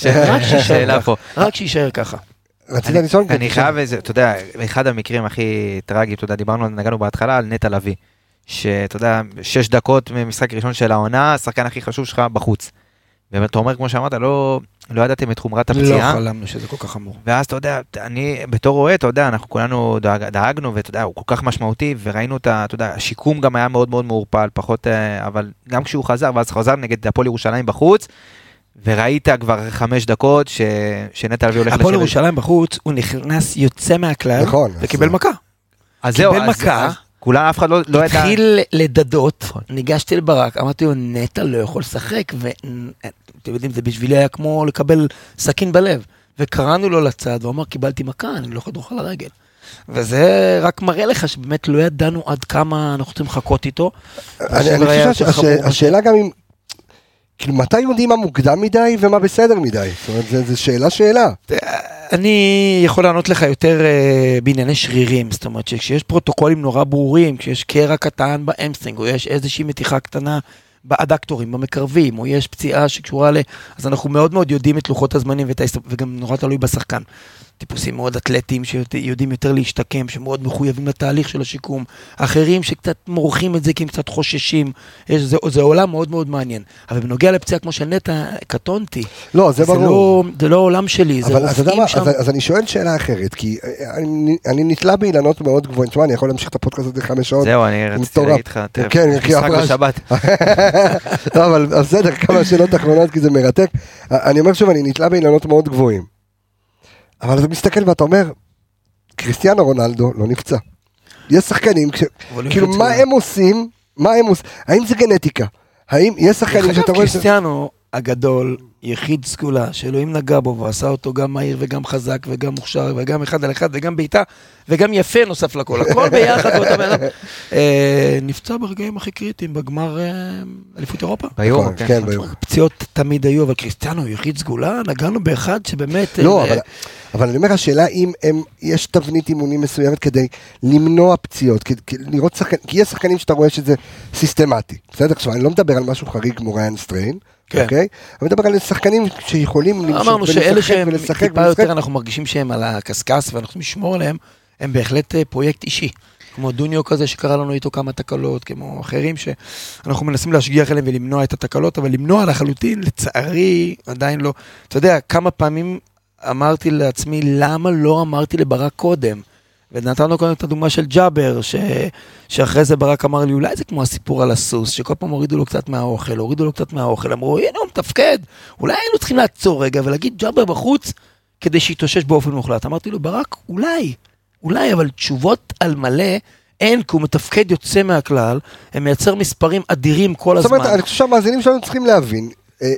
שאלה. פה. רק שיישאר ככה. רצית אני- לשאול? אני חייב איזה, אתה יודע, אחד המקרים הכי טרגיים, אתה יודע, דיברנו, נגענו בהתחלה על נטע לביא. שאתה יודע, שש דקות ממשחק ראשון של העונה, השחקן הכי חשוב שלך בחוץ. ואתה אומר, כמו שאמרת, לא, לא ידעתם את חומרת לא הפציעה. חלמנו שזה כל כך חמור. ואז אתה יודע, אני בתור רואה, אתה יודע, אנחנו כולנו דאג, דאגנו, ואתה יודע, הוא כל כך משמעותי, וראינו את ה... אתה יודע, השיקום גם היה מאוד מאוד מעורפל, פחות, אה, אבל גם כשהוא חזר, ואז חזר נגד הפועל ירושלים בחוץ, וראית כבר חמש דקות ש... שנטע לביא הולך הפועל ירושלים בחוץ, הוא נכנס יוצא מהכלל, נכון, וקיבל אז- מכה. אז זהו, קיבל אז, מכה. כולם, אף אחד לא, לא ידע. התחיל לדדות, נכון. ניגשתי לברק, אמרתי לו, נטע לא יכול לשחק, ואתם יודעים, זה בשבילי היה כמו לקבל סכין בלב. וקראנו לו לצד, והוא אמר, קיבלתי מכה, אני לא יכול לדרוך על הרגל. וזה רק מראה לך שבאמת לא ידענו עד כמה אנחנו צריכים לחכות איתו. אני חושב. שהשאלה גם אם... כאילו, מתי יודעים מה מוקדם מדי ומה בסדר מדי? זאת אומרת, זו- שאלה שאלה. אני יכול לענות לך יותר אה, בענייני שרירים, זאת אומרת שכשיש פרוטוקולים נורא ברורים, כשיש קרע קטן ב המסטרינג, או יש איזושהי מתיחה קטנה באדוקטורים, במקרבים, או יש פציעה שקשורה ל... אז אנחנו מאוד מאוד יודעים את לוחות הזמנים, ההסת... וגם נורא תלוי בשחקן. טיפוסים מאוד אתלטיים שיודעים יותר להשתקם, שמאוד מחויבים לתהליך של השיקום, אחרים שקצת מורחים את זה כי הם קצת חוששים, יש, זה, זה עולם מאוד מאוד מעניין. אבל בנוגע לפציעה כמו של נטע, קטונתי. לא, זה ברור. לא, זה לא העולם שלי, זה אבל יודע רופאים שם. אז, אז אני שואל שאלה אחרת, כי אני, אני נתלה באילנות מאוד גבוהים, תשמע, אני יכול להמשיך את הפודקאסט הזה חמש שעות. זהו, אני רציתי. להגיד לך, תראה, כן, משחק בשבת. לא, אבל בסדר, כמה שאלות אחרונות, כי זה מרתק. אני אומר שוב, אני נתלה באילנות מאוד גבוהים. אבל אתה מסתכל ואתה אומר, קריסטיאנו רונלדו לא נפצע. יש שחקנים, כש- כאילו, מה. הם עושים? מה הם עושים? האם זה גנטיקה? האם יש שחקנים שאתה רואה... קריסטיאנו הגדול, יחיד סגולה, שאלוהים נגע בו ועשה אותו גם מהיר וגם חזק וגם מוכשר וגם אחד על אחד וגם בעיטה וגם יפה נוסף לכל, הכל ביחד באותה בן אדם. אה, נפצע ברגעים הכי קריטיים בגמר אה, אליפות אירופה. ביורו, נכון, כן. כן, ביורו. פציעות תמיד היו, אבל קריסטיאנו יחיד סגולה, נגענו באחד שבאמת... לא, אה, אבל, אני אומר, השאלה אם יש תבנית אימונים מסוימת כדי למנוע פציעות, לראות שחקן, כי יש שחקנים שאתה רואה שזה סיסטמטי, בסדר? עכשיו, אני לא מדבר על משהו חריג כמו ריינג' סטריין, כן. אוקיי? אני מדבר על שחקנים שיכולים למשוך אמרנו שאלה ולשחק שהם ולשחק טיפה ולשחק. יותר, אנחנו מרגישים שהם על הקשקש ואנחנו צריכים לשמור עליהם, הם בהחלט אה, פרויקט אישי. כמו דוניו כזה שקרה לנו איתו כמה תקלות, כמו אחרים שאנחנו מנסים להשגיח עליהם ולמנוע את התקלות, אבל למנוע לחלוטין, לצערי, עדיין לא. אתה יודע, כמה פעמים אמרתי לעצמי, למה לא אמרתי לברק קודם? ונתנו קודם את הדוגמה של ג'אבר, ש... שאחרי זה ברק אמר לי, אולי זה כמו הסיפור על הסוס, שכל פעם הורידו לו קצת מהאוכל, הורידו לו קצת מהאוכל, אמרו, הנה הוא מתפקד, אולי היינו צריכים לעצור רגע ולהגיד ג'אבר בחוץ, כדי שיתאושש באופן מוחלט. אמרתי לו, ברק, אולי, אולי, אבל תשובות על מלא אין, כי הוא מתפקד יוצא מהכלל, הם מייצר מספרים אדירים כל זאת הזמן. אומרת, אני חושב שהמאזינים שלנו צריכים להבין,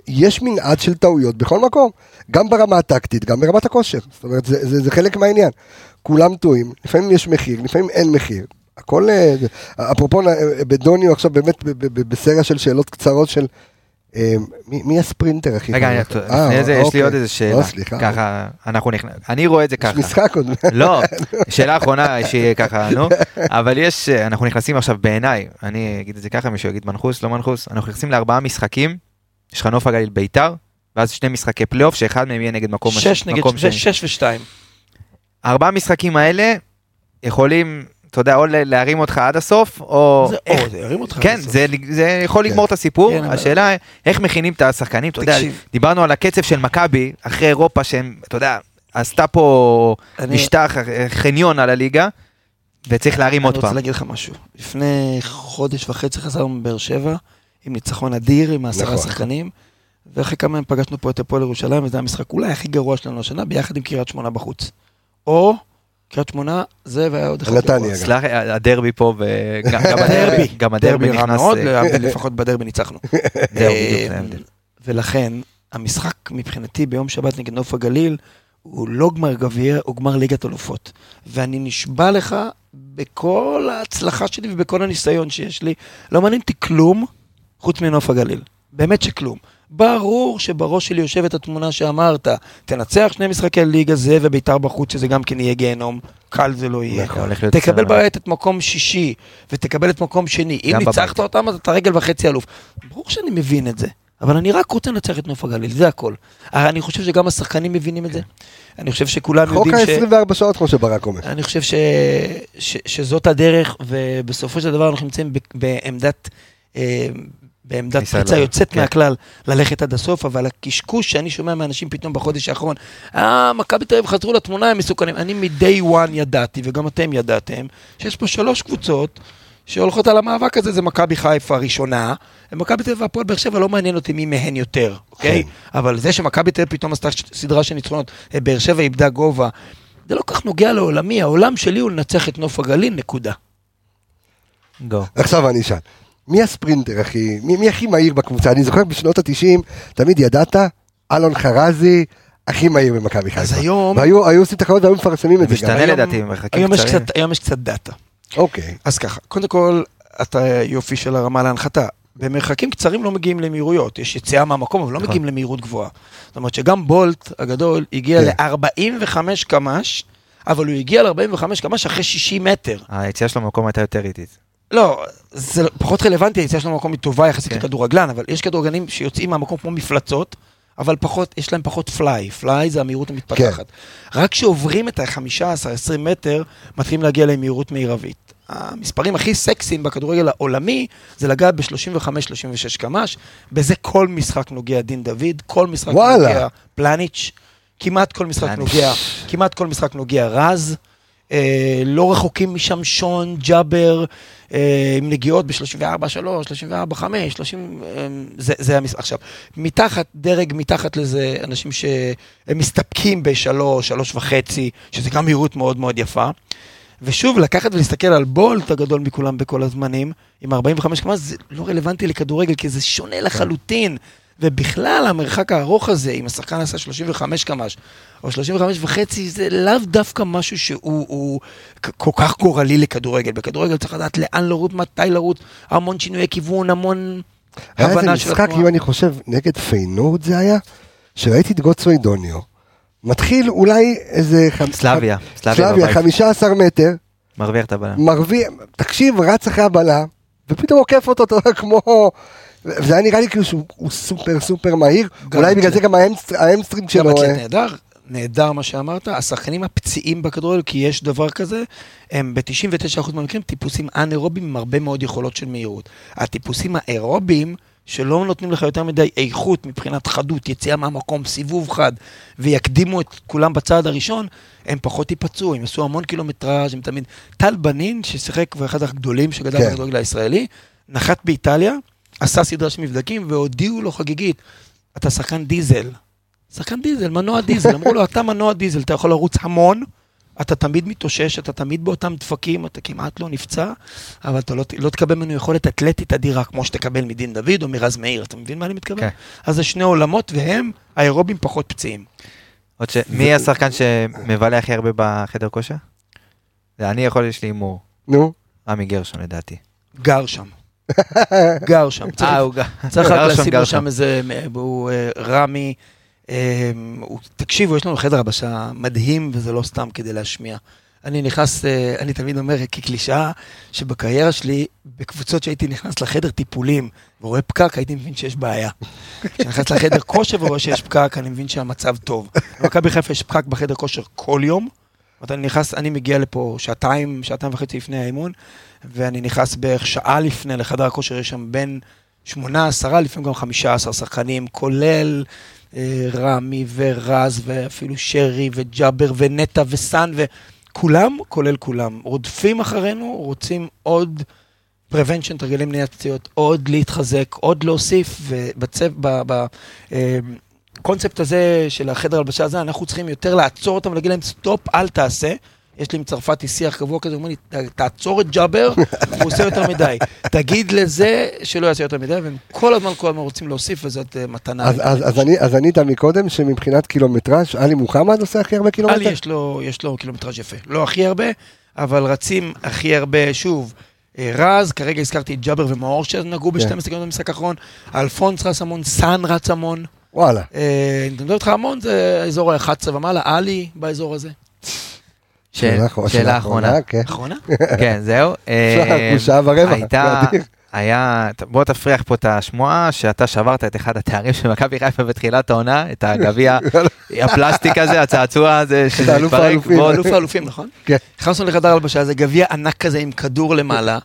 יש מנעד של טעויות בכל מקום, גם ברמה הטקטית, גם ברמת הכושר. זאת אומרת, זה, זה, זה חלק מהעניין. כולם טועים, לפעמים יש מחיר, לפעמים אין מחיר. הכל, אה, אפרופו, אה, בדוניו עכשיו באמת בסריה של שאלות קצרות של... אה, מי, מי הספרינטר הכי רגע, אה, לפני זה יש לי אוקיי. עוד איזה לא, שאלה. סליחה. ככה, אנחנו נכנס... אני רואה את זה יש ככה. משחק עוד. לא, שאלה אחרונה שהיא ככה, נו, אבל יש, אנחנו נכנסים עכשיו בעיניי, אני אגיד את זה ככה, מישהו יגיד מנחוס, לא מנחוס, אנחנו נכנסים לארבעה משחקים, יש לך נוף הגליל ביתר, ואז שני משחקי פלייאוף, שאחד מהם יהיה נגד מקום שש נגד מקום שני. שש ושתיים. ארבעה משחקים האלה יכולים, אתה יודע, או להרים אותך עד הסוף, או... זה איך- או, זה ירים אותך. כן, בסוף. זה, זה יכול לגמור את הסיפור, כן, אבל- השאלה איך מכינים את השחקנים, אתה יודע. דיברנו על הקצב של מכבי, אחרי אירופה שהם, אתה יודע, עשתה פה אני- משטח, אה, חניון על הליגה, וצריך להרים עוד אני רוצה פעם. להגיד לך משהו. לפני חודש וחצי חזרנו מבאר שבע, עם ניצחון אדיר, עם עשרה נכון. שחקנים, ואחרי כמה ימים פגשנו פה את הפועל ירושלים, וזה המשחק אולי הכי גרוע שלנו השנה, ביחד עם קריית שמונה בחוץ. או קריית שמונה, זה והיה עוד אחד. נתניה. סלח, הדרבי פה, וגם גם הדרבי, דרבי, גם הדרבי נכנס, מאוד, אה, לפחות בדרבי ניצחנו. אה. ולכן, המשחק מבחינתי ביום שבת נגד נוף הגליל, הוא לא גמר גביע, הוא גמר ליגת אלופות. ואני נשבע לך, בכל ההצלחה שלי ובכל הניסיון שיש לי, לא מעניין אותי כלום חוץ מנוף הגליל. באמת שכלום. ברור שבראש שלי יושבת התמונה שאמרת, תנצח שני משחקי ליגה זה וביתר בחוץ, שזה גם כן יהיה גיהנום, קל זה לא יהיה. נכון, תקבל. בעת את מקום שישי, ותקבל את מקום שני. אם ניצחת. אותם, אז אתה רגל וחצי אלוף. ברור שאני מבין את זה, אבל אני רק רוצה לנצח את נוף הגליל, זה הכל. אני חושב שגם השחקנים מבינים את זה. אני חושב שכולם חוק יודעים ש... ה-24 שעות, כמו שברק אומר. אני חושב ש... ש... שזאת הדרך, ובסופו של דבר אנחנו נמצאים. בעמדת... בעמדת פריצה יוצאת כן. מהכלל ללכת עד הסוף, אבל הקשקוש שאני שומע מאנשים פתאום בחודש האחרון, אה, מכבי תל אביב חזרו לתמונה, הם מסוכנים. אני מ-day one ידעתי, וגם אתם ידעתם, שיש פה שלוש קבוצות שהולכות על המאבק הזה, זה מכבי חיפה הראשונה, ומכבי תל אביב והפועל באר שבע לא מעניין אותי מי מהן יותר, אוקיי? כן. אבל זה שמכבי תל אביב פתאום עשתה סדרה של ניצחונות, אה, באר שבע איבדה גובה, זה לא כך נוגע לעולמי, העולם שלי הוא לנצח את נוף הגליל, נקודה. גו. עכשיו אני אשאל, מי הספרינטר הכי, מי, מי הכי מהיר בקבוצה? אני זוכר בשנות ה-90, תמיד ידעת, אלון חרזי, הכי מהיר במכבי חיפה. אז היום, והיו היו עושים תחרות והיו מפרסמים את זה גם. משתנה היום- לדעתי, במרחקים קצרים. היום יש קצת דאטה. אוקיי. אז ככה, קודם כל, איזה יופי של הרמה להנחתה. במרחקים קצרים לא מגיעים למהירויות, יש יציאה מהמקום, אבל לא נכון. מגיעים למהירות גבוהה. זאת אומרת שגם בולט הגדול הגיע כן. ל-45 קמ"ש, אבל הוא הגיע ל-45 קמ"ש אחרי 60 מטר. היציאה שלו במקום הייתה יותר איטית. לא, זה פחות רלוונטי, היציאה שלנו במקום היא טובה יחסית כן. לכדורגלן, אבל יש כדורגלנים שיוצאים מהמקום כמו מפלצות, אבל פחות, יש להם פחות fly. Fly זה המהירות המתפתחת. רק כשעוברים את ה-15-20 מטר, מתחילים להגיע למהירות מרבית. המספרים הכי סקסיים בכדורגל העולמי זה לגעת ב-35-36 קמ"ש, בזה כל משחק נוגע דין דוד, כל משחק וואלה. נוגע פלניץ', כמעט כל משחק. נוגע, כמעט כל משחק נוגע רז. אה, לא רחוקים משם שון, ג'אבר, אה, עם נגיעות ב-34, 3, 34, 5, 30, אה, זה, זה המשחק. עכשיו, מתחת, דרג מתחת לזה, אנשים שהם מסתפקים בשלוש, שלוש וחצי, שזה גם מהירות מאוד מאוד יפה. ושוב, לקחת ולהסתכל על בולט הגדול מכולם בכל הזמנים, עם 45 קמ"ש, זה לא רלוונטי לכדורגל, כי זה שונה לחלוטין. ובכלל, המרחק הארוך הזה, אם השחקן עשה 35 קמ"ש, או 35 וחצי, זה לאו דווקא משהו שהוא כל כך גורלי לכדורגל. בכדורגל צריך לדעת לאן לרוץ, מתי לרוץ, המון שינויי כיוון, המון היה איזה הבנה של משחק, התנועה. אם אני חושב, נגד פיינורד זה היה, שראיתי את גודסוויי דוניו, מתחיל אולי איזה... חמ- סלאביה, בבית. 15 מטר, מרוויח את הבלם. מרוויח, תקשיב, רץ אחרי הבלם, ופתאום עוקף אותו, אתה יודע, כמו... וזה היה נראה לי כאילו שהוא הוא סופר סופר מהיר, אולי בגלל. זה גם ה hamst- ה hamstring גם שלו... אתלט אה, נהדר, נהדר מה שאמרת, השחקנים הפציעים בכדורגל, כי יש דבר כזה, הם ב-99% מהמקרים טיפוסים אנאירובים עם הרבה מאוד יכולות של מהירות. הטיפוסים האירובים, שלא נותנים לך יותר מדי איכות מבחינת חדות, יציאה מהמקום, סיבוב חד, ויקדימו את כולם בצעד הראשון, הם פחות ייפצעו, הם יעשו המון קילומטראז', הם תמיד... טל בנין, ששיחק ואחד הגדולים שגדל כן. בכדורגל הישראלי, נחת באיטליה, עשה סדרה של מבדקים, והודיעו לו חגיגית, אתה שחקן דיזל. שחקן דיזל, מנוע דיזל. אמרו לו, אתה מנוע דיזל, אתה יכול לרוץ המון, אתה תמיד מתאושש, אתה תמיד באותם דפקים, אתה כמעט לא נפצע, אבל אתה לא, לא תקבל ממנו יכולת אתלטית אדירה, כמו שתקבל מדין דוד או מרז מאיר, אתה מבין מה אני מתכוון? כן. אז זה שני עולמות, והם האירובים פחות פציעים. עוד ש... מי השחקן שמבלה הכי הרבה בחדר כושר? זה אני יכול, יש לי הימור. נו, רמי גרשון לדעתי. גר שם. גר שם. אה, הוא גם. צריך רק לשים לו. שם איזה, הוא אה, רמי, אה, תקשיבו, יש לנו חדר הלבשה מדהים, וזה לא סתם כדי להשמיע. אני נכנס, אה, אני תמיד אומר כקלישאה, שבקריירה שלי, בקבוצות שהייתי נכנס לחדר טיפולים ורואה פקק, הייתי מבין שיש בעיה. כשאני נכנס לחדר כושר ורואה שיש פקק, אני מבין שהמצב טוב. במכבי חיפה יש פקק בחדר כושר כל יום. אני נכנס, אני מגיע לפה שעתיים, שעתיים וחצי לפני האימון, ואני נכנס בערך שעה לפני לחדר הכושר, יש שם בין שמונה, עשרה, לפעמים גם חמישה עשר שחקנים, כולל אה, רמי ורז, ואפילו שרי וג'אבר ונטע וסאן, וכולם, כולל כולם, רודפים אחרינו, רוצים עוד prevention, תרגילים מניעת פציעות, עוד להתחזק, עוד להוסיף, ובקונספט הזה של החדר הלבשה הזה, אנחנו צריכים יותר לעצור אותם ולהגיד להם, סטופ, אל תעשה. יש לי עם צרפתי שיח קבוע כזה, הוא אומר לי, "ת- תעצור את ג'אבר, הוא עושה יותר מדי. תגיד לזה שלא יעשה יותר מדי, והם כל הזמן, כל הזמן רוצים להוסיף, וזאת אה, מתנה. אז- אז אז אני- אז ענית מקודם שמבחינת קילומטראז' עלי מוחמד עושה הכי הרבה עלי קילומטר? יש לו, יש לו קילומטראז' יפה. לא הכי הרבה, אבל רצים הכי הרבה, שוב, אה, רז, כרגע הזכרתי את ג'אבר ומאור שנגעו ב-12 קילומטר במשחק האחרון, אלפונס רץ המון, סאן רץ המון. וואלה. אה, אני מדבר איתך המון, זה אזור ה-11 ומעלה, עלי באזור הזה. שאלה אחרונה- אחרונה. כן. כן, זהו. אה, שעה ורבע, הייתה. היה, בוא תפריח פה את השמועה שאתה שברת את אחד התארים של מכבי חיפה בתחילת העונה, את הגביע, הפלסטיק הזה, הצעצוע הזה, שזה התפרק, אלוף האלופים, נכון? כן. נכנסנו לחדר הלבשה, זה גביע ענק כזה עם כדור למעלה,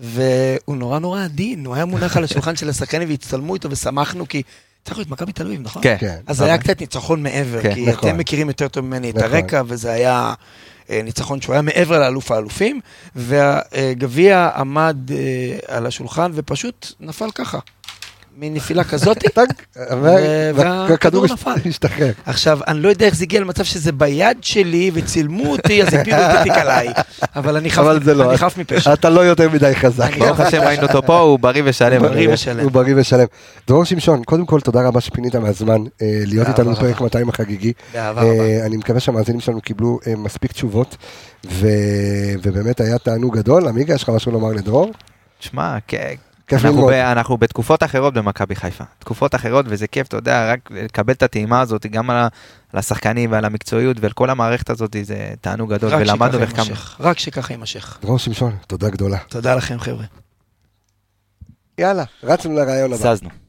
והוא נורא נורא עדין, הוא היה מונח על השולחן של השחקנים והצטלמו איתו ושמחנו, כי צריך להיות מכבי תל אביב, נכון? כן. כן. אז זה היה קצת ניצחון מעבר, כן, כי נכון. אתם מכירים יותר טוב ממני את נכון. הרקע, וזה היה אה, ניצחון שהוא היה מעבר לאלוף האלופים, והגביע עמד אה, על השולחן ופשוט נפל ככה, מין נפילה כזאת. והכדור. השתחרר. עכשיו, אני לא יודע איך זה הגיע למצב שזה ביד שלי וצילמו אותי, אז הפילו את התיק עליי. אבל אני חף, לא. אני חף מפשע. אתה לא יותר מדי חזק. אני ברוך השם ראינו אותו פה, הוא בריא ושלם. הוא בריא ושלם. דרור שמשון, קודם כל תודה רבה שפינית מהזמן אה, להיות איתנו בפרק רבה. 200 החגיגי. אה, אני מקווה שהמאזינים שלנו קיבלו אה, מספיק תשובות, ובאמת היה תענוג גדול. עמיגה, יש לך משהו לומר לדרור? שמע, כן. כיף אנחנו, ללמוד. ב, אנחנו בתקופות אחרות במכבי חיפה. תקופות אחרות, וזה כיף, אתה יודע, רק לקבל את הטעימה הזאת, גם על, השחקנים ועל המקצועיות ועל כל המערכת הזאת, זה תענוג גדול, רק ולמדנו והחכמנו. יימשך. רק שככה יימשך. דרור שמשון, תודה גדולה. תודה לכם, חבר'ה. יאללה, רצנו לרעיון הבא. זזנו.